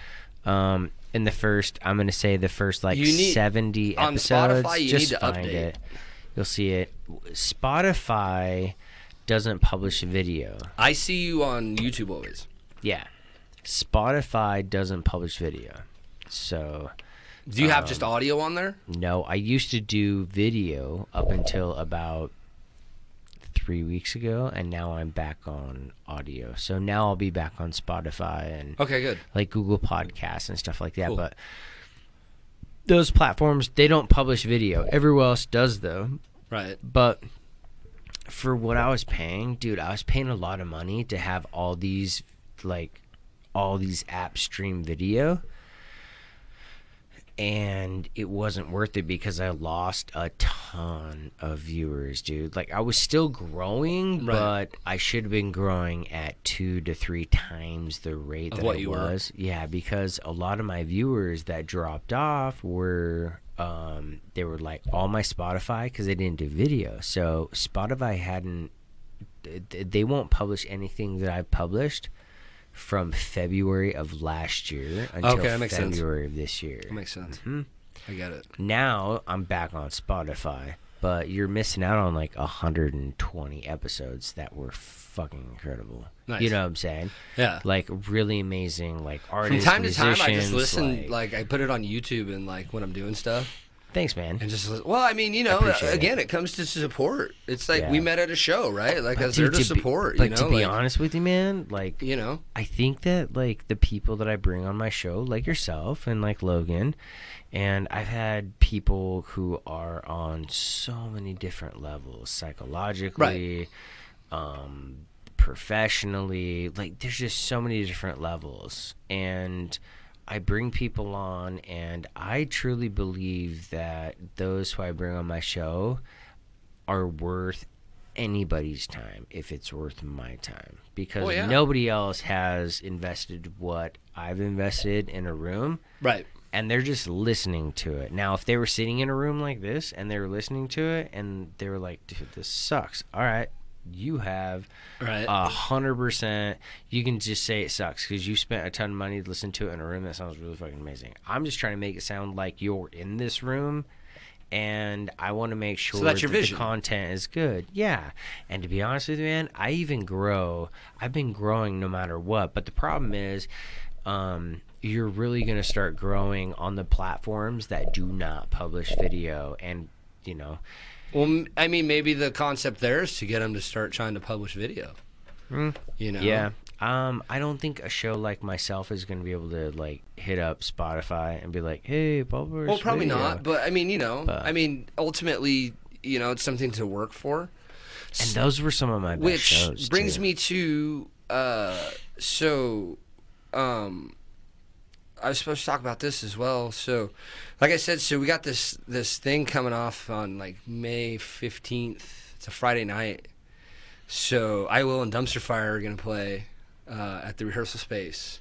Um, in the first, I'm gonna say the first like need- 70 on episodes. Spotify, you just need to find update. it. You'll see it. Spotify doesn't publish video. I see you on YouTube always. Yeah, Spotify doesn't publish video. So Do you have Um, just audio on there? no, I used to do video up until about three weeks ago, and now I'm back on audio. So now I'll be back on Spotify and Okay, good. like Google Podcasts and stuff like that. Cool. But those platforms they don't publish video. Everywhere else does though. Right. But for what I was paying, dude, I was paying a lot of money to have all these like all these apps stream video. And it wasn't worth it because I lost a ton of viewers, dude. Like I was still growing, Right. but I should have been growing at two to three times the rate Of that what I you were. was. Yeah, because a lot of my viewers that dropped off were um, they were like all my Spotify because they didn't do video. So Spotify hadn't they won't publish anything that I've published from February of last year until Okay, makes sense. February of this year. That makes sense. Mm-hmm. I get it. Now I'm back on Spotify, but you're missing out on like 120 episodes that were fucking incredible. Nice. You know what I'm saying? Yeah. Like really amazing, like artists. From time to time, I just listen. Like, Like, I put it on YouTube and like when I'm doing stuff, thanks, man. and just well, I mean, you know, appreciate it. again, it. comes to support. It's like we met at a show, right? Like I was there to be- support. Like you know, to be like, honest with you, man, like you know, I think that like the people that I bring on my show, like yourself and like Logan, and I've had people who are on so many different levels, psychologically, um, professionally. Like there's just so many different levels, and I bring people on, and I truly believe that those who I bring on my show. are worth anybody's time if it's worth my time because Oh, yeah. nobody else has invested what I've invested in a room Right. and they're just listening to it. Now, if they were sitting in a room like this and they were listening to it and they were like, dude, this sucks. All right. You have Right. a hundred percent. You can just say it sucks because you spent a ton of money to listen to it in a room that sounds really fucking amazing. I'm just trying to make it sound like you're in this room, and I want to make sure that's your that vision. the content is good. Yeah, and to be honest with you, man, I even grow. I've been growing no matter what. But the problem is, um, you're really gonna start growing on the platforms that do not publish video, and you know. Well, I mean, maybe the concept there is to get them to start trying to publish video. You know. Yeah. Um, I don't think a show like myself is going to be able to like hit up Spotify and be like, "Hey, publish." Well, probably video." not. But I mean, you know, But- I mean, ultimately, you know, it's something to work for. And those were some of my best which shows. brings too. me to uh so um I was supposed to talk about this as well. So like I said, so we got this this thing coming off on like May 15th. It's a Friday night. So I will and Dumpster Fire are going to play uh, at the rehearsal space.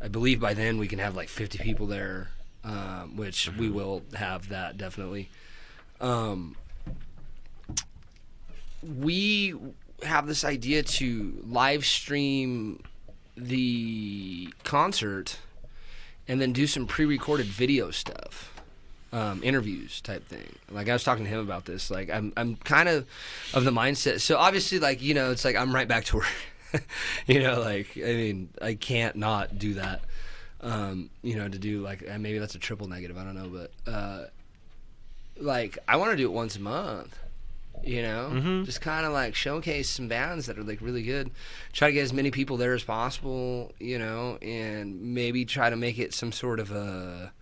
I believe by then we can have like 50 people there, um, which we will have that definitely. Um, we have this idea to live stream the concert and then do some pre-recorded video stuff um, interviews type thing. Like i was talking to him about this like i'm, I'm kind of of the mindset. So obviously like you know it's like i'm right back to work. <laughs> You know like i mean i can't not do that um, you know to do like uh, maybe that's a triple negative i don't know but uh, like i want to do it once a month you know? Mhm. just kind of like showcase some bands that are like really good. Try to get as many people there as possible you know and maybe try to make it some sort of a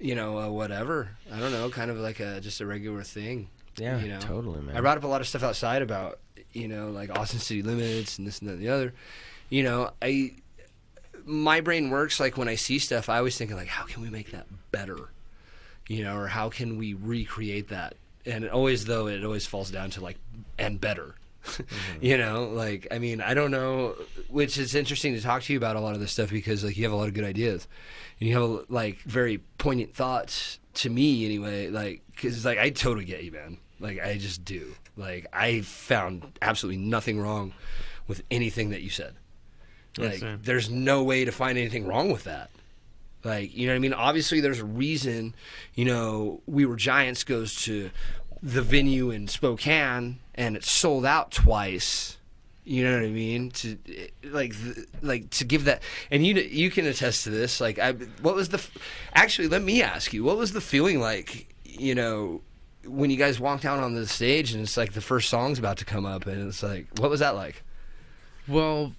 you know a whatever. I don't know kind of like a just a regular thing Yeah, you know? totally, man. i brought up a lot of stuff outside about you know like austin city limits and this and that and the other. You know i my brain works like when i see stuff i always think like how can we make that better? You know or how can we recreate that and always though it always falls down to like and better. <laughs> Mm-hmm. You know like i mean i don't know which is interesting to talk to you about a lot of this stuff because like you have a lot of good ideas. And you have a, like very poignant thoughts to me anyway like because it's like i totally get you man. Like i just do. Like i found absolutely nothing wrong with anything that you said. Like there's no way to find anything wrong with that like, you know what I mean? Obviously, there's a reason, you know, We Were Giants goes to the venue in Spokane and it's sold out twice. You know what I mean? To like, like to give that, and you you can attest to this. Like, I what was the? Actually, let me ask you, what was the feeling like? You know, when you guys walked out on the stage and it's like the first song's about to come up, and it's like, what was that like? Well,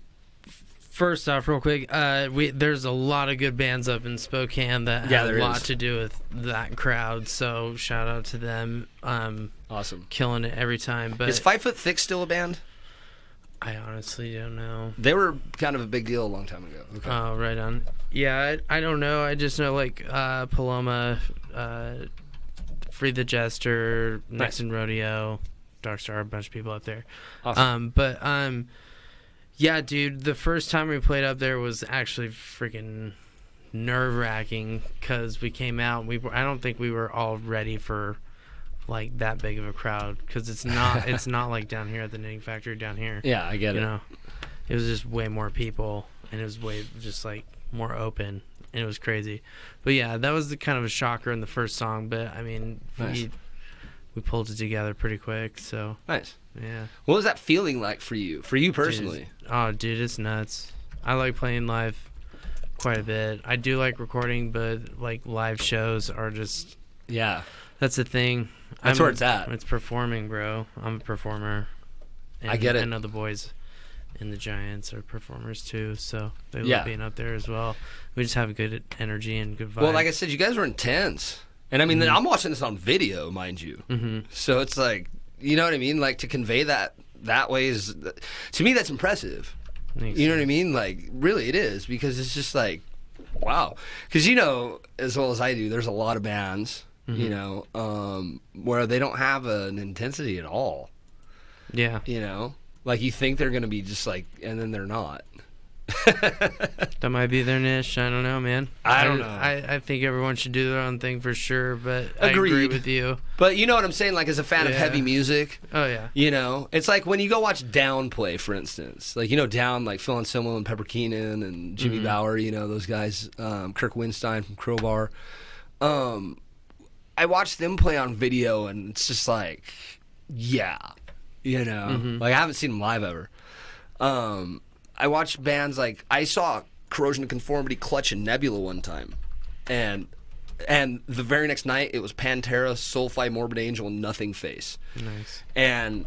first off, real quick, uh, we there's a lot of good bands up in Spokane that Yeah, have a lot is. to do with that crowd. So shout out to them, um, Awesome. killing it every time. But Is Five Foot Thick still a band? I honestly don't know. They were kind of a big deal a long time ago. Okay. Oh, right on. Yeah, I, I don't know. I just know like uh, Paloma, uh, Free the Jester, Nice. Nixon Rodeo, Dark Star, a bunch of people up there. Awesome. Um, but um, yeah, dude, the first time we played up there was actually freaking nerve wracking because we came out. And we were, I don't think we were all ready for like that big of a crowd because it's not <laughs> it's not like down here at the Knitting Factory down here. yeah, I get You it. know, it was just way more people and it was way just like more open and it was crazy. But yeah, that was the kind of a shocker in the first song. But I mean, Nice. we we pulled it together pretty quick. So Nice. yeah. What was that feeling like for you? For you personally? Oh, dude, it's nuts. I like playing live quite a bit. I do like recording, but like live shows are just Yeah. that's the thing. That's where it's at. It's performing, bro. I'm a performer. And I get it. I know the boys in the Giants are performers too, so they Yeah. love being up there as well. We just have good energy and good vibe. Well, like I said, you guys were intense. And I mean, Mm-hmm. I'm watching this on video, mind you. hmm So it's like, you know what I mean? Like to convey that that way is, to me, that's impressive. You know what I mean? Like, really, it is because it's just like, wow. Because you know as well as I do, there's a lot of bands you know, um, where they don't have an intensity at all. Yeah. You know, like you think they're gonna be just like, and then they're not. <laughs> That might be their niche. I don't know, man. I don't know. I, I think everyone should do their own thing for sure, but I agree with you. But you know what I'm saying? Like as a fan of heavy music, Oh yeah. You know, it's like when you go watch Down play, for instance. Like you know, Down, like Phil Anselmo and Pepper Keenan and Jimmy Bower. You know those guys. Um, Kirk Windstein from Crowbar. Um, I watched them play on video, and it's just like, yeah, you know, like I haven't seen them live ever. Um, I watched bands like I saw Corrosion of Conformity, Clutch, and Nebula one time, and and the very next night it was Pantera, Soulfly, Morbid Angel, and Nothing Face Nice. and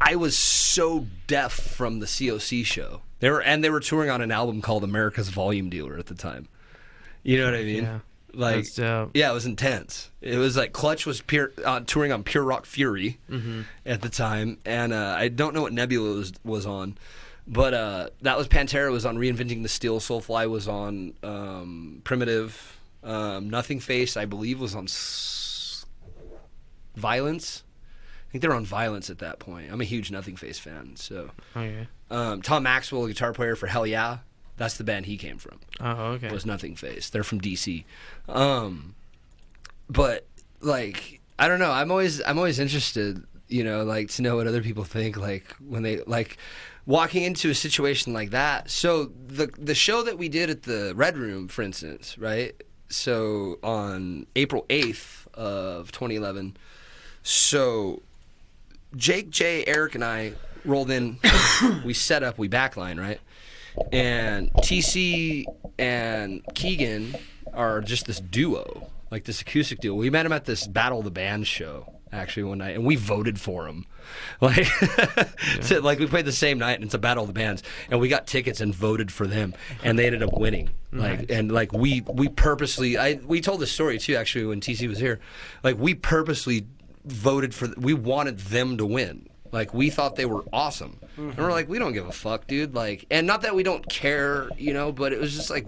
I was so deaf from the COC show. They were and they were touring on an album called America's Volume Dealer at the time. You know what I mean? Yeah. Like That's dope. yeah, it was intense. It was like Clutch was pure, uh, touring on Pure Rock Fury Mm-hmm. at the time, and uh, I don't know what Nebula was was on, but uh, that was Pantera was on Reinventing the Steel. Soulfly was on um, Primitive. Um, Nothing Face, I believe, was on S- Violence. I think they're on Violence at that point. I'm a huge Nothing Face fan, so Okay. um, Tom Maxwell, guitar player for Hell Yeah, that's the band he came from Oh okay. was Nothing Face. They're from DC. Um, but like I don't know. I'm always I'm always interested, you know, like to know what other people think. Like when they like walking into a situation like that. So the the show that we did at the Red Room, for instance, right? So on April 8th of 2011. So Jake, Jay, Eric, and I rolled in. <coughs> we set up. We backline right and TC and Keegan are just this duo, like this acoustic duo. We met him at this Battle of the Bands show actually one night, and we voted for him. <laughs> Like, so, like we played the same night, and it's a Battle of the Bands, and we got tickets and voted for them, and they ended up winning. Like, and like we we purposely, I we told this story too actually when TC was here, like we purposely voted for, we wanted them to win. Like we thought they were awesome, and we're mm-hmm. like, we don't give a fuck, dude. Like, and not that we don't care, you know, but it was just like,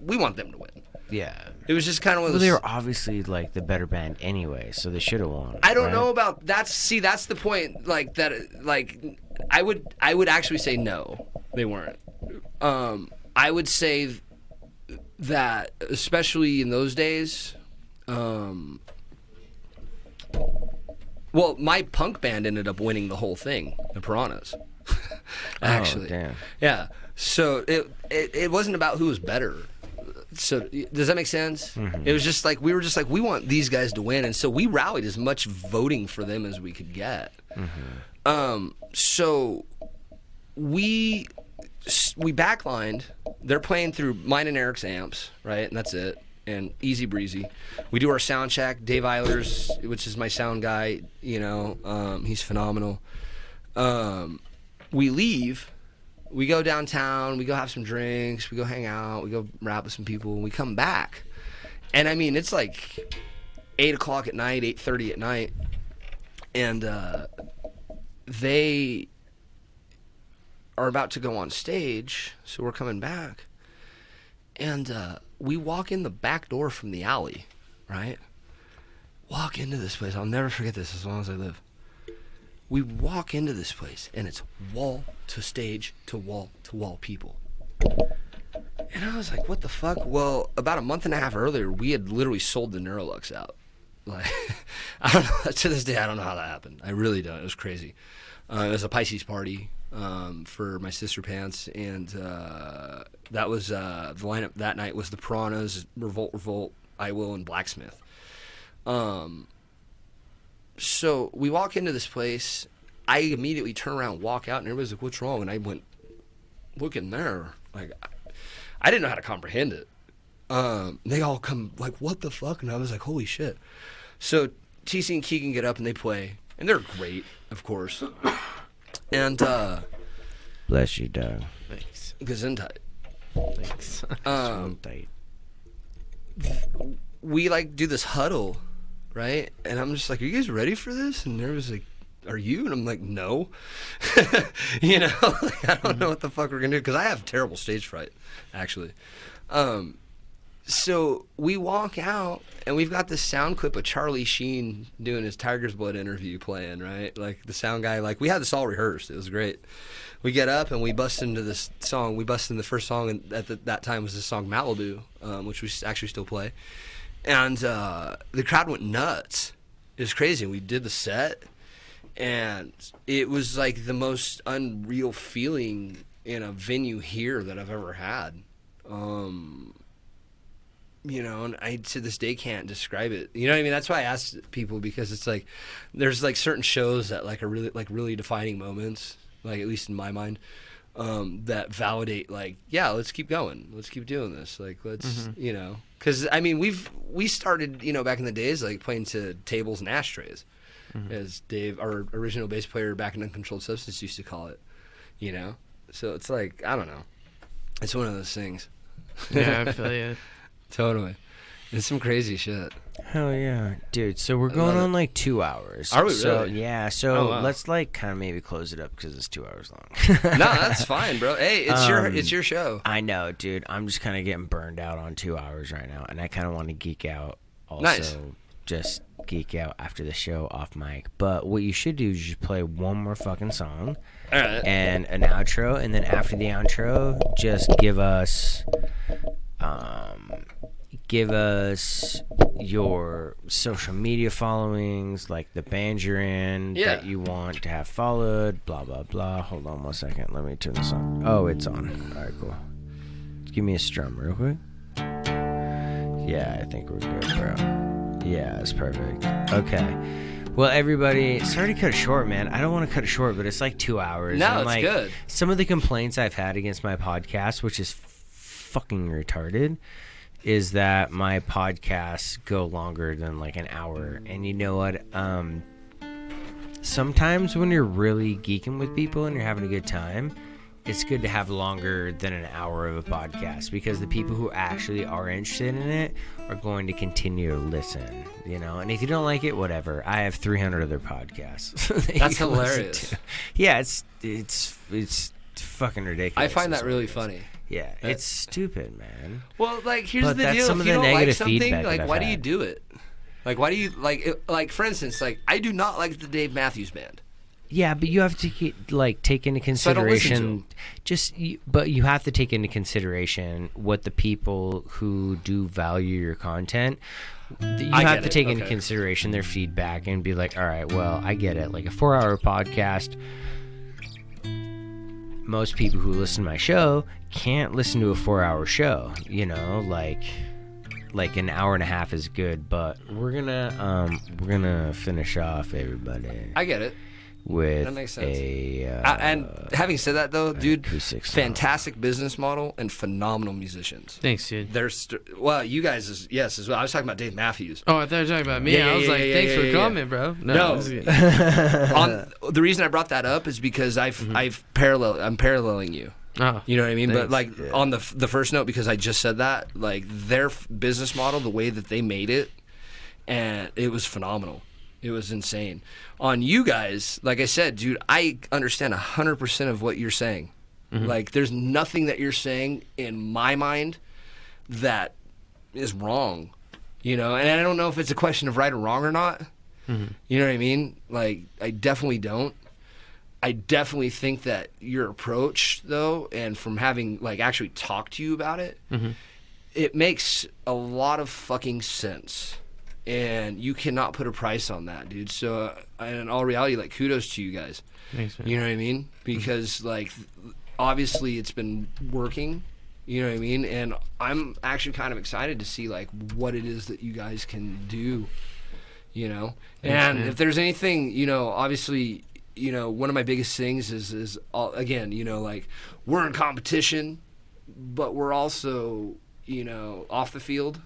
we want them to win. Yeah. It was just kind of one of Well, those. they were obviously like the better band anyway, so they should have won. I don't right? know about that's. See, that's the point. Like that. Like I would. I would actually say no, they weren't. Um, I would say that, especially in those days. Um, well, my punk band ended up winning the whole thing, the Piranhas. <laughs> actually, Oh, damn. yeah. So it, it it wasn't about who was better. So does that make sense? Mm-hmm. It was just like we were just like we want these guys to win, and so we rallied as much voting for them as we could get. Mm-hmm. Um, so we we backlined. They're playing through mine and Eric's amps, right? And that's it. And easy breezy. We do our sound check. Dave Eilers, which is my sound guy, you know, um, he's phenomenal. Um, we leave. We go downtown. We go have some drinks. We go hang out. We go rap with some people. and We come back, and I mean, it's like eight o'clock at night, eight thirty at night, and uh, they are about to go on stage, so we're coming back, and uh, we walk in the back door from the alley, right? Walk into this place. I'll never forget this as long as I live. We walk into this place, and it's wall to stage to wall to wall people. And I was like, what the fuck? Well, about a month and a half earlier, we had literally sold the Neurolux out. <laughs> Like, I don't know. <laughs> To this day, I don't know how that happened. I really don't. It was crazy. Uh, it was a Pisces party um, for my sister pants, and uh, that was uh, the lineup that night was the Piranhas, Revolt, Revolt, I Will, and Blacksmith. Um, so we walk into this place. I immediately turn around, walk out, and everybody's like, "What's wrong?" And I went, looking there." Like, I, I didn't know how to comprehend it. Um, they all come like, "What the fuck?" And I was like, "Holy shit!" So TC and Keegan get up and they play, and they're great, of course. And uh, Bless you, Doug. Thanks. Gesundheit. Thanks. <laughs> Um, Tight. we like do this huddle, right? And I'm just like, "Are you guys ready for this?" And there was like, "Are you?" And I'm like, "No." <laughs> you know, <laughs> like, I don't know what the fuck we're gonna do because I have terrible stage fright, actually. Um, so we walk out and we've got this sound clip of Charlie Sheen doing his Tiger's Blood interview playing, right? Like the sound guy, like we had this all rehearsed. It was great. We get up and we bust into this song. We bust in the first song, and at the, that time was the song Malibu, um, which we actually still play. And uh, the crowd went nuts. It was crazy. We did the set, and it was like the most unreal feeling in a venue here that I've ever had. Um, you know, and I to this day can't describe it. You know what I mean? That's why I ask people because it's like there's like certain shows that like are really like really defining moments, like at least in my mind, um, that validate like yeah, let's keep going, let's keep doing this, like let's you know, because I mean we've we started you know back in the days like playing to tables and ashtrays, mm-hmm. as Dave, our original bass player back in Uncontrolled Substance used to call it, you know. So it's like I don't know, it's one of those things. Yeah, I <laughs> feel you. Totally. It's some crazy shit. Hell yeah, dude. So we're I going on like two hours. Are we so, really? Yeah. So Oh, wow. let's like kind of maybe close it up because it's two hours long. <laughs> no, that's <laughs> fine, bro. Hey, it's your Um, it's your show. I know, dude. I'm just kind of getting burned out on two hours right now, and I kind of want to geek out. Also, Nice. just geek out after the show off mic. But what you should do is just play one more fucking song right. and an outro, and then after the outro, just give us, um, give us your social media followings, like the band you're in Yeah. that you want to have followed. Blah blah blah. Hold on one second. Let me turn this on. Oh, it's on. All right, cool. Give me a strum real quick. Yeah, I think we're good, bro. Yeah, it's perfect. Okay. Well, everybody, sorry to cut it short, man. I don't want to cut it short, but it's like two hours. No, it's like, good. Some of the complaints I've had against my podcast, which is fucking retarded, is that my podcasts go longer than like an hour. And you know what? Um, sometimes when you're really geeking with people and you're having a good time, it's good to have longer than an hour of a podcast because the people who actually are interested in it are going to continue to listen, you know. And if you don't like it, whatever. I have 300 other podcasts. <laughs> that That's hilarious. Yeah, it's it's it's fucking ridiculous. I find that really funny. Yeah, uh, it's stupid, man. Well, like here's But the deal: if you don't like something, like why do you do it? Like why do you like it- like for instance, like I do not like the Dave Matthews Band. Yeah, but you have to ke- like take into So I don't to consideration them. just but you have to take into consideration what the people who do value your content you I have to take into consideration their feedback and be like, "All right, well, I get it. Like a 4-hour podcast most people who listen to my show can't listen to a 4-hour show, you know, like like an hour and a half is good, but we're to um we're to finish off everybody I get it. With That makes sense. a uh, Uh, and having said that, though, dude, acoustic song. fantastic business model and phenomenal musicians. Thanks, dude. There's st- well, you guys, is, yes, as well. I was talking about Dave Matthews. Oh, I thought you were talking about me. Yeah, yeah, I was yeah, like, yeah, thanks yeah, for yeah, coming, bro. No. this is. <laughs> On the reason I brought that up is because I've Mm-hmm. I've parallel I'm paralleling you. Oh, You know what I mean? But Thanks. like on the f- the first note, because I just said that, like their f- business model, the way that they made it, and it was phenomenal. It was insane. On you guys, like I said, dude, I understand hundred percent of what you're saying. Mm-hmm. Like, there's nothing that you're saying in my mind that is wrong. You know, and I don't know if it's a question of right or wrong or not. Mm-hmm. You know what I mean? Like, I definitely don't. I definitely think that your approach, though, and from having like actually talked to you about it, mm-hmm. it makes a lot of fucking sense. And you cannot put a price on that, dude. So, uh, in all reality, like kudos to you guys. thanks, man. You know what I mean? Because like, obviously, it's been working. You know what I mean? And I'm actually kind of excited to see like what it is that you guys can do. You know, and man. if there's anything, you know, obviously, you know, one of my biggest things is is all, again, you know, like we're in competition, but we're also, you know, off the field,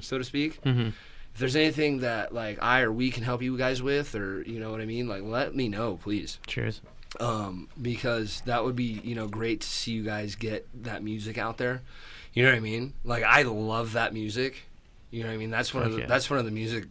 so to speak. Mhm. If there's anything that like I or we can help you guys with, or you know what I mean, like let me know, please Cheers. um, because that would be you know great to see you guys get that music out there. You know what I mean? Like I love that music. You know what I mean? That's one of the, that's one of the music.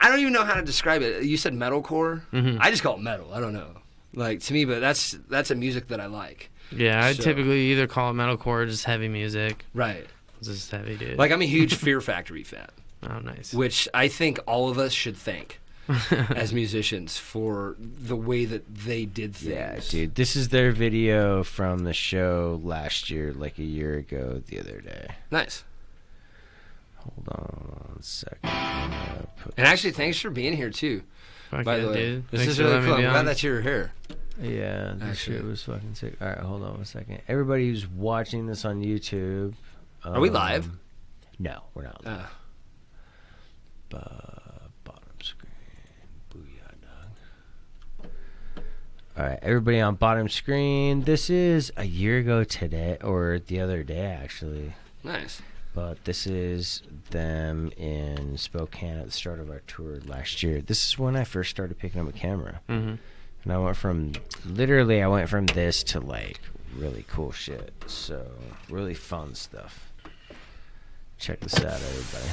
I don't even know how to describe it. You said metalcore. Mhm. I just call it metal. I don't know. Like to me, but that's that's a music that I like. Yeah, I So- typically either call it metalcore or just heavy music. Right. This is heavy, dude. Like I'm a huge Fear Factory fan, oh, nice. which I think all of us should thank <laughs> as musicians for the way that they did things. Yeah, dude. This is their video from the show last year, like a year ago, the other day. Nice. Hold on one second. I'm gonna put And actually, thanks for being here too. Fuck By yeah, the way, dude. this Thanks is really cool. I'm glad that you're here. Yeah, this Actually. shit was fucking sick. All right, hold on one second. Everybody who's watching this on YouTube, Are we live? um, No, we're not. live. Uh, Bottom screen, booyah, dog. All right, everybody on bottom screen. This is a year ago today, or the other day actually. nice. But this is them in Spokane at the start of our tour last year. This is when I first started picking up a camera. Mm-hmm. And I went from literally I went from this to like really cool shit. So really fun stuff. Check this out everybody.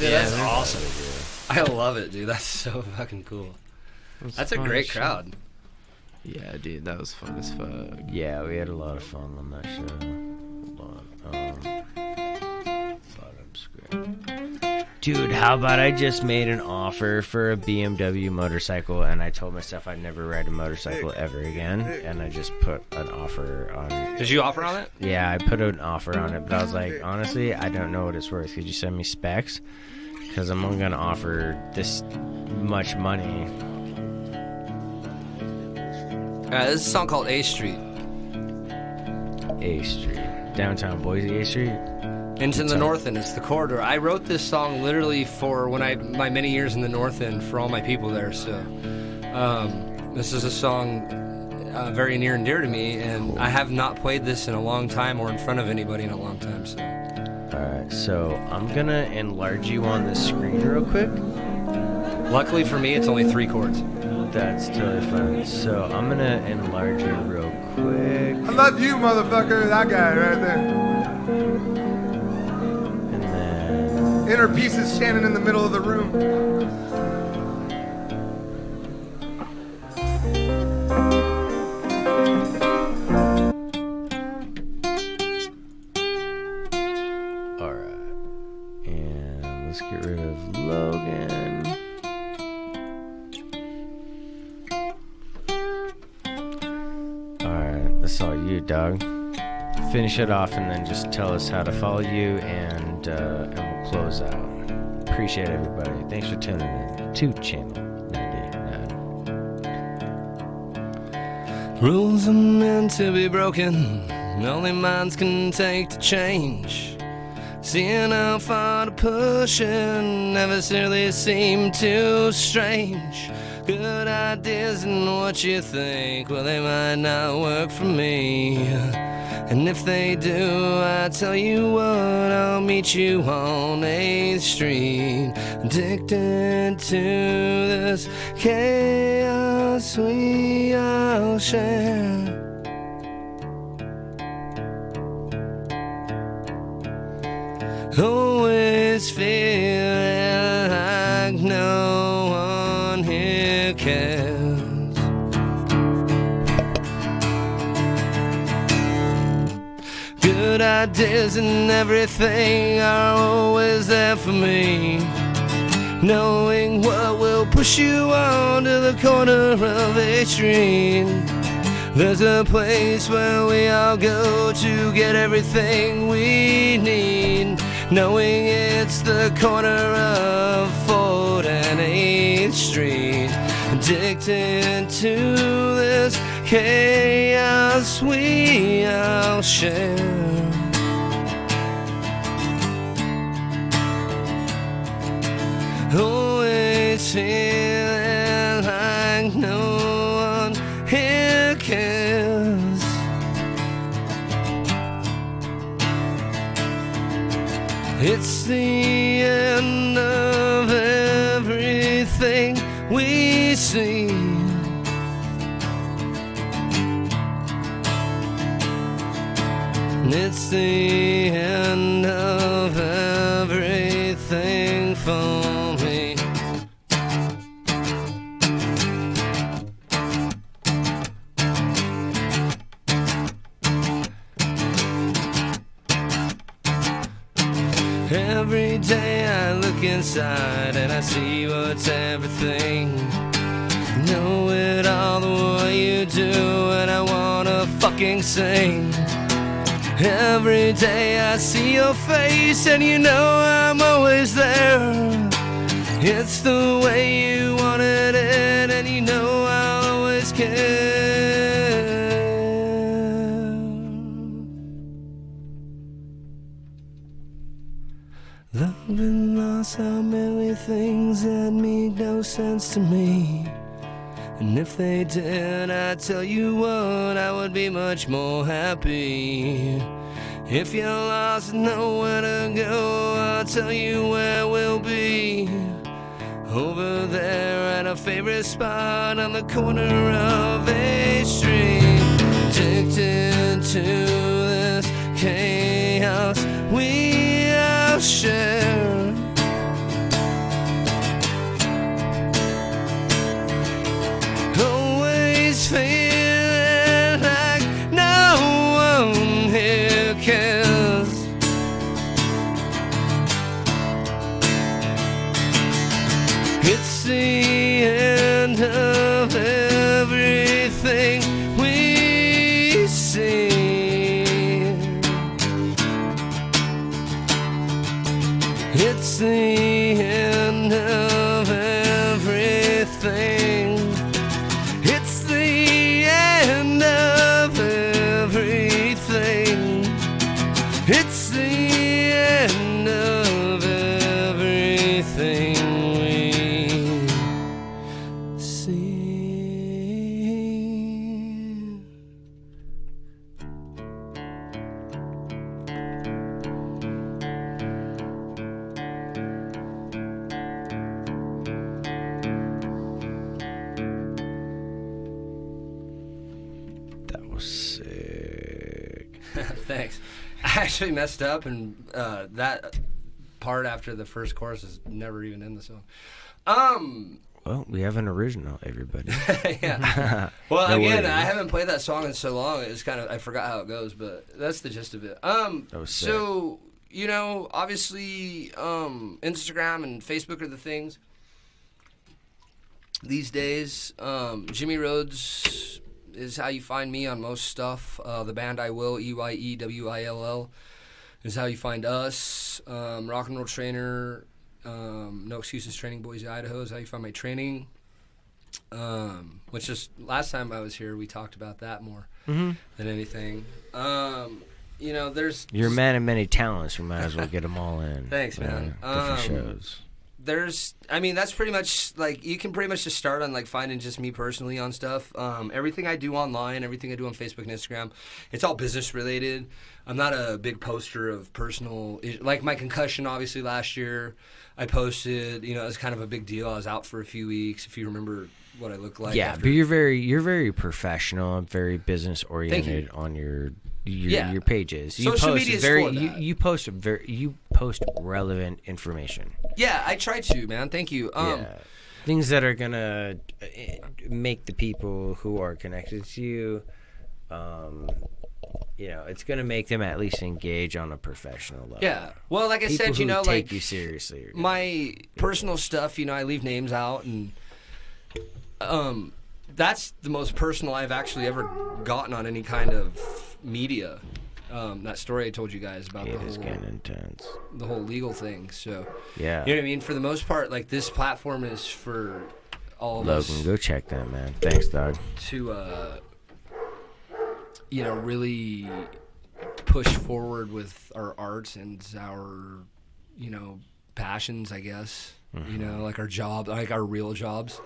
Dude, Yeah, that's they're- awesome. <laughs> I love it, dude. That's <laughs> so fucking cool. That's That's a great shit. crowd. Yeah, dude, that was fun as fuck. Yeah, we had a lot of fun on that show. Hold on. Um, bottom screen. Dude, how about I just made an offer for a BMW motorcycle and I told myself I'd never ride a motorcycle ever again and I just put an offer on it. Did you offer on it? Yeah, I put an offer on it, but I was like, honestly, I don't know what it's worth. Could you send me specs? Because I'm only gonna offer this much money. Uh, this is a song called A Street. A Street, downtown Boise, A Street. Into the North End. It's the corridor. I wrote this song literally for when I my many years in the North End for all my people there. So, um, this is a song uh, very near and dear to me, and I have not played this in a long time or in front of anybody in a long time. So, All right, so I'm gonna enlarge you on the screen real quick. luckily for me, it's only three chords. That's totally fine. So I'm gonna enlarge it real quick, I love you, motherfucker. That guy right there. Inner piece is standing in the middle of the room. all right, and let's get rid of Logan. All right, that's all you, dog. Finish it off, and then just tell us how to follow you, and uh, and close out. Appreciate everybody. Thanks for tuning in to Channel 99. Rules are meant to be broken, only minds can take to change. Seeing how far to push and never necessarily seem too strange. Good ideas and what you think, well, they might not work for me. And if they do, I tell you what, I'll meet you on 8th Street. Addicted to this chaos we all share. Always feeling ideas and everything are always there for me. Knowing what will push you on to the corner of a street. There's a place where we all go to get everything we need. Knowing it's the corner of 4th and 8th Street. addicted to this chaos we all share. The end of everything for me. Every day I look inside and I see what's everything. Know it all the way you do, and I wanna fucking sing. Every day I see your face, and you know I'm always there. It's the way you wanted it, and you know I'll always care. Love and loss are merely things that make no sense to me. And if they did, I'd tell you what, I would be much more happy. If you're lost and nowhere to go, I'll tell you where we'll be. Over there at a favorite spot on the corner of a street. Addicted to this chaos we all share. It's actually messed up, and uh, that part after the first chorus is never even in the song. Um, Well, we have an original, everybody. <laughs> yeah. <laughs> Well, No again. I haven't played that song in so long. It's kind of I forgot how it goes, but that's the gist of it. Um, That was sick. so you know, obviously, um, Instagram and Facebook are the things these days. Um, Jimmy Rhodes is how you find me on most stuff. Uh, the band Eye Will, E Y E W I L L, is how you find us. Um, Rock and Roll Trainer, um, No Excuses Training Boise, Idaho is how you find my training. Um, which is last time I was here, we talked about that more Mm-hmm. than anything. Um, you know, there's You're a man of many talents. We might as well get them all in. <laughs> Thanks, you know, man. Different Um, shows. there's i mean that's pretty much like you can pretty much just start on like finding just me personally on stuff um, everything i do online everything i do on facebook and instagram it's all business related i'm not a big poster of personal like my concussion obviously last year i posted you know it was kind of a big deal i was out for a few weeks if you remember what i look like yeah, after- but you're very you're very professional and very business oriented on your your, Yeah. your pages. You Social post media is very you, you post very you post relevant information. yeah i try to man thank you um, yeah. Things that are gonna uh, make the people who are connected to you, um, you know, it's gonna make them at least engage on a professional level. yeah well like i People said you know take like you seriously. my personal stuff, you know, I leave names out and um that's the most personal I've actually ever gotten on any kind of media. Um, that story I told you guys about it the is whole, getting intense. the whole legal thing. So Yeah. you know what I mean? For the most part, like this platform is for all of Logan, us go check that, man. Thanks, dog. to uh, you know really push forward with our arts and our you know passions i guess you know mm-hmm. like our job like our real jobs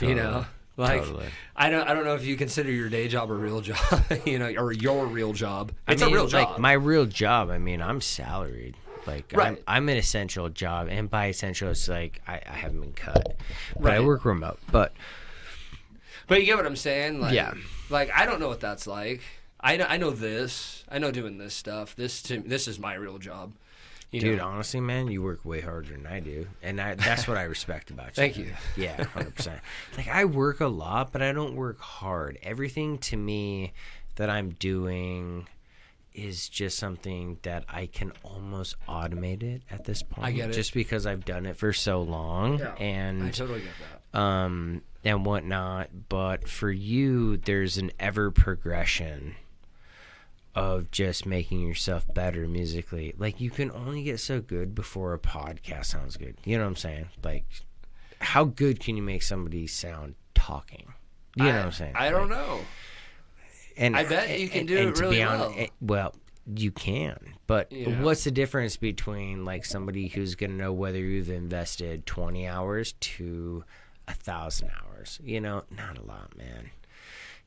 you know like Totally. i don't i don't know if you consider your day job a real <laughs> job you know or your real job it's I mean, a real job. like my real job. I mean, I'm salaried. Like I'm, Right. I'm an essential job, and by essential, it's like I, I haven't been cut, but I work remote. But But you get what I'm saying? Like, Yeah. Like I don't know what that's like. I know, I know this. I know doing this stuff. This to this is my real job. You dude, know? honestly, man, you work way harder than I do, and I, that's what I respect about you. Thank you. Yeah, hundred percent. Like I work a lot, but I don't work hard. Everything to me that I'm doing is just something that I can almost automate it at this point. I get it. Just because I've done it for so long, and I totally get that. um, and whatnot. But for you, there's an ever progression of just making yourself better musically. Like you can only get so good before a podcast sounds good. You know what I'm saying? Like, how good can you make somebody sound talking? You know I, what I'm saying? I don't know. And I bet you can and- do and it to really be well. it- well, you can, but Yeah. what's the difference between like somebody who's gonna know whether you've invested twenty hours to a thousand hours? You know, not a lot, man.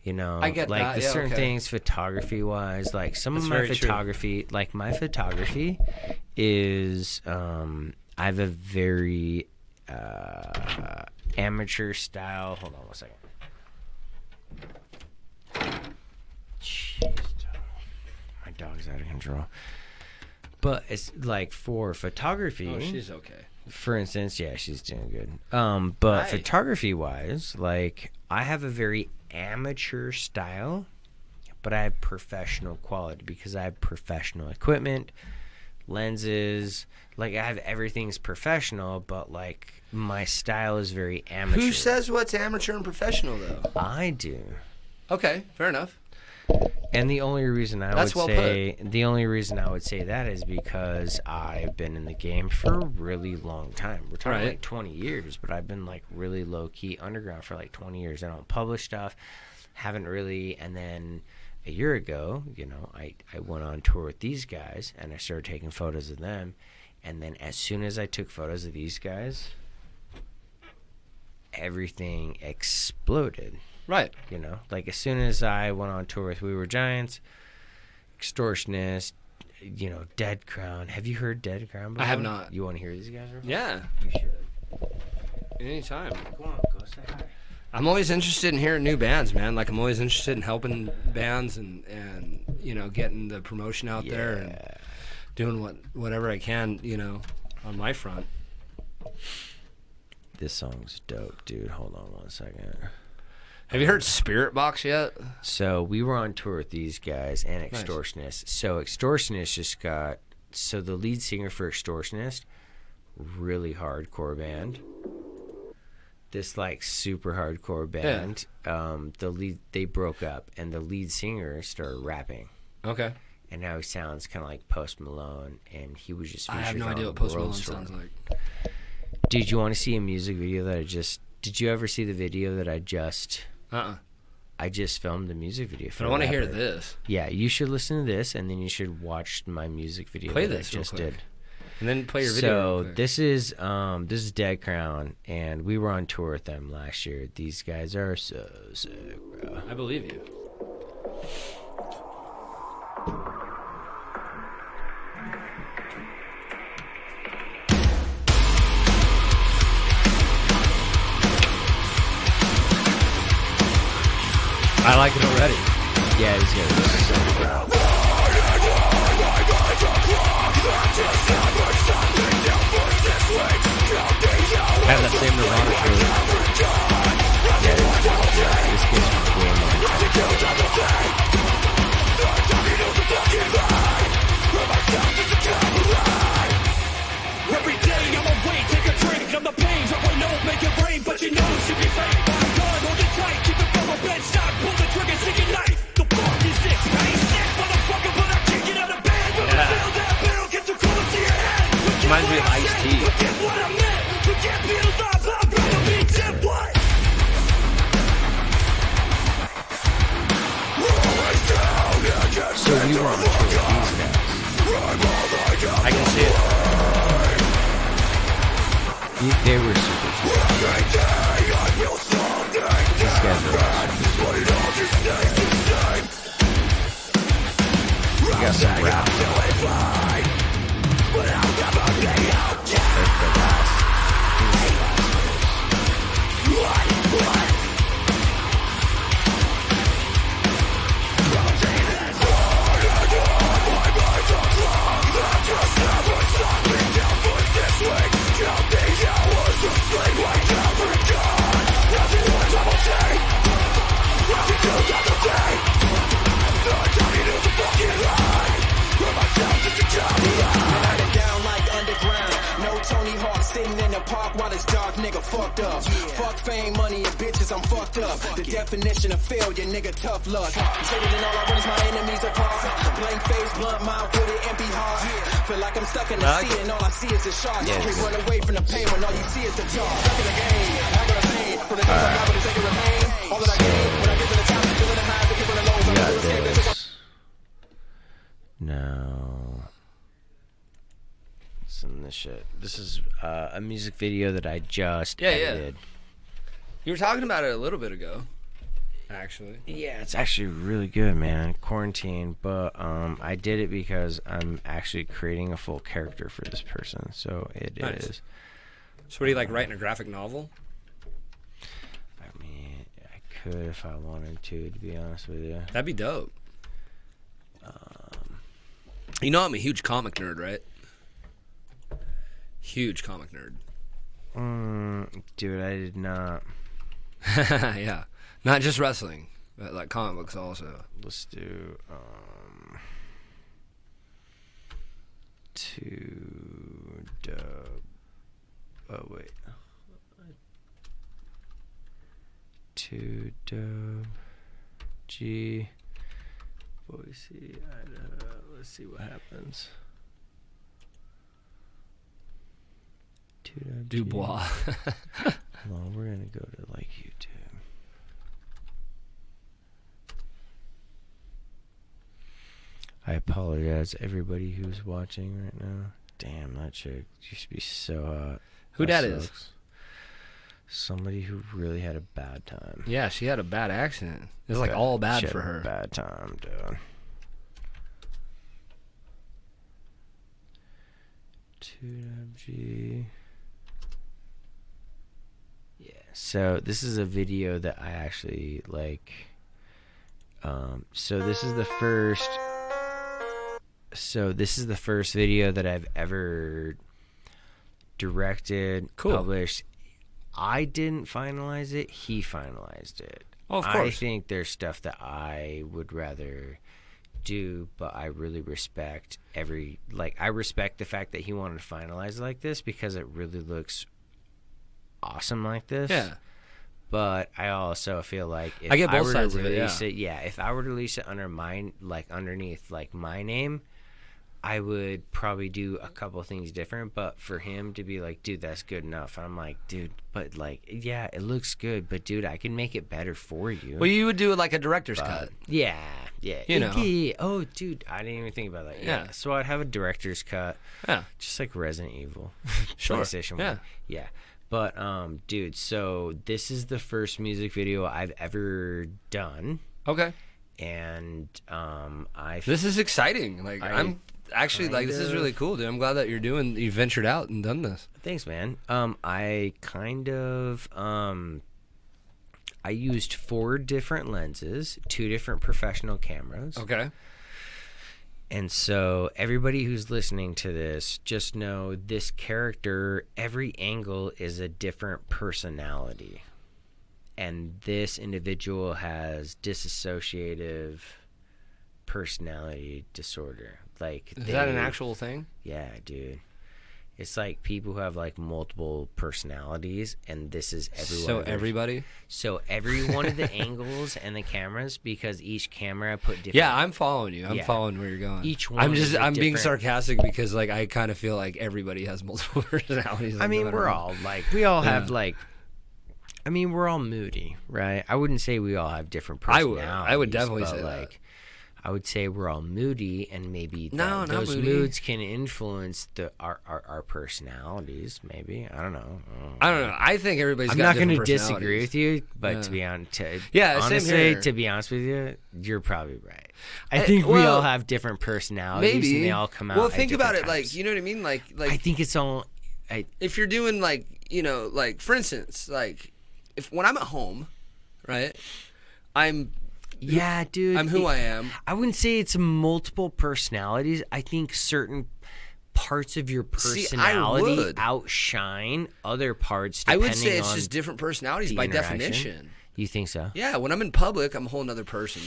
You know, I get like that, yeah, certain okay. things photography wise, like some That's of my very true. photography, like my photography is um I have a very uh amateur style. Hold on one second. Jeez, my dog's out of control. But it's like for photography, Oh, she's okay. for instance, yeah, she's doing good. Um, but Right. photography wise, like I have a very amateur style, but I have professional quality because I have professional equipment, lenses. Like I have everything's professional, but like my style is very amateur. Who says what's amateur and professional though? I do? Okay, fair enough. And the only reason I That's would well say the only reason I would say that is because I've been in the game for a really long time. We're talking Right. like 20 years, but I've been like really low key underground for like 20 years. I don't publish stuff, haven't really. And then a year ago, you know, I I went on tour with these guys and I started taking photos of them. And then as soon as I took photos of these guys, everything exploded. Right. You know, like as soon as I went on tour with We Were Giants, Extortionist, you know, Dead Crown. Have you heard Dead Crown? Before? I have not. You want to hear these guys? Real? Yeah. You should. Anytime. Go on, go say hi. I'm always interested in hearing new bands, man. Like I'm always interested in helping bands and and you know getting the promotion out there and doing what whatever I can, you know, on my front. This song's dope, dude. Hold on one second. Have you heard Spiritbox yet? So we were on tour with these guys and Extortionist. So Extortionist just got so the lead singer for Extortionist, really hardcore band. This like super hardcore band. Um, the lead they broke up and the lead singer started rapping. Okay. And now he sounds kind of like Post Malone, and he was just. I have no idea what Post Malone sounds like. Did you want to see a music video that I just? Did you ever see the video that I just? Uh-uh. I just filmed the music video for. But I a want to hear this. Yeah, you should listen to this, and then you should watch my music video Play that this I just did. And then play your video. So this is um this is Dead Crown, and we were on tour with them last year. These guys are so sick, bro. I believe you. I like it already. Yeah, these good. Are sick. Have that same Nirvana feeling. This guy's way more. Every day I'm awake, take a drink. I'm the pain, drop a note, make it rain, but you know reminds me of Ice T. So you are. on the these guys. I can see it. They were super. These guys are awesome. We got some rap. Park while this dark nigga fucked up. Fuck fame, money, and bitches, I'm fucked up. The definition of failure, nigga, tough luck. Traded in all I want is my enemies apart. Blank face, blunt mouth with an empty heart. Feel like I'm stuck in the sea and all I see is the shark. Yes. Can't run away from the pain when all you see is the dark. Stuck in the game, not gonna say it. From the things I got, but the take it remain. All that I gain, when I get to the top, I'm feeling the highs, I keep on the lows. I'm We gonna escape this. got this. No. Listen to this shit. This is uh, a music video that I just Yeah, yeah. edited. You were talking about it a little bit ago, actually. Yeah, it's actually really good, man. Quarantine, but um, I did it because I'm actually creating a full character for this person. So it is. Nice. So, what do you like writing a graphic novel? I mean, I could if I wanted to, to be honest with you. That'd be dope. Um, you know, I'm a huge comic nerd, right? Huge comic nerd. Mm, dude, I did not. <laughs> yeah, not just wrestling, but like comic books also. Let's do um two dub. Oh wait. Two dub. G. Boise, Idaho. Let's see what happens. Dub. Dubois. Hold <laughs> on, we're gonna go to like YouTube. I apologize, everybody who's watching right now. Damn, that chick used to be so hot. Who that is? Somebody who really had a bad time. yeah, she had a bad accident. It was like all bad She had for a her. Bad time, dude. Two G. So this is a video that I actually like. Um. So this is the first. So this is the first video that I've ever directed, Cool. published. I didn't finalize it. He finalized it. Oh, of course. I think there's stuff that I would rather do, but I really respect every like I respect the fact that he wanted to finalize it like this because it really looks awesome like this. Yeah. But I also feel like if I get both were sides to of it, release yeah. it, yeah, if I were to release it under mine, like underneath like my name, I would probably do a couple things different. But for him to be like, dude, that's good enough, I'm like, dude, but like, yeah, it looks good, but dude, I can make it better for you. Well, you would do like a director's But, cut. Yeah, yeah. You know. Oh, dude, I didn't even think about that. Yeah. Yeah. So I'd have a director's cut, Yeah. just like Resident Evil, <laughs> Sure. PlayStation Yeah. One. Yeah. But um, dude, so this is the first music video I've ever done, Okay. and um, I This is exciting. Like I I, am actually like this is really cool, dude. I'm glad that you're doing you ventured out and done this. Thanks, man. Um, I kind of um, I used four different lenses, two different professional cameras. Okay. And so, everybody who's listening to this, just know this character, every angle is a different personality. And this individual has dissociative personality disorder. Like, Is that an actual thing? Yeah, dude. It's like people who have like multiple personalities, and this is everyone. So everybody? So every one of the <laughs> angles and the cameras, because each camera put different. Yeah, I'm following you. I'm Yeah. following where you're going. Each one I'm just I'm being sarcastic because like I kind of feel like everybody has multiple <laughs> personalities. I like, no mean, we're what. all like, we all have Yeah. like, I mean, we're all moody, right? I wouldn't say we all have different I personalities. would- I would definitely say that. I would say we're all moody, and maybe No, not those moody. moods can influence the our, our, our personalities. Maybe I don't know. I don't know. I think everybody's I'm not going to disagree with you, but Yeah. to be honest, to, Yeah, honestly, to be honest with you, you're probably right. I Uh, think we all have different personalities, Maybe and they all come out. Well, think about it. different Like you know what I mean. Like like I think it's all. I, if you're doing like you know like for instance like if when I'm at home, right, I'm yeah, dude. I'm who it- I am. I wouldn't say it's multiple personalities. I think certain parts of your personality would. outshine other parts. I would say it's just different personalities by definition. You think so? Yeah, when I'm in public, I'm a whole nother person.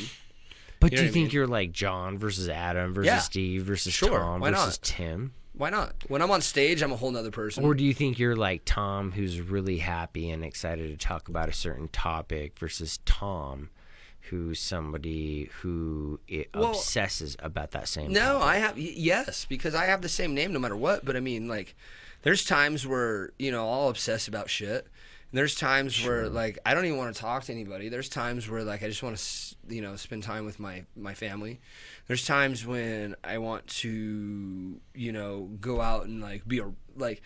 But You do you what I think mean? you're like John versus Adam versus Yeah. Steve versus Sure, Tom why versus not? Tim? Why not? When I'm on stage, I'm a whole nother person. Or do you think you're like Tom, who's really happy and excited to talk about a certain topic, versus Tom, who's somebody who it Well, obsesses about that same? No, topic? I have yes because I have the same name no matter what. But I mean, like, there's times where you know I'll obsess about shit. There's times where like I don't even want to talk to anybody. There's times where like I just want to you know spend time with my my family. There's times when I want to you know go out and like be a like.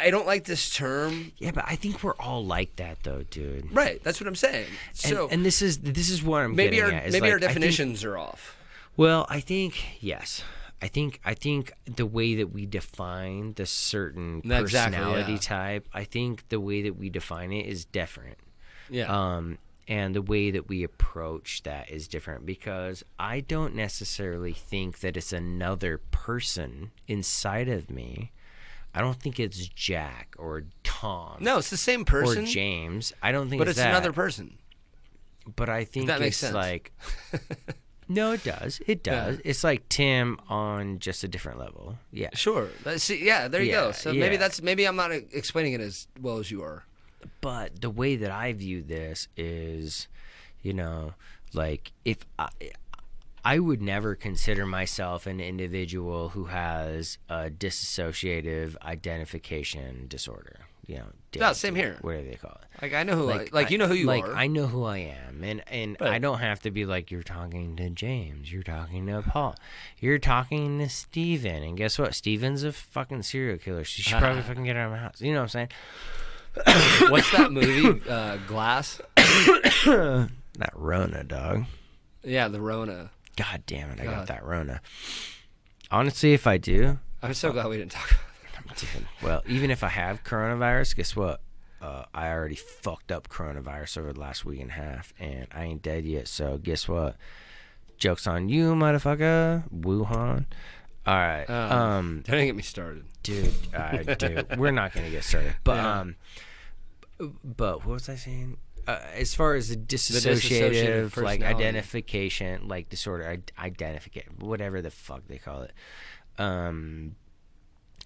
I don't like this term. Yeah, but I think we're all like that, though, dude. Right, that's what I'm saying. And, So and this is this is what I'm maybe getting our maybe like, our I think- definitions are off. Well, I think yes. I think I think the way that we define the certain Exactly, personality yeah. type, I think the way that we define it is different. Yeah. Um and the way that we approach that is different because I don't necessarily think that it's another person inside of me. I don't think it's Jack or Tom no, it's the same person. or James. I don't think but it's, it's another person. But I think that it's makes sense. like <laughs> No, it does. It does. It's like Tim on just a different level. Yeah. Sure. See, yeah, there you Yeah, go. So maybe that's maybe I'm not explaining it as well as you are. But the way that I view this is, you know, like if I, I would never consider myself an individual who has a dissociative identification disorder. You know, Yeah, same here. Whatever they call it. Like I know who I, like you know who you like, are. I know who I am, and and I don't have to be like you're talking to James, you're talking to Paul, you're talking to Steven, and guess what? Steven's a fucking serial killer. She should probably <laughs> fucking get out of my house. You know what I'm saying? <coughs> What's that movie? Uh, Glass. <coughs> That Rona dog. Yeah, the Rona. God damn it, I got that Rona. Honestly, if I do, I'm so glad we didn't talk about dude, well, even if I have coronavirus, guess what? Uh, I already fucked up coronavirus over the last week and a half, and I ain't dead yet. So guess what? Jokes on you, motherfucker. Wuhan. All right. that. Um, Don't get me started. dude, uh, dude, <laughs> we're not gonna get started. But Yeah. um, but what was I saying? Uh, as far as the dissociative dissociative, like identification, like disorder, id- identification, whatever the fuck they call it. Um,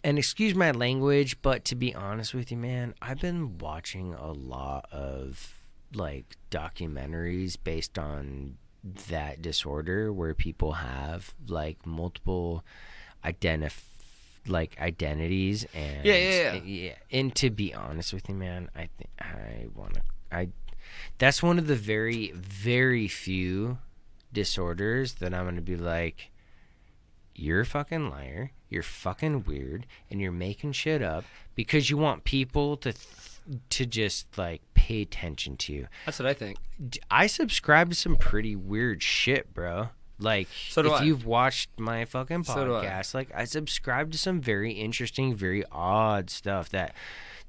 and excuse my language, but to be honest with you, man, I've been watching a lot of like documentaries based on that disorder where people have like multiple identif like identities and Yeah, yeah, yeah. yeah. And to be honest with you, man, I think I want to I that's one of the very very few disorders that I'm going to be like you're a fucking liar, you're fucking weird, and you're making shit up because you want people to th- to just like pay attention to you. That's what I think. I subscribe to some pretty weird shit, bro. Like So if I. you've watched my fucking So I. podcast, like I subscribe to some very interesting, very odd stuff that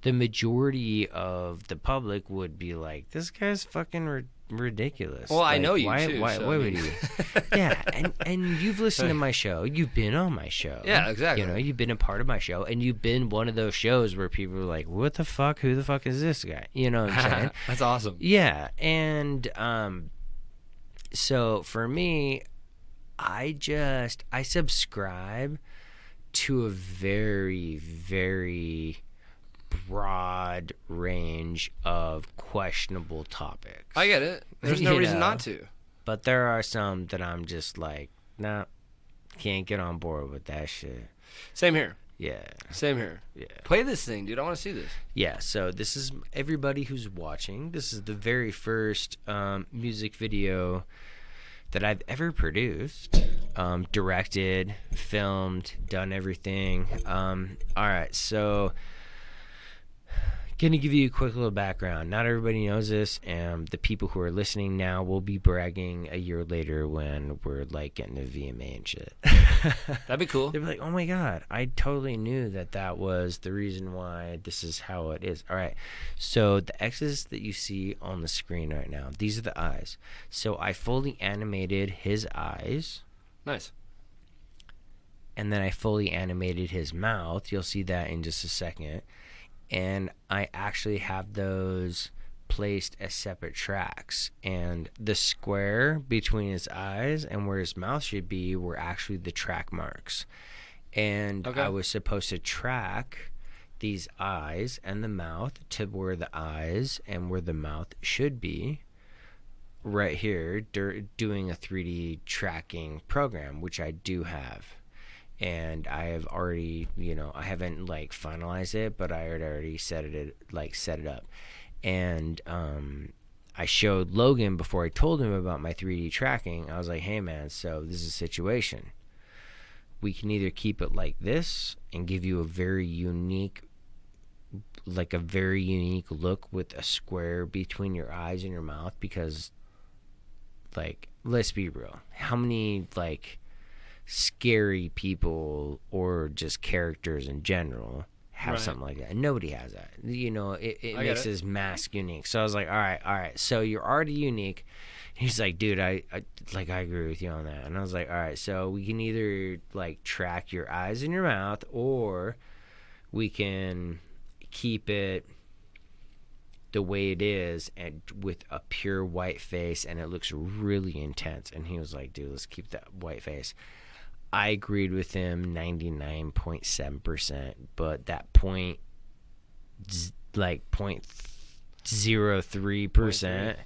the majority of the public would be like, "This guy's fucking ri- ridiculous." Well, I know you, why, too, Why, so, why would you? <laughs> yeah, and and you've listened to my show. You've been on my show. Yeah, exactly. You know, you've been a part of my show, and you've been one of those shows where people are like, "What the fuck? Who the fuck is this guy?" You know what I'm saying? <laughs> That's awesome. Yeah, and um, so for me, I just I subscribe to a very very broad range of questionable topics. I get it. There's no You reason know. not to. but there are some that I'm just like, nah, can't get on board with that shit. Same here. Yeah. Same here. Yeah. Play this thing, dude. I want to see this. Yeah, so this is everybody who's watching. This is the very first um, music video that I've ever produced, um, directed, filmed, done everything. Um, all right, so gonna give you a quick little background. Not everybody knows this, and the people who are listening now will be bragging a year later when we're like getting to VMA and shit. <laughs> That'd be cool. They'd be like, "Oh my god, I totally knew that that was the reason why this is how it is." All right, so the X's that you see on the screen right now, these are the eyes. So I fully animated his eyes, Nice. and then I fully animated his mouth. You'll see that in just a second, and I actually have those placed as separate tracks. And the square between his eyes and where his mouth should be were actually the track marks. And Okay. i was supposed to track these eyes and the mouth to where the eyes and where the mouth should be right here dur- doing a 3d tracking program which i do have and I have already, you know, I haven't like finalized it, but I had already set it like set it up, and um, I showed Logan before I told him about my 3D tracking. I was like, "Hey, man, so this is a situation. We can either keep it like this and give you a very unique." like a very unique look with a square between your eyes and your mouth because like let's be real how many like scary people or just characters in general have Right. something like that. Nobody has that. You know, it, it makes it. his mask unique. So I was like, all right, all right. So you're already unique. <laughs> He's like, dude, I, I like I agree with you on that. And I was like, all right, so we can either like track your eyes and your mouth, or we can keep it the way it is and with a pure white face and it looks really intense and he was like dude let's keep that white face i agreed with him 99.7% but that point like point zero three percent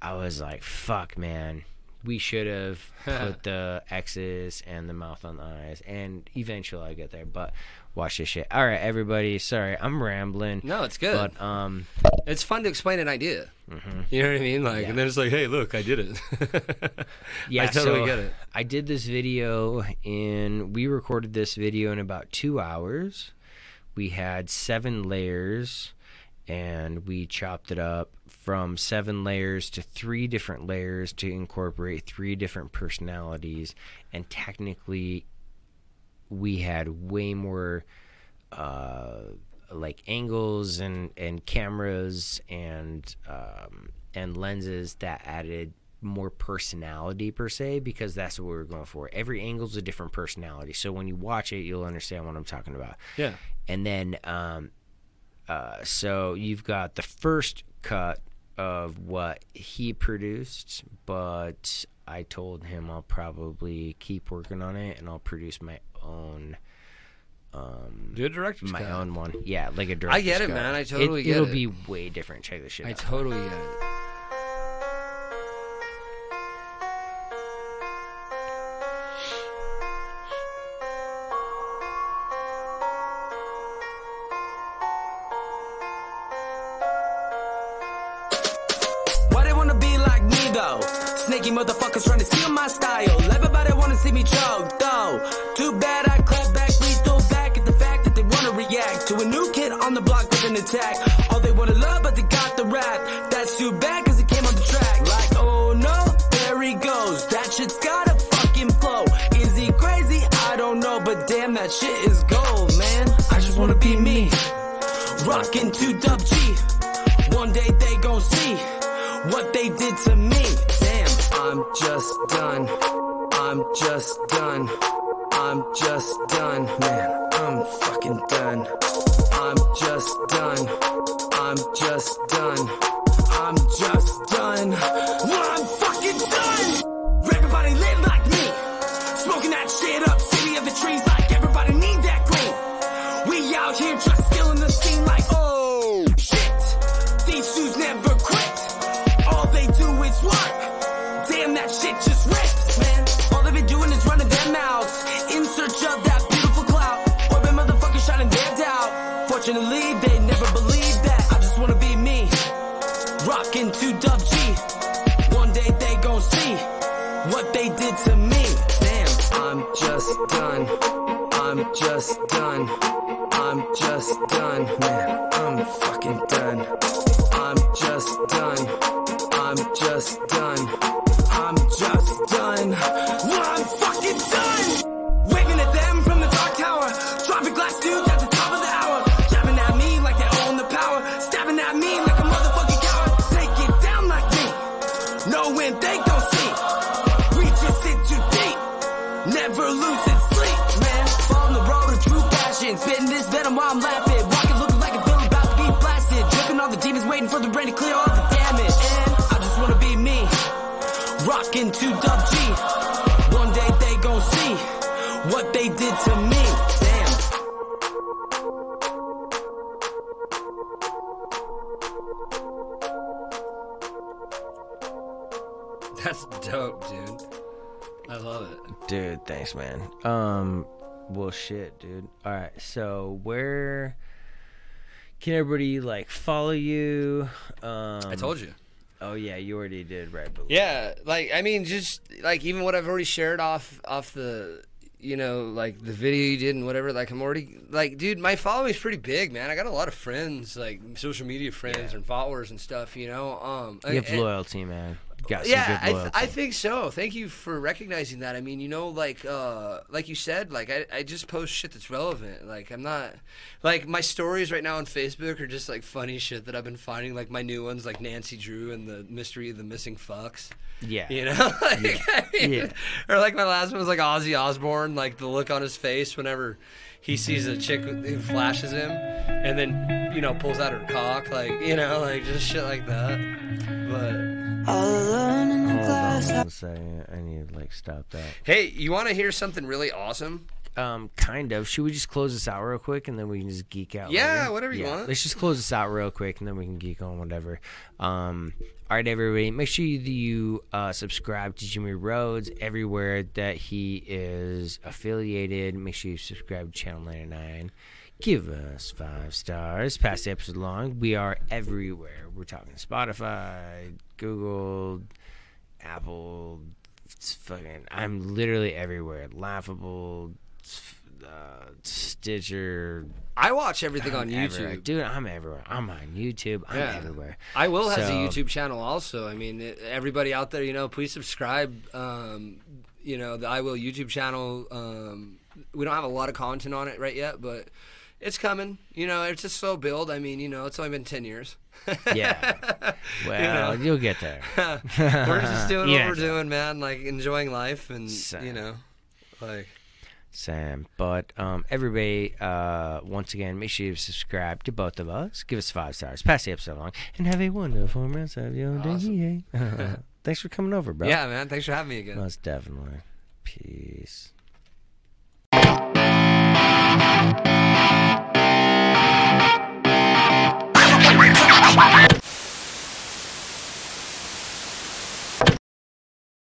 i was like fuck man. We should have <laughs> put the x's and the mouth on the eyes and eventually i'll get there but watch this shit all right everybody sorry i'm rambling No, it's good. but um it's fun to explain an idea. You know what I mean? Like, and then it's like, hey, look, I did it. <laughs> Yeah, I totally so get it. I did this video and We recorded this video in about two hours. We had seven layers, and we chopped it up from seven layers to three different layers to incorporate three different personalities. And technically, we had way more uh, like angles and and cameras and um, and lenses that added more personality per se because that's what we were going for. Every angle's a different personality, so when you watch it, you'll understand what I'm talking about. Yeah. And then, um, uh, so you've got the first cut of what he produced, but I told him I'll probably keep working on it and I'll produce my own um Do a director's my cut. own one. Yeah, like a director's I get it, cut. man. I totally it, get It'll it. be way different. Check this shit I out. totally get it. Motherfuckers trying to steal my style. Everybody wanna see me choke though. Too bad I clap back, we throw back at the fact that they wanna react to a new kid on the block with an attack. All they wanna love, but they got the rap. That's too bad, cause it came on the track. Like, oh no, there he goes. That shit's got a fucking flow. Is he crazy? I don't know, but damn, that shit is gold, man. I just wanna be me. Rockin' to Dub G. shit, dude. All right, so where can everybody like follow you? Um, I told you. Oh yeah, you already did, right? But Yeah, like I mean, just like even what I've already shared off off the, you know, like the video you did and whatever. Like I'm already like, dude, my following's pretty big, man. I got a lot of friends, like social media friends and followers and stuff. You know, um, you have and- loyalty, man. Got yeah, I, th- I think so. Thank you for recognizing that. I mean, you know, like uh, like you said, like I, I just post shit that's relevant. Like I'm not like my stories right now on Facebook are just like funny shit that I've been finding. Like my new ones, like Nancy Drew and the mystery of the missing fucks. yeah, You know, <laughs> like, I mean, Yeah. or like my last one was like Ozzy Osbourne, like the look on his face whenever he sees a chick who flashes him, and then you know pulls out her cock, like you know, like just shit like that. But Hold on. I need to like stop that. hey, you want to hear something really awesome? Um, kind of. Should we just close this out real quick and then we can just geek out? Yeah, later? whatever you want. Let's just close this out real quick and then we can geek on whatever. Um, all right, everybody. Make sure that you uh, subscribe to Jimmy Rhodes everywhere that he is affiliated. Make sure you subscribe to Channel 99. Give us five stars. Pass the episode along. We are everywhere. We're talking Spotify, Google, Apple. It's fucking. I'm literally everywhere. Laughable, uh, Stitcher. I watch everything on I'm everywhere. YouTube. dude. I'm everywhere. I'm on YouTube. I'm Yeah. everywhere. Eye Will has a YouTube channel also. I mean, it- everybody out there, you know, please subscribe. Um, you know, the Eye Will YouTube channel. Um, we don't have a lot of content on it right yet, but it's coming. You know, it's a slow build. I mean, you know, it's only been ten years. <laughs> yeah. <laughs> Well, you will get there. <laughs> we're just doing yeah, what we're doing, man. Like enjoying life, and you know, like Sam. But um, everybody, uh, once again, make sure you subscribe to both of us. Give us five stars. Pass the episode along, and have a wonderful rest of your awesome. day. Thanks for coming over, bro. Yeah, man. Thanks for having me again. Most definitely. Peace.